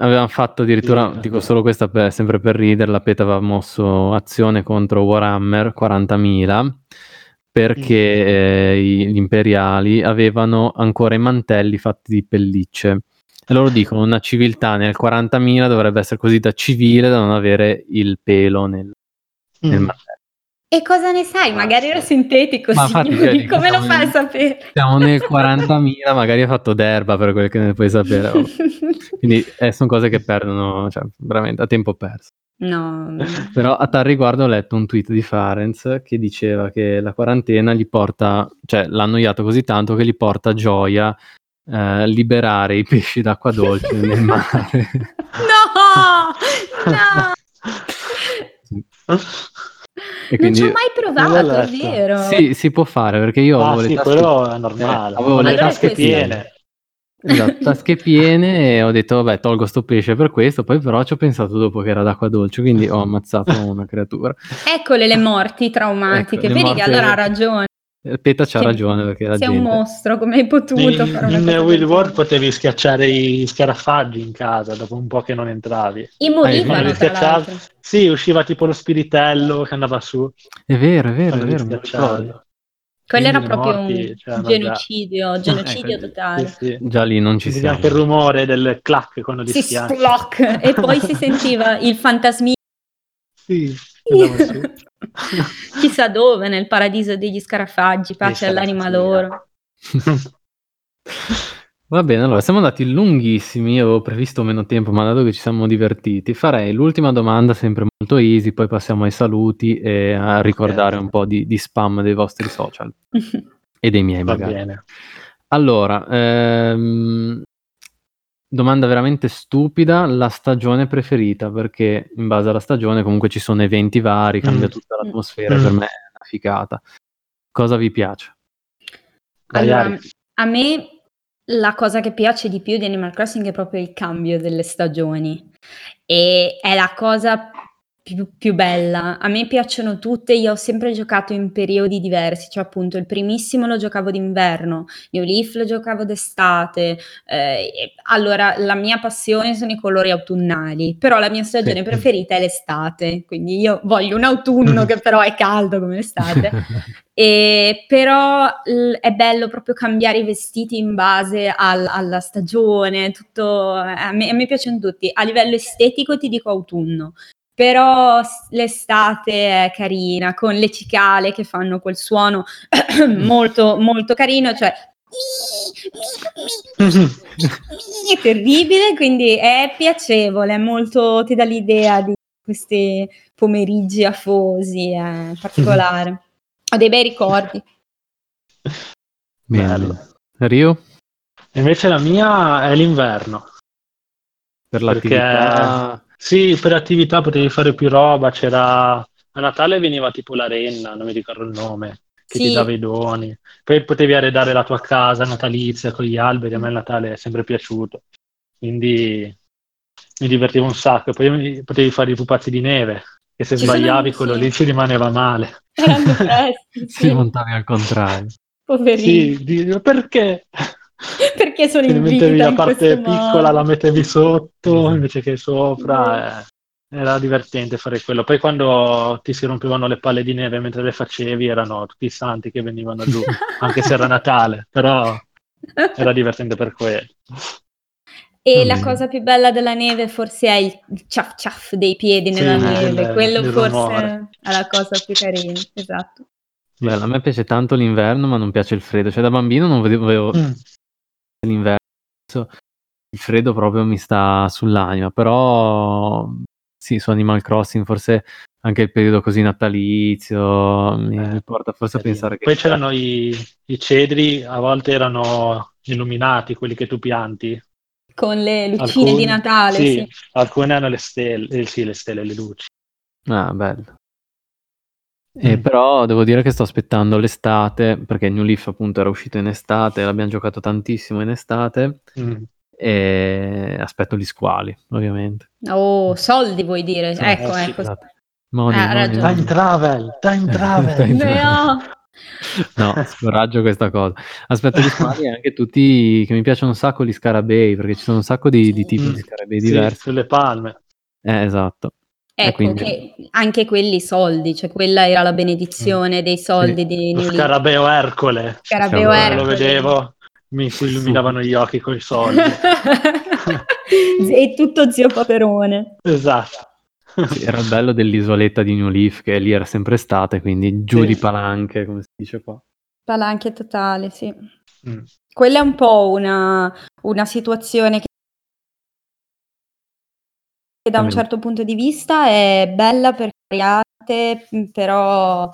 Avevamo fatto addirittura, dico solo questa per, sempre per ridere, la PETA aveva mosso azione contro Warhammer 40.000 perché eh, gli imperiali avevano ancora i mantelli fatti di pellicce. E loro dicono una civiltà nel 40.000 dovrebbe essere così da civile da non avere il pelo nel, mm. nel mantello. E cosa ne sai? Magari era sintetico, Ma infatti, signori, come lo fai a sapere? Siamo nel 40.000, magari ha fatto d'erba per quel che ne puoi sapere. Oh. Quindi eh, sono cose che perdono, cioè, veramente a tempo perso. No. Però a tal riguardo ho letto un tweet di Farenz che diceva che la quarantena gli porta, cioè l'ha annoiato così tanto che gli porta gioia eh, liberare i pesci d'acqua dolce nel mare. No! No! E quindi... Non ci ho mai provato, è vero? Sì, si può fare perché io ah, avevo sì, le tasche... quello è normale. Eh, avevo le tasche piene. Esatto, tasche piene e ho detto vabbè tolgo sto pesce per questo, poi però ci ho pensato dopo che era d'acqua dolce, quindi ho ammazzato una creatura. Eccole le morti traumatiche, ecco, vedi morte... che allora ha ragione. Peta c'ha ragione perché la sei gente... un mostro, come hai potuto in, fare In Will War potevi schiacciare i scarafaggi in casa dopo un po' che non entravi. I morivano, ah, Sì, usciva tipo lo spiritello che andava su. È vero, è vero, è vero. Quello era proprio morti, un cioè, genocidio, già... genocidio ecco, totale. Sì, sì. Già lì non ci siamo. anche il rumore del clac quando li si schiacci. e poi si sentiva il fantasmino. Sì, Chissà dove, nel paradiso degli scarafaggi, pace all'anima loro. Va bene, allora siamo andati lunghissimi, io avevo previsto meno tempo, ma dato che ci siamo divertiti, farei l'ultima domanda sempre molto easy, poi passiamo ai saluti e a ricordare okay. un po' di, di, spam dei vostri social e dei miei Va magari. Bene. Allora, ehm, Domanda veramente stupida, la stagione preferita, perché in base alla stagione comunque ci sono eventi vari, cambia mm. tutta l'atmosfera, mm. per me è una figata. Cosa vi piace? Allora, a me la cosa che piace di più di Animal Crossing è proprio il cambio delle stagioni e è la cosa più, più, bella. A me piacciono tutte, io ho sempre giocato in periodi diversi, cioè appunto il primissimo lo giocavo d'inverno, New Leaf lo giocavo d'estate, eh, allora la mia passione sono i colori autunnali, però la mia stagione sì. preferita è l'estate, quindi io voglio un autunno che però è caldo come l'estate. E, però l- è bello proprio cambiare i vestiti in base al- alla stagione, tutto, a me, a me piacciono tutti. A livello estetico ti dico autunno, però l'estate è carina con le cicale che fanno quel suono molto molto carino, cioè è terribile, quindi è piacevole, è molto ti dà l'idea di questi pomeriggi afosi, è particolare. Ho dei bei ricordi. Bello. Rio? Invece la mia è l'inverno. Per l'attività... Sì, per attività potevi fare più roba, c'era... A Natale veniva tipo la renna, non mi ricordo il nome, che sì. ti dava i doni. Poi potevi arredare la tua casa natalizia con gli alberi, a me il Natale è sempre piaciuto. Quindi mi divertivo un sacco. Poi potevi fare i pupazzi di neve, che se ci sbagliavi quello sì. lì ci rimaneva male. Presti, sì. Si montavi al contrario. Poverino. Sì, perché? Perché sono in vita la parte piccola, modo. la mettevi sotto invece che sopra. Eh. Era divertente fare quello. Poi quando ti si rompevano le palle di neve mentre le facevi, erano tutti i santi che venivano giù, anche se era Natale, però era divertente per quello. E la cosa più bella della neve forse è il ciaf ciaf dei piedi nella sì, neve, il, quello forse rumore. è la cosa più carina, esatto. Bella, a me piace tanto l'inverno, ma non piace il freddo. Cioè, da bambino non vedevo mm l'inverno. Il freddo proprio mi sta sull'anima, però sì, su Animal Crossing forse anche il periodo così natalizio mi, eh, mi porta forse a pensare che... Poi c'erano i, i, cedri, a volte erano illuminati, quelli che tu pianti. Con le lucine di Natale, sì, sì. Alcune hanno le stelle, eh, sì, le stelle, le luci. Ah, bello. E mm. però devo dire che sto aspettando l'estate, perché New Leaf appunto era uscito in estate, l'abbiamo giocato tantissimo in estate. Mm. E aspetto gli squali, ovviamente. Oh, soldi vuoi dire? Sì, ecco, eh, ecco. Esatto. Money, eh, money, time travel, time travel. time travel. No, scoraggio questa cosa. Aspetto gli squali anche tutti che mi piacciono un sacco gli scarabei, perché ci sono un sacco di, di tipi mm. di scarabei sì, diversi. Sulle palme. Eh, esatto. Ecco, quindi... che anche quelli soldi, cioè quella era la benedizione mm. dei soldi sì. di Lo scarabeo Ercole. Scarabeo Ercole. Lo vedevo, mi si illuminavano gli occhi con i soldi. e tutto zio Paperone. Esatto. Sì, era il bello dell'isoletta di New Leaf, che lì era sempre estate, quindi giù sì. di palanche, come si dice qua. Palanche totale, sì. Mm. Quella è un po' una, una situazione che da un certo punto di vista è bella per variate, però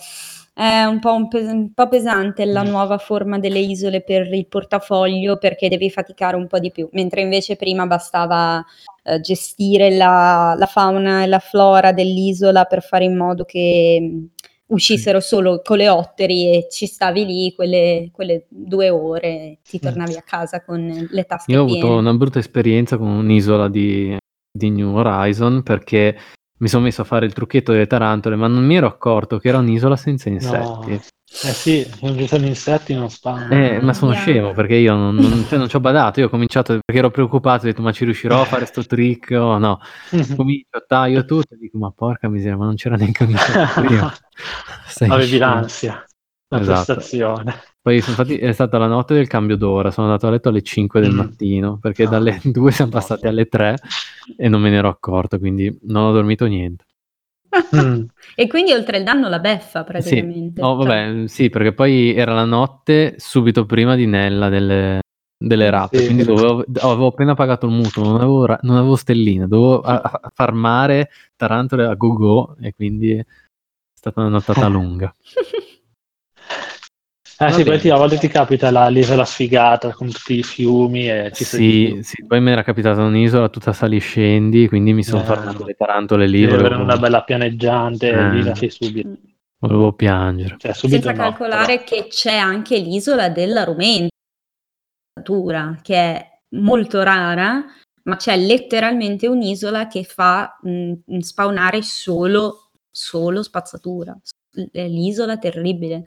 è un po', un pes- un po', pesante la nuova forma delle isole per il portafoglio perché devi faticare un po' di più, mentre invece prima bastava eh, gestire la, la, fauna e la flora dell'isola per fare in modo che mh, uscissero solo coleotteri e ci stavi lì quelle, quelle due ore, ti tornavi a casa con le tasche Io ho piene. avuto una brutta esperienza con un'isola di di New Horizon perché mi sono messo a fare il trucchetto delle tarantole, ma non mi ero accorto che era un'isola senza insetti. No. Eh sì, non ci sono insetti non spawno. Eh, ma sono yeah. scemo perché io non, non, cioè non, ci ho badato, io ho cominciato perché ero preoccupato, ho detto ma ci riuscirò a fare sto trick o no? Comincio, taglio tutto e dico ma porca miseria, ma non c'era neanche un insetto prima. Avevi scemo. l'ansia, la esatto. prestazione. Poi infatti è stata la notte del cambio d'ora, sono andato a letto alle 5 del mm. mattino, perché dalle 2 siamo passati alle 3 e non me ne ero accorto, quindi non ho dormito niente. Mm. e quindi oltre il danno la beffa praticamente. Sì. Oh, vabbè, sì, perché poi era la notte subito prima di Nella delle, delle rape, sì. quindi dovevo, avevo appena pagato il mutuo, non avevo, non avevo stelline, dovevo a, a farmare tarantole a go-go e quindi è stata una nottata lunga. Eh sì, poi a volte ti capita la, l'isola sfigata con tutti i fiumi e ci Sì, sì, poi mi era capitata un'isola tutta saliscendi, quindi mi sono eh, fermato le tarantole lì. Devi avere una bella pianeggiante eh, lì la sei subito. Volevo piangere. Cioè, Senza no, calcolare però. che c'è anche l'isola della Rumenta, che è molto rara, ma c'è letteralmente un'isola che fa mh, spawnare solo, solo spazzatura. L'isola terribile.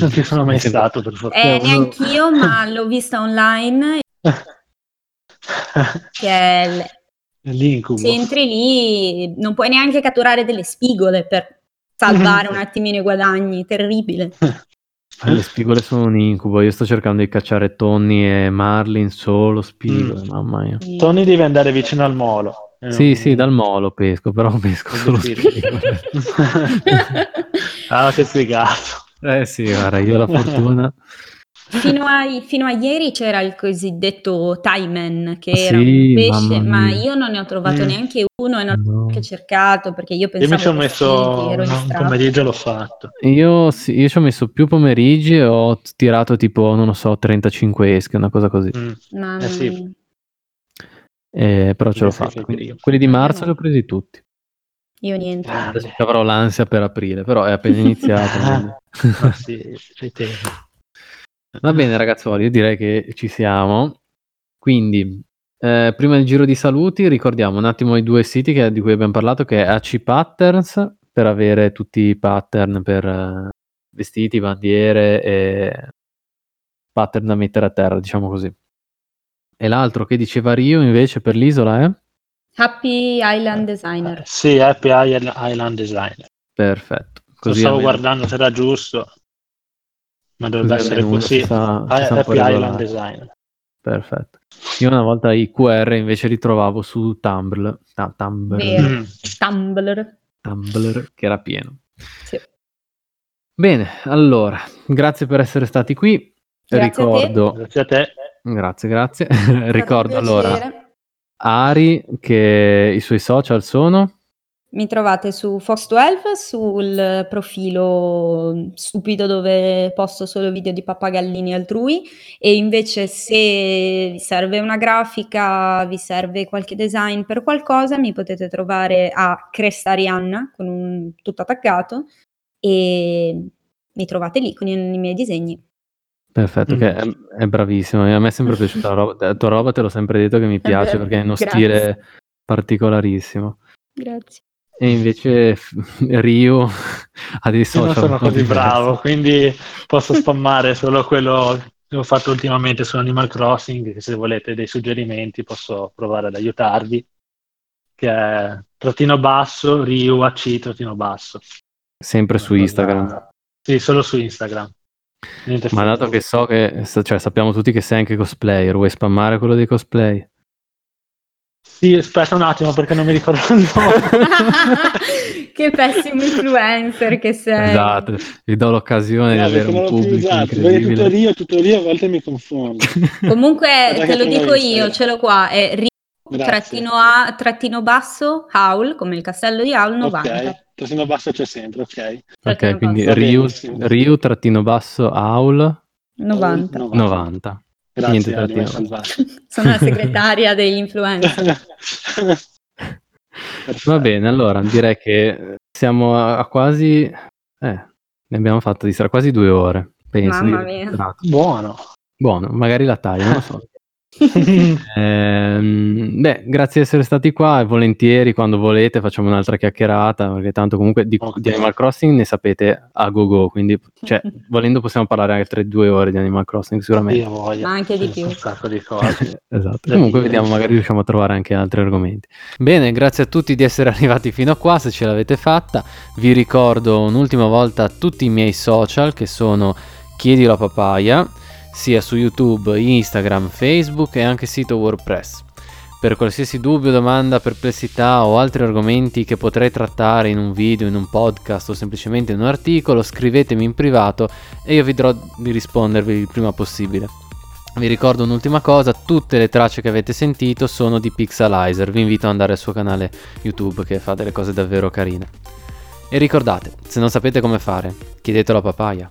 Non ci sono mai stato, per fortuna. Eh, neanch'io, ma l'ho vista online. che è l'incubo. Se entri lì, non puoi neanche catturare delle spigole per salvare un attimino i guadagni. Terribile. Eh, le spigole sono un incubo. Io sto cercando di cacciare Tony e Marlin solo spigole, mm. mamma mia. Tony deve andare vicino al molo. Sì, sì, dal molo pesco, però pesco solo spigole. ah, che sfigato. Eh sì, guarda, io ho la fortuna. Fino a, fino a, ieri c'era il cosiddetto Taimen, che era sì, un pesce, ma io non ne ho trovato mm. neanche uno e non no. ho neanche cercato perché io pensavo io mi ci ho messo un pomeriggio l'ho fatto. Io, sì, io ci ho messo più pomeriggi e ho tirato tipo, non lo so, 35 esche, una cosa così. Mm. Eh sì. Eh, però ce l'ho fatta. Quelli di marzo li ho presi tutti. Io niente. Ah, Adesso avrò l'ansia per aprile, però è appena iniziato. ah, sì, Va bene ragazzuoli, io direi che ci siamo. Quindi, eh, prima del giro di saluti, ricordiamo un attimo i due siti che, di cui abbiamo parlato, che è AC Patterns, per avere tutti i pattern per uh, vestiti, bandiere e pattern da mettere a terra, diciamo così. E l'altro che diceva Rio invece per l'isola è? Happy Island Designer. Sì, Happy Island Designer. Perfetto. Così stavo almeno... guardando se era giusto, ma dovrebbe così essere così. Sa, Happy Island Designer. Perfetto. Io una volta i QR invece li trovavo su Tumblr. Ah, Tumblr. Mm. Tumblr. Tumblr, che era pieno. Sì. Bene, allora, grazie per essere stati qui. Grazie Ricordo... A grazie a te. Grazie, grazie. Ricordo allora Ari, che i suoi social sono? Mi trovate su Fox12, sul profilo stupido dove posto solo video di pappagallini altrui e invece se vi serve una grafica, vi serve qualche design per qualcosa, mi potete trovare a Cresta Arianna con un tutto attaccato e mi trovate lì con i, i miei disegni. Perfetto, mm. che è, è, bravissimo. A me è sempre piaciuta la roba. La tua roba te l'ho sempre detto che mi piace perché è uno Grazie. stile particolarissimo. Grazie. E invece Ryu ha dei social. Io non sono così bravo, quindi posso spammare solo quello che ho fatto ultimamente su Animal Crossing. Se volete dei suggerimenti, posso provare ad aiutarvi. Che è trattino basso, Ryu AC trattino basso. Sempre su Instagram. Sì, solo su Instagram. Niente Ma dato che so che, cioè, sappiamo tutti che sei anche cosplayer, vuoi spammare quello dei cosplay? Sì, aspetta un attimo perché non mi ricordo il nome. che pessimo influencer che sei. Esatto, vi do l'occasione di avere un pubblico incredibile. Tutoria, tutoria, a volte mi confondo. Comunque te lo dico io, ce l'ho qua, è trattino, a, trattino basso, Howl, come il castello di Howl, 90. Ok, trattino basso c'è sempre, ok. Ok, quindi Ryu, Ryu, trattino basso, Howl, 90. 90. 90. Grazie, Niente Sono la segretaria degli influencer. Va bene, allora direi che siamo a, quasi... Eh, ne abbiamo fatto di sarà quasi due ore. Penso, Mamma mia. Buono. Buono, magari la taglio, non lo so. eh, beh, grazie di essere stati qua e volentieri quando volete facciamo un'altra chiacchierata perché tanto comunque di, okay. di Animal Crossing ne sapete a go go, quindi cioè, volendo possiamo parlare altre due ore di Animal Crossing sicuramente. Io voglio. Ma anche di più. Un sacco di cose. esatto. Comunque vediamo, magari riusciamo a trovare anche altri argomenti. Bene, grazie a tutti di essere arrivati fino a qua, se ce l'avete fatta. Vi ricordo un'ultima volta tutti i miei social che sono Chiedilo a Papaya sia su YouTube, Instagram, Facebook e anche sito WordPress. Per qualsiasi dubbio, domanda, perplessità o altri argomenti che potrei trattare in un video, in un podcast o semplicemente in un articolo, scrivetemi in privato e io vedrò di rispondervi il prima possibile. Vi ricordo un'ultima cosa, tutte le tracce che avete sentito sono di Pixelizer, vi invito ad andare al suo canale YouTube che fa delle cose davvero carine. E ricordate, se non sapete come fare, chiedetelo a papaya.